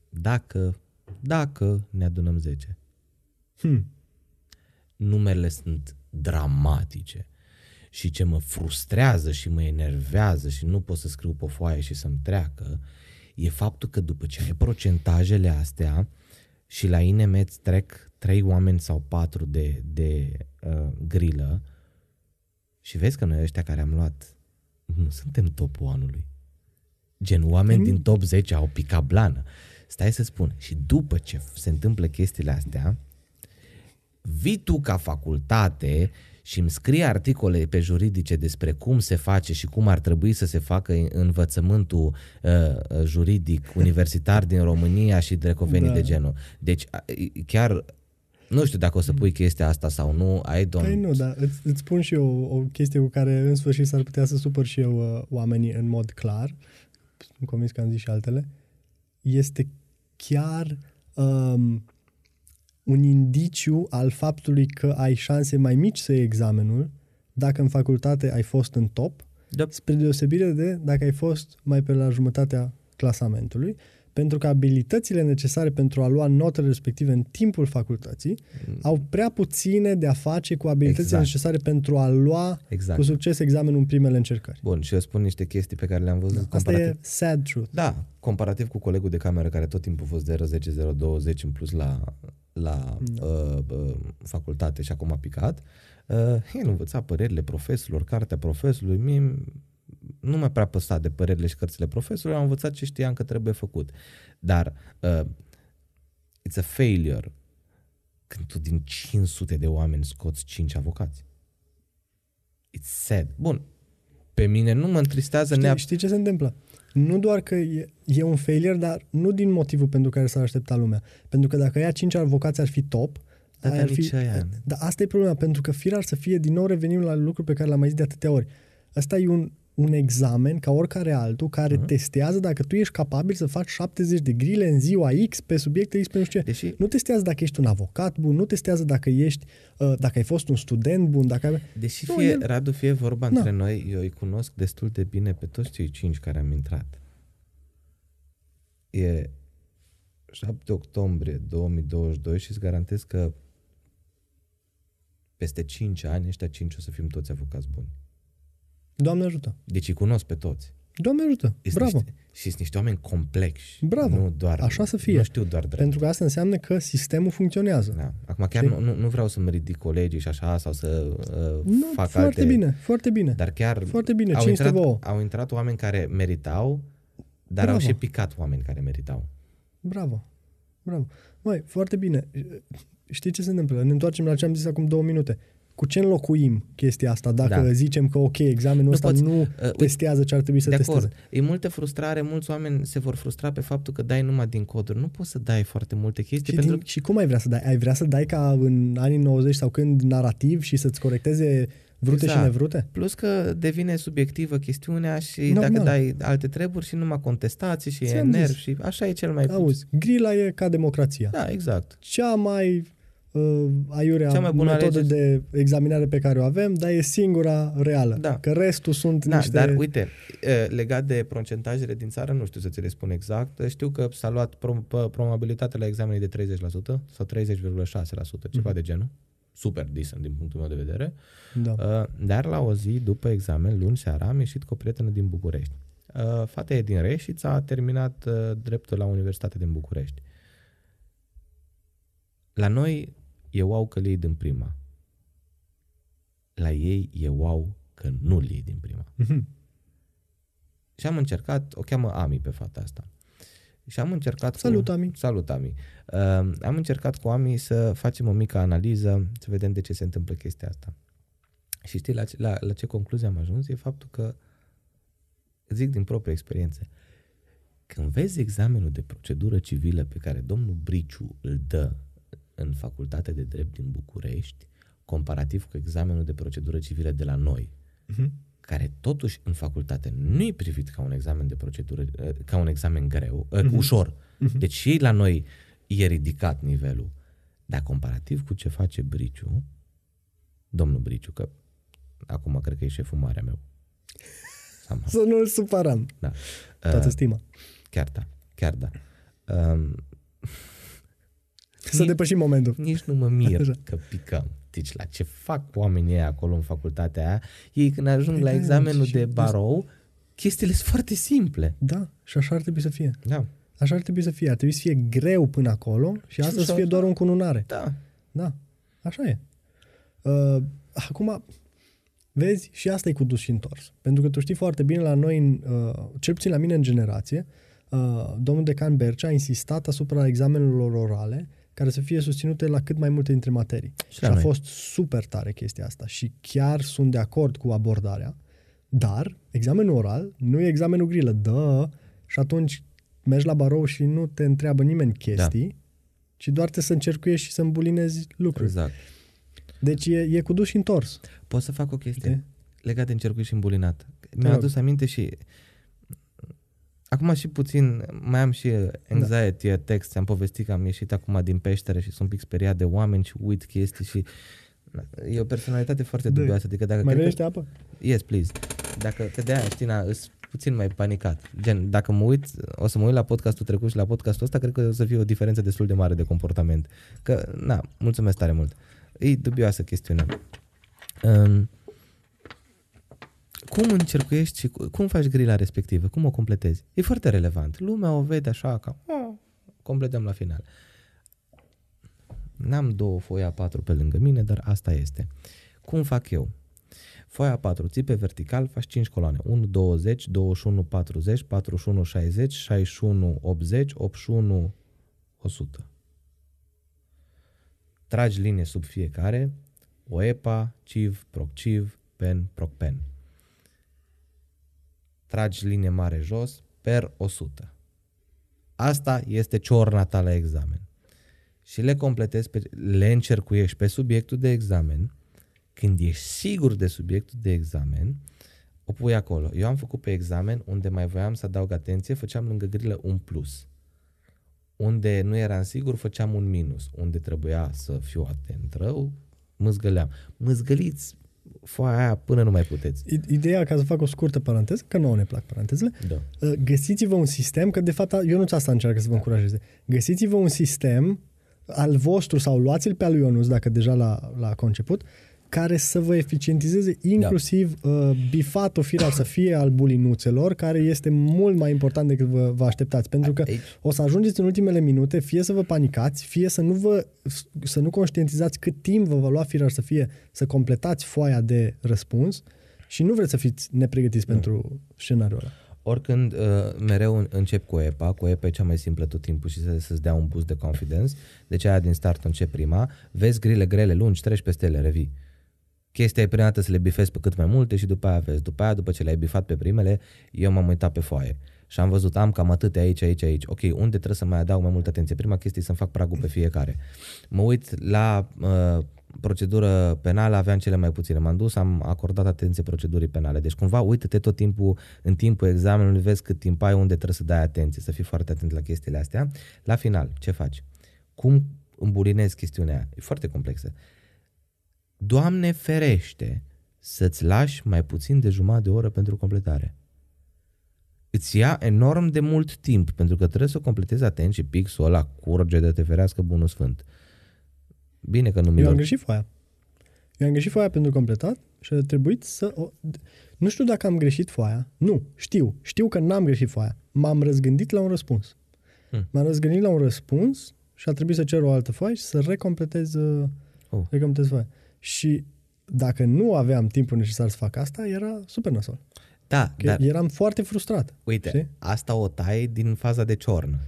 dacă, dacă ne adunăm 10. Hmm. numerele sunt dramatice. Și ce mă frustrează și mă enervează și nu pot să scriu pe foaie și să-mi treacă, e faptul că după ce ai procentajele astea și la INM îți trec trei oameni sau patru de, de uh, grilă și vezi că noi ăștia care am luat nu suntem topul anului. Gen, oameni din top 10 au picat blană. Stai să spun. Și după ce se întâmplă chestiile astea, vii tu ca facultate și îmi scrii articole pe juridice despre cum se face și cum ar trebui să se facă învățământul uh, uh, juridic universitar din România și drecovenii Da. de genul. Deci a- chiar nu știu dacă o să pui chestia asta sau nu, I don't... Păi nu, dar îți, îți spun și eu o, o chestie cu care în sfârșit s-ar putea să supăr și eu uh, oamenii în mod clar. Sunt convins că am zis și altele. Este chiar um, un indiciu al faptului că ai șanse mai mici să iei examenul dacă în facultate ai fost în top, Da. spre deosebire de dacă ai fost mai pe la jumătatea clasamentului, pentru că abilitățile necesare pentru a lua notele respective în timpul facultății au prea puține de a face cu abilitățile Exact. necesare pentru a lua Exact. cu succes examenul în primele încercări. Bun, și eu spun niște chestii pe care le-am văzut Asta comparativ. e sad truth. Da, comparativ cu colegul de cameră care tot timpul a fost 010, 020 în plus la, la Da. uh, uh, facultate și acum a picat. Uh, el învăța părerile profesorilor, cartea profesorului. Mie nu mai prea păsa de părerile și cărțile profesorului, am învățat ce știam că trebuie făcut. Dar uh, it's a failure când tu din 500 de oameni scoți 5 avocați. It's sad. Bun, pe mine nu mă întristează Știi, neapărat. știi ce se întâmplă? Nu doar că e, e un failure, dar nu din motivul pentru care s-ar aștepta lumea. Pentru că dacă ea cinci avocați ar fi top, Da, aia dar ar fi... nici aia. Dar asta e problema, pentru că firar să fie, din nou revenim la lucruri pe care le-am mai zis de atâtea ori. Asta e un, un examen, ca oricare altul, care Mhm. uh-huh. testează dacă tu ești capabil să faci 70 de grile în ziua X pe subiecte X pe nu știu ce. Deși Nu testează dacă ești un avocat bun, nu testează dacă ești, uh, dacă ai fost un student bun, dacă ai... Deși Nu, fie, el- Radu, fie vorba Da. între noi, eu îi cunosc destul de bine pe toți cei cinci care am intrat. E 7 octombrie 2022 și îți garantez că peste 5 ani ăștia 5 o să fim toți avocați buni. Doamne ajută! Deci îi cunosc pe toți. Doamne ajută! Sunt Bravo! Niște, și sunt niște oameni complexi. Bravo. Nu doar, Așa să fie. Nu știu doar drept. Pentru că asta înseamnă că sistemul funcționează. Da. Acum chiar Știi? nu, nu, nu vreau să-mi ridic colegii și așa sau să uh, Nu, fac foarte alte... bine, foarte bine. Dar chiar Foarte bine, au, cinste intrat, vouă. au intrat oameni care meritau, dar Bravo. au și picat oameni care meritau. Bravo. Bravo. Măi, foarte bine. Știi ce se întâmplă? Ne întoarcem la ce am zis acum două minute. Cu ce înlocuim chestia asta dacă Da. zicem că ok, examenul Nu ăsta poți- nu uite, testează ce ar trebui să de testeze? acord. E multă frustrare, mulți oameni se vor frustra pe faptul că dai numai din coduri. Nu poți să dai foarte multe chestii Și, pentru din, și cum ai vrea să dai? Ai vrea să dai ca în anii 90 sau când narrativ și să-ți corecteze vrute Exact. și nevrute? Plus că devine subiectivă chestiunea și Normal. dacă dai alte treburi și numai contestații și e Ți-am nerv zis. și așa e cel mai Auzi, grila e ca democrația. Da, exact. Cea mai uh, aiurea Cea mai bună metodă alege- de examinare pe care o avem, dar e singura reală. Da. Că restul sunt Da, niște... dar uite, e, legat de procentajele din țară, nu știu să ți le spun exact, știu că s-a luat prom- p- probabilitatea la examenii de 30% sau 30,6%, ceva Mhm. de genul. Super decent din punctul meu de vedere. Da. Uh, Dar la o zi după examen, luni seara, am ieșit cu o prietenă din București. Uh, Fata e din Reșița, a terminat uh, dreptul la Universitatea din București. La noi e wow că le iei din prima. La ei e wow că nu le iei din prima. Mhm. Și am încercat, o cheamă Ami pe fata asta. Și am încercat Salut, cu, Ami. Salut, Ami. Uh, am încercat cu Ami să facem o mică analiză, să vedem de ce se întâmplă chestia asta. Și știi la ce, la, la ce concluzie am ajuns? E faptul că, zic din proprie experiență, când vezi examenul de procedură civilă pe care domnul Briciu îl dă în Facultatea de Drept din București, comparativ cu examenul de procedură civilă de la noi, Uh-huh. care totuși în facultate nu e privit ca un examen de procedură, eh, ca un examen greu, uh, Mhm. ușor. Mhm. Deci și la noi e ridicat nivelul. Dar comparativ cu ce face Briciu, domnul Briciu, că acum cred că e șeful mare a meu. Somehow. Să nu-l supărăm. Da. Toată Uh, stima. chiar da, chiar da. Um, Să depășim momentul. nici nu mă mir Așa. că picăm. Deci la ce fac oamenii ăia acolo în facultatea aia, ei când ajung Păi la da, examenul și- de barou, chestiile sunt foarte simple. Da, și așa ar trebui să fie. Da. Așa ar trebui să fie. Ar trebui să fie greu până acolo și asta să ușor, fie da. doar un cununare. Da. Da, așa e. Uh, acum, vezi, și asta e cu dus și întors. Pentru că tu știi foarte bine la noi, în, uh, cel puțin la mine în generație, uh, domnul decan Bercea a insistat asupra examenelor orale care să fie susținute la cât mai multe dintre materii. Și Și la a noi. fost super tare chestia asta și chiar sunt de acord cu abordarea, dar examenul oral nu e examenul grilă, dă, și atunci mergi la barou și nu te întreabă nimeni chestii, da. ci doar te să încercuiești și să îmbulinezi lucruri. Exact. Deci e, e cu dus și întors. Pot să fac o chestie Știi? legat de încercuit și îmbulinat. Te Mi-a rog. adus aminte și acum și puțin, mai am și anxiety da. text, am povestit că am ieșit acum din peșteră și sunt un pic speriat de oameni și uit chestii și e o personalitate foarte Da. dubioasă. Adică dacă Mai cred vrei că- niște apă? Yes, please. Dacă că de aia, știi, na, îs puțin mai panicat. Gen, dacă mă uit, o să mă uit la podcastul trecut și la podcastul ăsta, cred că o să fie o diferență destul de mare de comportament. Că, na, mulțumesc tare mult. E dubioasă chestiunea. Um, cum încercuiești și cu- cum faci grila respectivă? Cum o completezi? E foarte relevant. Lumea o vede așa ca "Oh, completăm la final. N-am două foi A4 pe lângă mine, dar asta este. Cum fac eu? Foaia 4, ții pe vertical, faci 5 coloane. 1, 20, 21, 40, 41, 60, 61, 80, 81, 100. Tragi linie sub fiecare, OEPA, CIV, PROCCIV, PEN, PROCPEN. Tragi linie mare jos, per 100. Asta este ciorna ta la examen. Și le completezi, pe, le încercuiești pe subiectul de examen, când ești sigur de subiectul de examen, o pui acolo. Eu am făcut pe examen unde mai voiam să adaug atenție, făceam lângă grilă un plus. Unde nu eram sigur, făceam un minus. Unde trebuia să fiu atent rău, mâzgăleam. Mâzgăliți foaia aia până nu mai puteți. I- Ideea, ca să fac o scurtă paranteză, că nouă ne plac parantezele, Da. uh, găsiți-vă un sistem, că de fapt eu nu asta încearcă să vă încurajeze. Găsiți-vă un sistem al vostru sau luați-l pe al lui Ionuț, dacă deja l-a, l-a conceput, care să vă eficientizeze inclusiv da. uh, bifatul firar să fie al bulinuțelor, care este mult mai important decât vă, vă așteptați. Pentru că Aici, o să ajungeți în ultimele minute, fie să vă panicați, fie să nu vă să nu conștientizați cât timp vă va lua firar să fie să completați foaia de răspuns și nu vreți să fiți nepregătiți nu. pentru scenariul ăla. oricând uh, mereu în- încep cu EPA, cu EPA e cea mai simplă tot timpul și să, să-ți dea un boost de confidence, deci aia din start încep prima, vezi grile grele lungi, treci peste ele, revii. Chestia e prima dată să le bifezi pe cât mai multe și după aia vezi. După aia, după ce le-ai bifat pe primele, eu m-am uitat pe foaie și am văzut, am cam atâtea aici, aici, aici. Ok, unde trebuie să mai adaug mai multă atenție? Prima chestie e să-mi fac pragul pe fiecare. Mă uit la uh, procedură penală, aveam cele mai puține. M-am dus, am acordat atenție procedurii penale. Deci cumva uită-te tot timpul, în timpul examenului, vezi cât timp ai, unde trebuie să dai atenție, să fii foarte atent la chestiile astea. La final, ce faci? Cum îmbulinezi chestiunea aia? E foarte complexă. Doamne ferește să-ți lași mai puțin de jumătate de oră pentru completare. Îți ia enorm de mult timp, pentru că trebuie să o completezi atent și pixul ăla curge de te ferească bunul sfânt. Bine că nu mi Eu am greșit foaia. Eu am greșit foaia pentru completat și a trebuit să... O... Nu știu dacă am greșit foaia. Nu, știu. Știu că n-am greșit foaia. M-am răzgândit la un răspuns. Hmm. M-am răzgândit la un răspuns și a trebuit să cer o altă foaie și să recompletez, uh, Oh. recompletez foaia. Și dacă nu aveam timpul necesar să fac asta, era super nasol. Da, Că dar Eram foarte frustrat. uite, știi? asta o tai din faza de ciornă.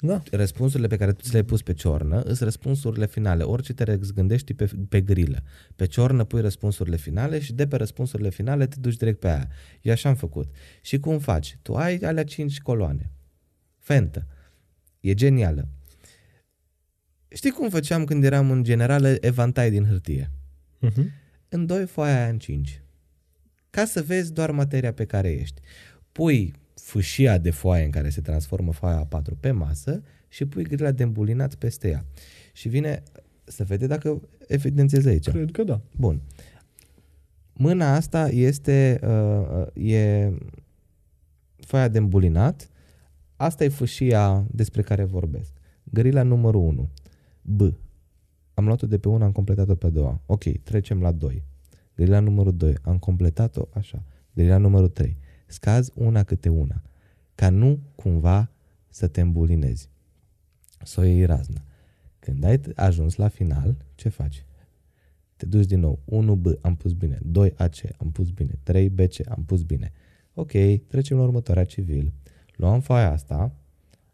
Da. Răspunsurile pe care tu ți le-ai pus pe ciornă sunt răspunsurile finale. Orice te gândești pe, pe grilă. Pe ciornă pui răspunsurile finale și de pe răspunsurile finale te duci direct pe aia. Eu așa am făcut. Și cum faci? Tu ai alea cinci coloane. Fentă. E genială. Știi cum făceam când eram în generală evantai din hârtie? Uh-huh. În doi foaia aia în cinci. Ca să vezi doar materia pe care ești. Pui fâșia de foaie în care se transformă foaia A4 pe masă și pui grila de îmbulinat peste ea. Și vine să vede dacă evidențiezi aici. Cred că da. Bun. Mâna asta este uh, e foaia de îmbulinat. Asta e fâșia despre care vorbesc. Grila numărul 1. B. Am luat-o de pe una, am completat-o pe a doua. Ok, trecem la 2. Grila numărul 2. Am completat-o așa. Grila numărul 3 scazi una câte una, ca nu cumva să te îmbulinezi. Să o iei raznă. Când ai ajuns la final, ce faci? Te duci din nou. 1B am pus bine, 2AC am pus bine, 3BC am pus bine. Ok, trecem la următoarea civil. Luăm foaia asta,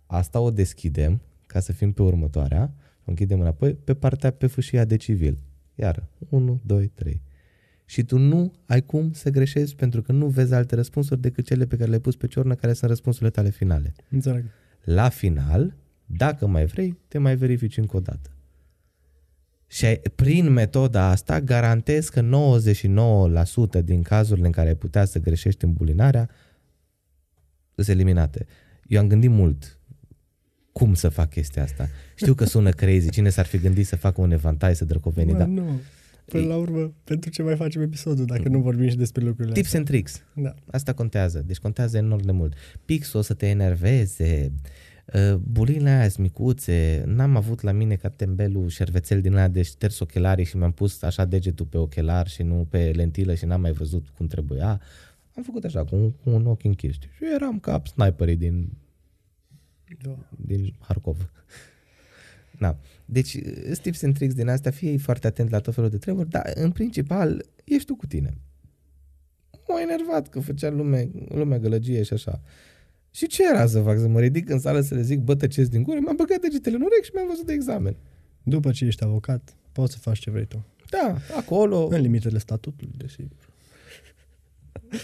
asta o deschidem ca să fim pe următoarea, o închidem înapoi pe partea pe fâșia de civil. Iar 1, 2, 3 și tu nu ai cum să greșezi pentru că nu vezi alte răspunsuri decât cele pe care le-ai pus pe ciornă, care sunt răspunsurile tale finale. Înțeleg. La final, dacă mai vrei, te mai verifici încă o dată. Și prin metoda asta garantez că 99% din cazurile în care ai putea să greșești în bulinarea sunt eliminate. Eu am gândit mult cum să fac chestia asta. Știu că sună crazy. Cine s-ar fi gândit să facă un evantai să drăcoveni, Bă, dar nu. Până la urmă, pentru ce mai facem episodul dacă nu vorbim și despre lucrurile tips astea? and tricks. Da. Asta contează. Deci contează enorm de mult. Pixul o să te enerveze, uh, bulinele aia micuțe, n-am avut la mine ca tembelul șervețel din aia de șters ochelarii și mi-am pus așa degetul pe ochelar și nu pe lentilă și n-am mai văzut cum trebuia. Am făcut așa, cu un, cu un ochi închis. Și eram ca sniperii din, da. din Harkov. Na. Deci, sunt tips and tricks din astea, fie foarte atent la tot felul de treburi, dar în principal ești tu cu tine. M-a enervat că făcea lume, lumea gălăgie și așa. Și ce era să fac? Să mă ridic în sală să le zic, bă, tăceți din gură? M-am băgat degetele în urechi și mi-am văzut de examen. După ce ești avocat, poți să faci ce vrei tu. Da, acolo... În limitele statutului, desigur.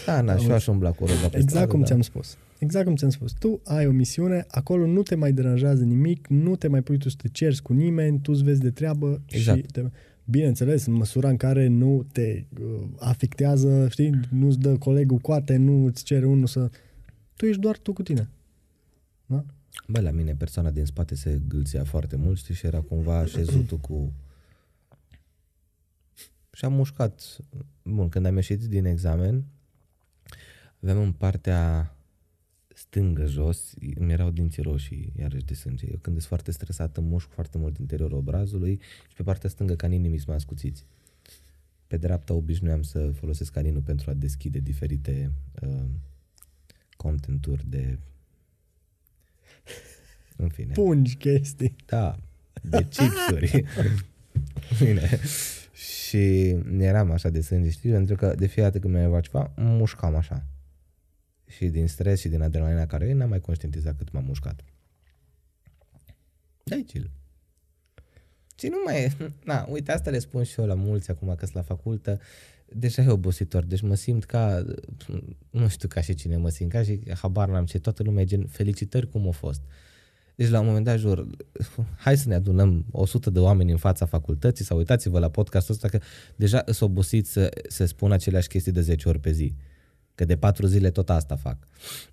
Da, na, și eu aș umbla cu roba pe Exact stradă, cum da. ți-am spus. Exact cum ți-am spus. Tu ai o misiune, acolo nu te mai deranjează nimic, nu te mai pui tu să te cerți cu nimeni, tu îți vezi de treabă Exact. și te... Bineînțeles, în măsura în care nu te uh, afectează, știi, nu-ți dă colegul coate, nu îți cere unul să... Tu ești doar tu cu tine. Da? Bă, la mine persoana din spate se gâlțea foarte mult, știi, și era cumva așezutul cu... Și am mușcat. Bun, când am ieșit din examen, aveam în partea stângă jos, îmi erau dinții roșii, iarăși de sânge. Eu când sunt foarte stresat, îmi mușc foarte mult interiorul obrazului și pe partea stângă caninii mi sunt ascuțiți. Pe dreapta obișnuiam să folosesc caninul pentru a deschide diferite uh, contenturi de... În fine. Pungi chestii. Da, de chipsuri. Bine. Și eram așa de sânge, știi, pentru că de fiecare dată când mi-a ceva, mă mușcam așa. Și din stres și din adrenalina care e, n-am mai conștientizat cât m-am mușcat. Da, chill. Și nu mai e, na, uite, asta le spun și eu la mulți acum că sunt la facultă, deja e obositor, deci mă simt ca, nu știu ca și cine mă simt, ca și habar n-am ce, toată lumea e gen, felicitări cum a fost. Deci la un moment dat jur, hai să ne adunăm 100 de oameni în fața facultății sau uitați-vă la podcastul ăsta că deja sunt obosit să, să spun aceleași chestii de 10 ori pe zi. Că de 4 zile tot asta fac.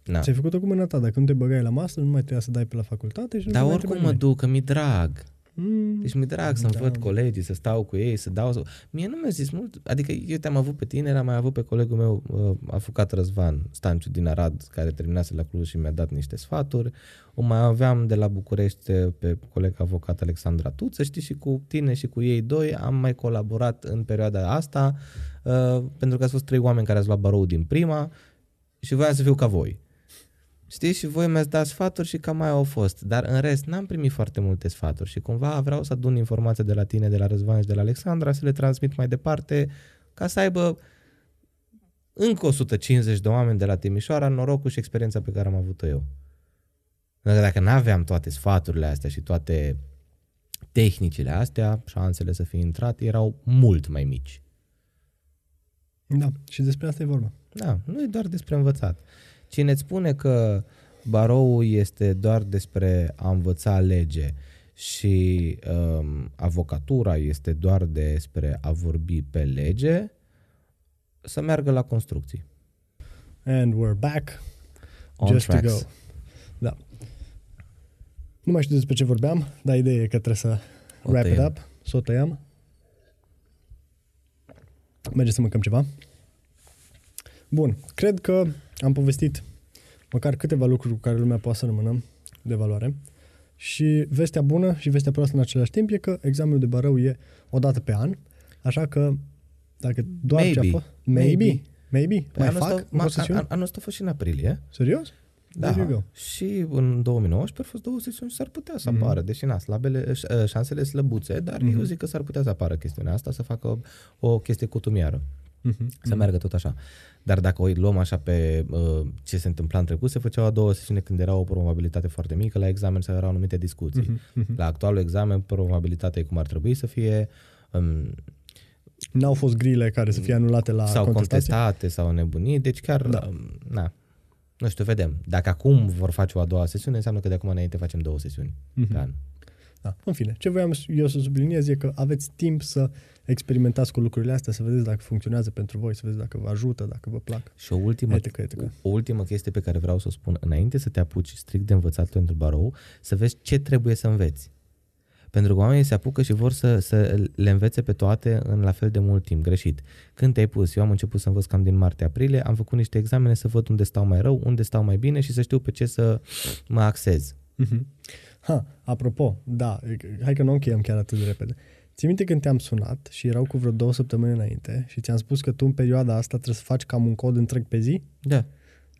Na. Ți-ai făcut-o cu mâna ta. Dacă nu te băgai la masă, nu mai trebuia să dai pe la facultate și nu Dar mai oricum trebuia mă duc, că mi drag. Mm, Deci mi-e drag să-mi Da. văd colegii, să stau cu ei, să dau... Să... Mie nu mi-a zis mult, adică eu te-am avut pe tine, am mai avut pe colegul meu, uh, afucat Răzvan Stanciu din Arad, care terminase la Cluj și mi-a dat niște sfaturi. O mai aveam de la București uh, pe coleg avocat Alexandra Tuță, știi, și cu tine și cu ei doi am mai colaborat în perioada asta, uh, pentru că ați fost trei oameni care ați luat barou din prima și voiam să fiu ca voi. Știți, și voi mi-ați dat sfaturi și cam mai au fost. Dar în rest, n-am primit foarte multe sfaturi și cumva vreau să adun informații de la tine, de la Răzvan și de la Alexandra, să le transmit mai departe, ca să aibă încă 150 de oameni de la Timișoara norocul și experiența pe care am avut-o eu. Dacă, dacă nu aveam toate sfaturile astea și toate tehnicile astea, șansele să fi intrat erau mult mai mici. Da, și despre asta e vorba. Da, nu e doar despre învățat. Cine îți spune că baroul este doar despre a învăța lege și um, avocatura este doar despre a vorbi pe lege, să meargă la construcții. And we're back. On Just to tracks. go. Da. Nu mai știu despre ce vorbeam, dar ideea e că trebuie să O wrap it tăiem. up, să o tăiam. Mergem să mâncăm ceva. Bun, cred că am povestit măcar câteva lucruri cu care lumea poate să rămână de valoare. Și vestea bună și vestea proastă în același timp e că examenul de barău e o dată pe an, așa că dacă doar Maybe. ce a fost... Maybe. Maybe. Maybe. Mai anul fac ăsta, încă o ma- sesiune? an- anul ăsta a fost și în aprilie. Serios? There you go. Da. Și în 2019 au fost două sesiuni și s-ar putea să Mhm. apară, deși na, slabele, ș- șansele slăbuțe, dar Mhm. eu zic că s-ar putea să apară chestiunea asta, să facă o, o chestie cutumiară, Mhm. să meargă tot așa. Dar dacă o luăm așa pe uh, ce se întâmpla în trecut, se făceau a doua sesiune când era o probabilitate foarte mică, la examen sau erau anumite discuții. Mhm. Mhm. La actualul examen, probabilitatea e cum ar trebui să fie, um, N-au fost grile care să fie anulate la sau contestație? contestate sau nebunii, deci chiar, Da. da. na, nu știu, vedem. Dacă acum vor face o a doua sesiune, înseamnă că de acum înainte facem două sesiuni Mhm. pe an. Da. În fine, ce voiam eu să subliniez e că aveți timp să experimentați cu lucrurile astea, să vedeți dacă funcționează pentru voi, să vedeți dacă vă ajută, dacă vă plac. Și o ultimă, Etică, etică. o ultimă chestie pe care vreau să o spun, înainte să te apuci strict de învățat pentru barou, să vezi ce trebuie să înveți. Pentru că oamenii se apucă și vor să, să le învețe pe toate în la fel de mult timp, greșit. Când te-ai pus, eu am început să învăț cam din martie-aprilie, am făcut niște examene să văd unde stau mai rău, unde stau mai bine și să știu pe ce să mă axez. Mhm. Ha, apropo, da, hai că nu încheiem chiar atât de repede. Ții minte când te-am sunat și erau cu vreo două săptămâni înainte și ți-am spus că tu în perioada asta trebuie să faci cam un cod întreg pe zi? Da,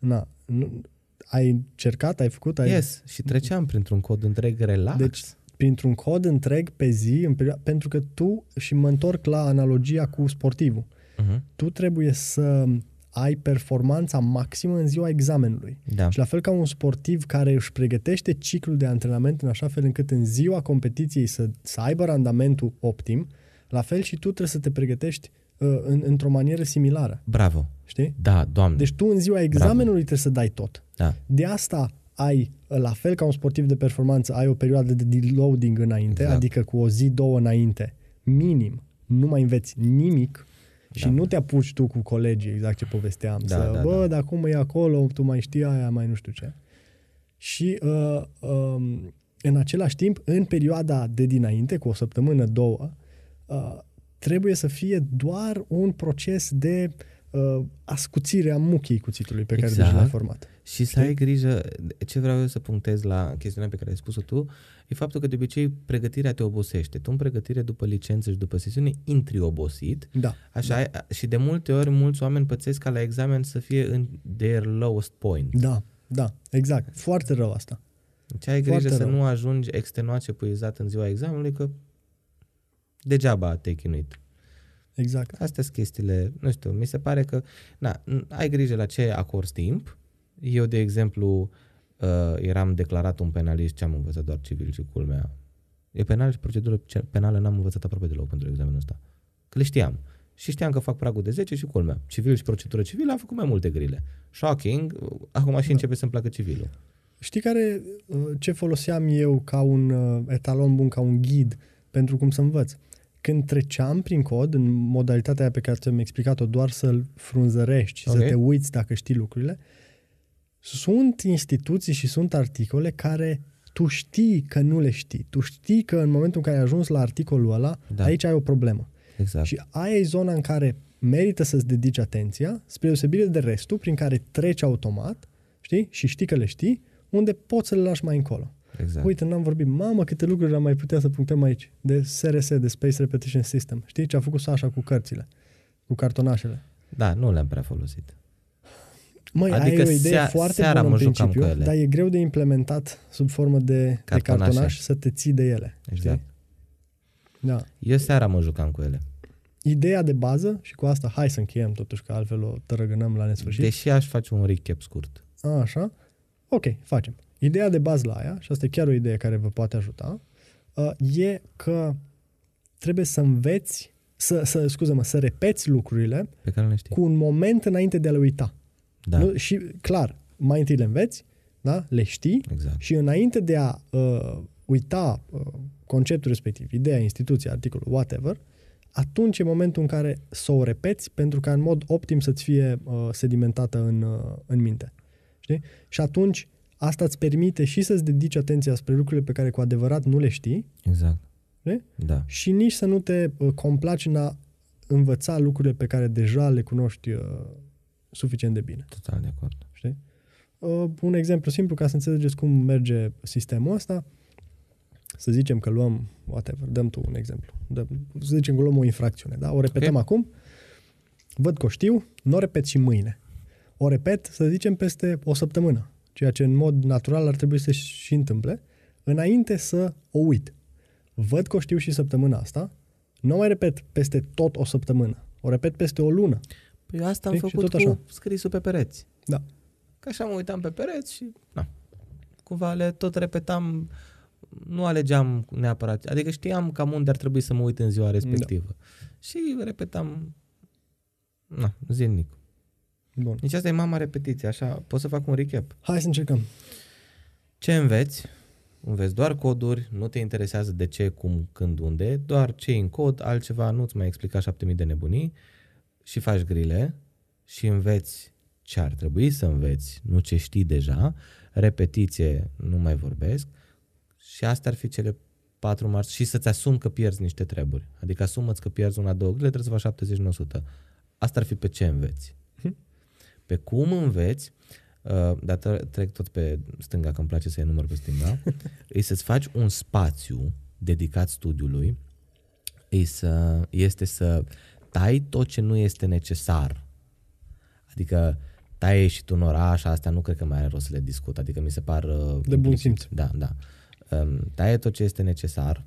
Na, nu, ai încercat, ai făcut? Ai... yes. Și treceam printr-un cod întreg relax. Deci, printr-un cod întreg pe zi, în perioada, pentru că tu, și mă întorc la analogia cu sportivul, uh-huh. tu trebuie să ai performanța maximă în ziua examenului. Da. Și la fel ca un sportiv care își pregătește ciclul de antrenament în așa fel încât în ziua competiției să, să aibă randamentul optim, la fel și tu trebuie să te pregătești uh, în, într-o manieră similară. Bravo. Știi? Da, doamne. Deci tu în ziua examenului trebuie să dai tot. da. De asta ai, la fel ca un sportiv de performanță, ai o perioadă de deloading înainte, Exact. adică cu o zi, două înainte, minim, nu mai înveți nimic și Da. nu te apuci tu cu colegii, exact ce povesteam, Da, să, da, bă, da. dar cum e acolo, tu mai știi aia, mai nu știu ce. Și uh, um, în același timp, în perioada de dinainte, cu o săptămână, două, uh, trebuie să fie doar un proces de uh, ascuțire a muchii cuțitului pe care Exact. deja l-ai format. Și să ai grijă, ce vreau eu să punctez la chestiunea pe care ai spus-o tu, e faptul că de obicei pregătirea te obosește. Tu în pregătire după licență și după sesiune intri obosit, Da. așa ai, și de multe ori mulți oameni pățesc ca la examen să fie în their lowest point. Da, da, exact. Foarte rău asta. Deci ai grijă Foarte să rău. nu ajungi extenuat și epuizat în ziua examenului, că degeaba te-ai chinuit. Exact. Astea sunt chestiile, nu știu, mi se pare că, na, n- ai grijă la ce acorzi timp. Eu, de exemplu, uh, eram declarat un penalist ce am învățat doar civil și culmea. E penal și procedură ce- penală n-am învățat aproape deloc pentru examenul ăsta. Că le știam. Și știam că fac pragul de 10 și culmea. Civil și procedură civilă am făcut mai multe grile. Shocking, acum și începe să-mi placă civilul. Știi care, uh, ce foloseam eu ca un uh, etalon bun, ca un ghid pentru cum să învăț? Când treceam prin cod, în modalitatea aia pe care ți-am explicat-o, doar să-l frunzărești și Ok. să te uiți dacă știi lucrurile, sunt instituții și sunt articole care tu știi că nu le știi. Tu știi că în momentul în care ai ajuns la articolul ăla, Da. aici ai o problemă. Exact. Și aia e zona în care merită să-ți dedici atenția, spre deosebire de restul, prin care treci automat, știi? Și știi că le știi, unde poți să le lași mai încolo. exact. Uite, n-am vorbit, mamă, câte lucruri am mai putea să punctăm aici, de SRS, de Space Repetition System. Știi ce a făcut Sasha cu cărțile, cu cartonașele? Da, nu le-am prea folosit. Măi, Adică adică ai o idee sea- foarte seara bună mă în jucam principiu, cu ele. dar e greu de implementat sub formă de cartonaș, de Cartonașe. cartonaș să te ții de ele. Exact. Știi? Da. Eu seara mă jucam cu ele. Ideea de bază, și cu asta hai să încheiem totuși, că altfel o tărăgânăm la nesfârșit. Deși aș face un recap scurt. A, așa? Ok, facem. Ideea de bază la aia, și asta e chiar o idee care vă poate ajuta, uh, e că trebuie să înveți, să, să scuză-mă, să repeți lucrurile Pe care le știi. cu un moment înainte de a le uita. Da, Nu? Și clar, mai întâi le înveți, da? le știi exact. și înainte de a uh, uita uh, conceptul respectiv, ideea, instituția, articolul, whatever, atunci e momentul în care să o repeți pentru ca în mod optim să-ți fie uh, sedimentată în, uh, în minte. Știi? Și atunci asta îți permite și să-ți dedici atenția spre lucrurile pe care cu adevărat nu le știi Exact. Știi? Da. și nici să nu te uh, complaci în a învăța lucrurile pe care deja le cunoști uh, suficient de bine. Total de acord. Știi? Uh, un exemplu simplu ca să înțelegeți cum merge sistemul ăsta. Să zicem că luăm, whatever, dăm tu un exemplu. Dăm, să zicem că luăm o infracțiune, da? O repetăm Ok. acum, văd că o știu, nu o repet și mâine. O repet, să zicem, peste o săptămână, ceea ce în mod natural ar trebui să și întâmple, înainte să o uit. Văd că o știu și săptămâna asta, nu o mai repet peste tot o săptămână, o repet peste o lună. Păi eu asta am Știi? Și făcut tot cu așa. scrisul pe pereți. Da. Că așa mă uitam pe pereți și na, cumva le tot repetam, nu alegeam neapărat, adică știam cam unde ar trebui să mă uit în ziua respectivă. Da. Și repetam na, zilnic. Bun. Deci asta e mama repetiție, așa pot să fac un recap. Hai să încercăm. Ce înveți? Înveți doar coduri, nu te interesează de ce, cum, când, unde, doar ce în cod, altceva nu-ți mai explica 7000 de nebunii și faci grile și înveți ce ar trebui să înveți, nu ce știi deja, repetiție, nu mai vorbesc și astea ar fi cele patru mari și să-ți asumi că pierzi niște treburi. Adică asumă-ți că pierzi una, două grile, trebuie să faci 70-100. Asta ar fi pe ce înveți. Pe cum înveți, uh, dar tre- trec tot pe stânga, că îmi place să număr pe stânga, e să-ți faci un spațiu dedicat studiului, e să, este să tai tot ce nu este necesar. Adică tai și tu în oraș, astea nu cred că mai are rost să le discut, adică mi se par... uh, De bun simț. Da, da. Um, taie tot ce este necesar,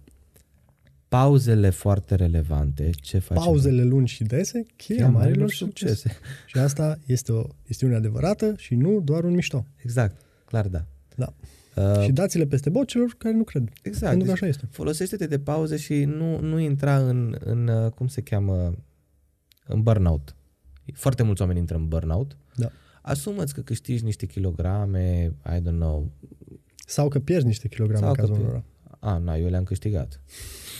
pauzele foarte relevante, ce faci? Pauzele lungi și dese, cheia marilor succese. Și asta este o chestiune adevărată și nu doar un mișto. Exact, clar da. Da. Uh, și dați-le peste bot celor care nu cred. exact. Pentru că Deci așa este. Folosește-te de pauze și nu, nu intra în, în, uh, cum se cheamă, în burnout. Foarte mulți oameni intră în burnout. Da. Asumă-ți că câștigi niște kilograme, I don't know. Sau că pierzi niște kilograme Sau în că cazul pierd- unora. A, na, eu le-am câștigat.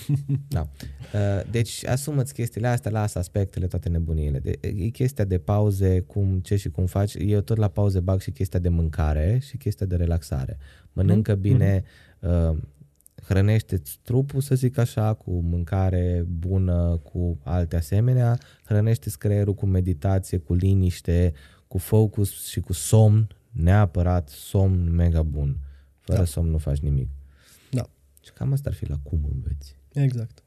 da. Uh, Deci asumă-ți chestiile astea, lasă aspectele, toate nebuniile. De, e chestia de pauze, cum, ce și cum faci. Eu tot la pauze bag și chestia de mâncare și chestia de relaxare. Mănâncă bine, uh, hrănește-ți trupul, să zic așa, cu mâncare bună, cu alte asemenea, hrănește-ți creierul cu meditație, cu liniște, cu focus și cu somn, neapărat somn mega bun. Fără Da. somn nu faci nimic. Da. Și cam asta ar fi la cum înveți. Exact.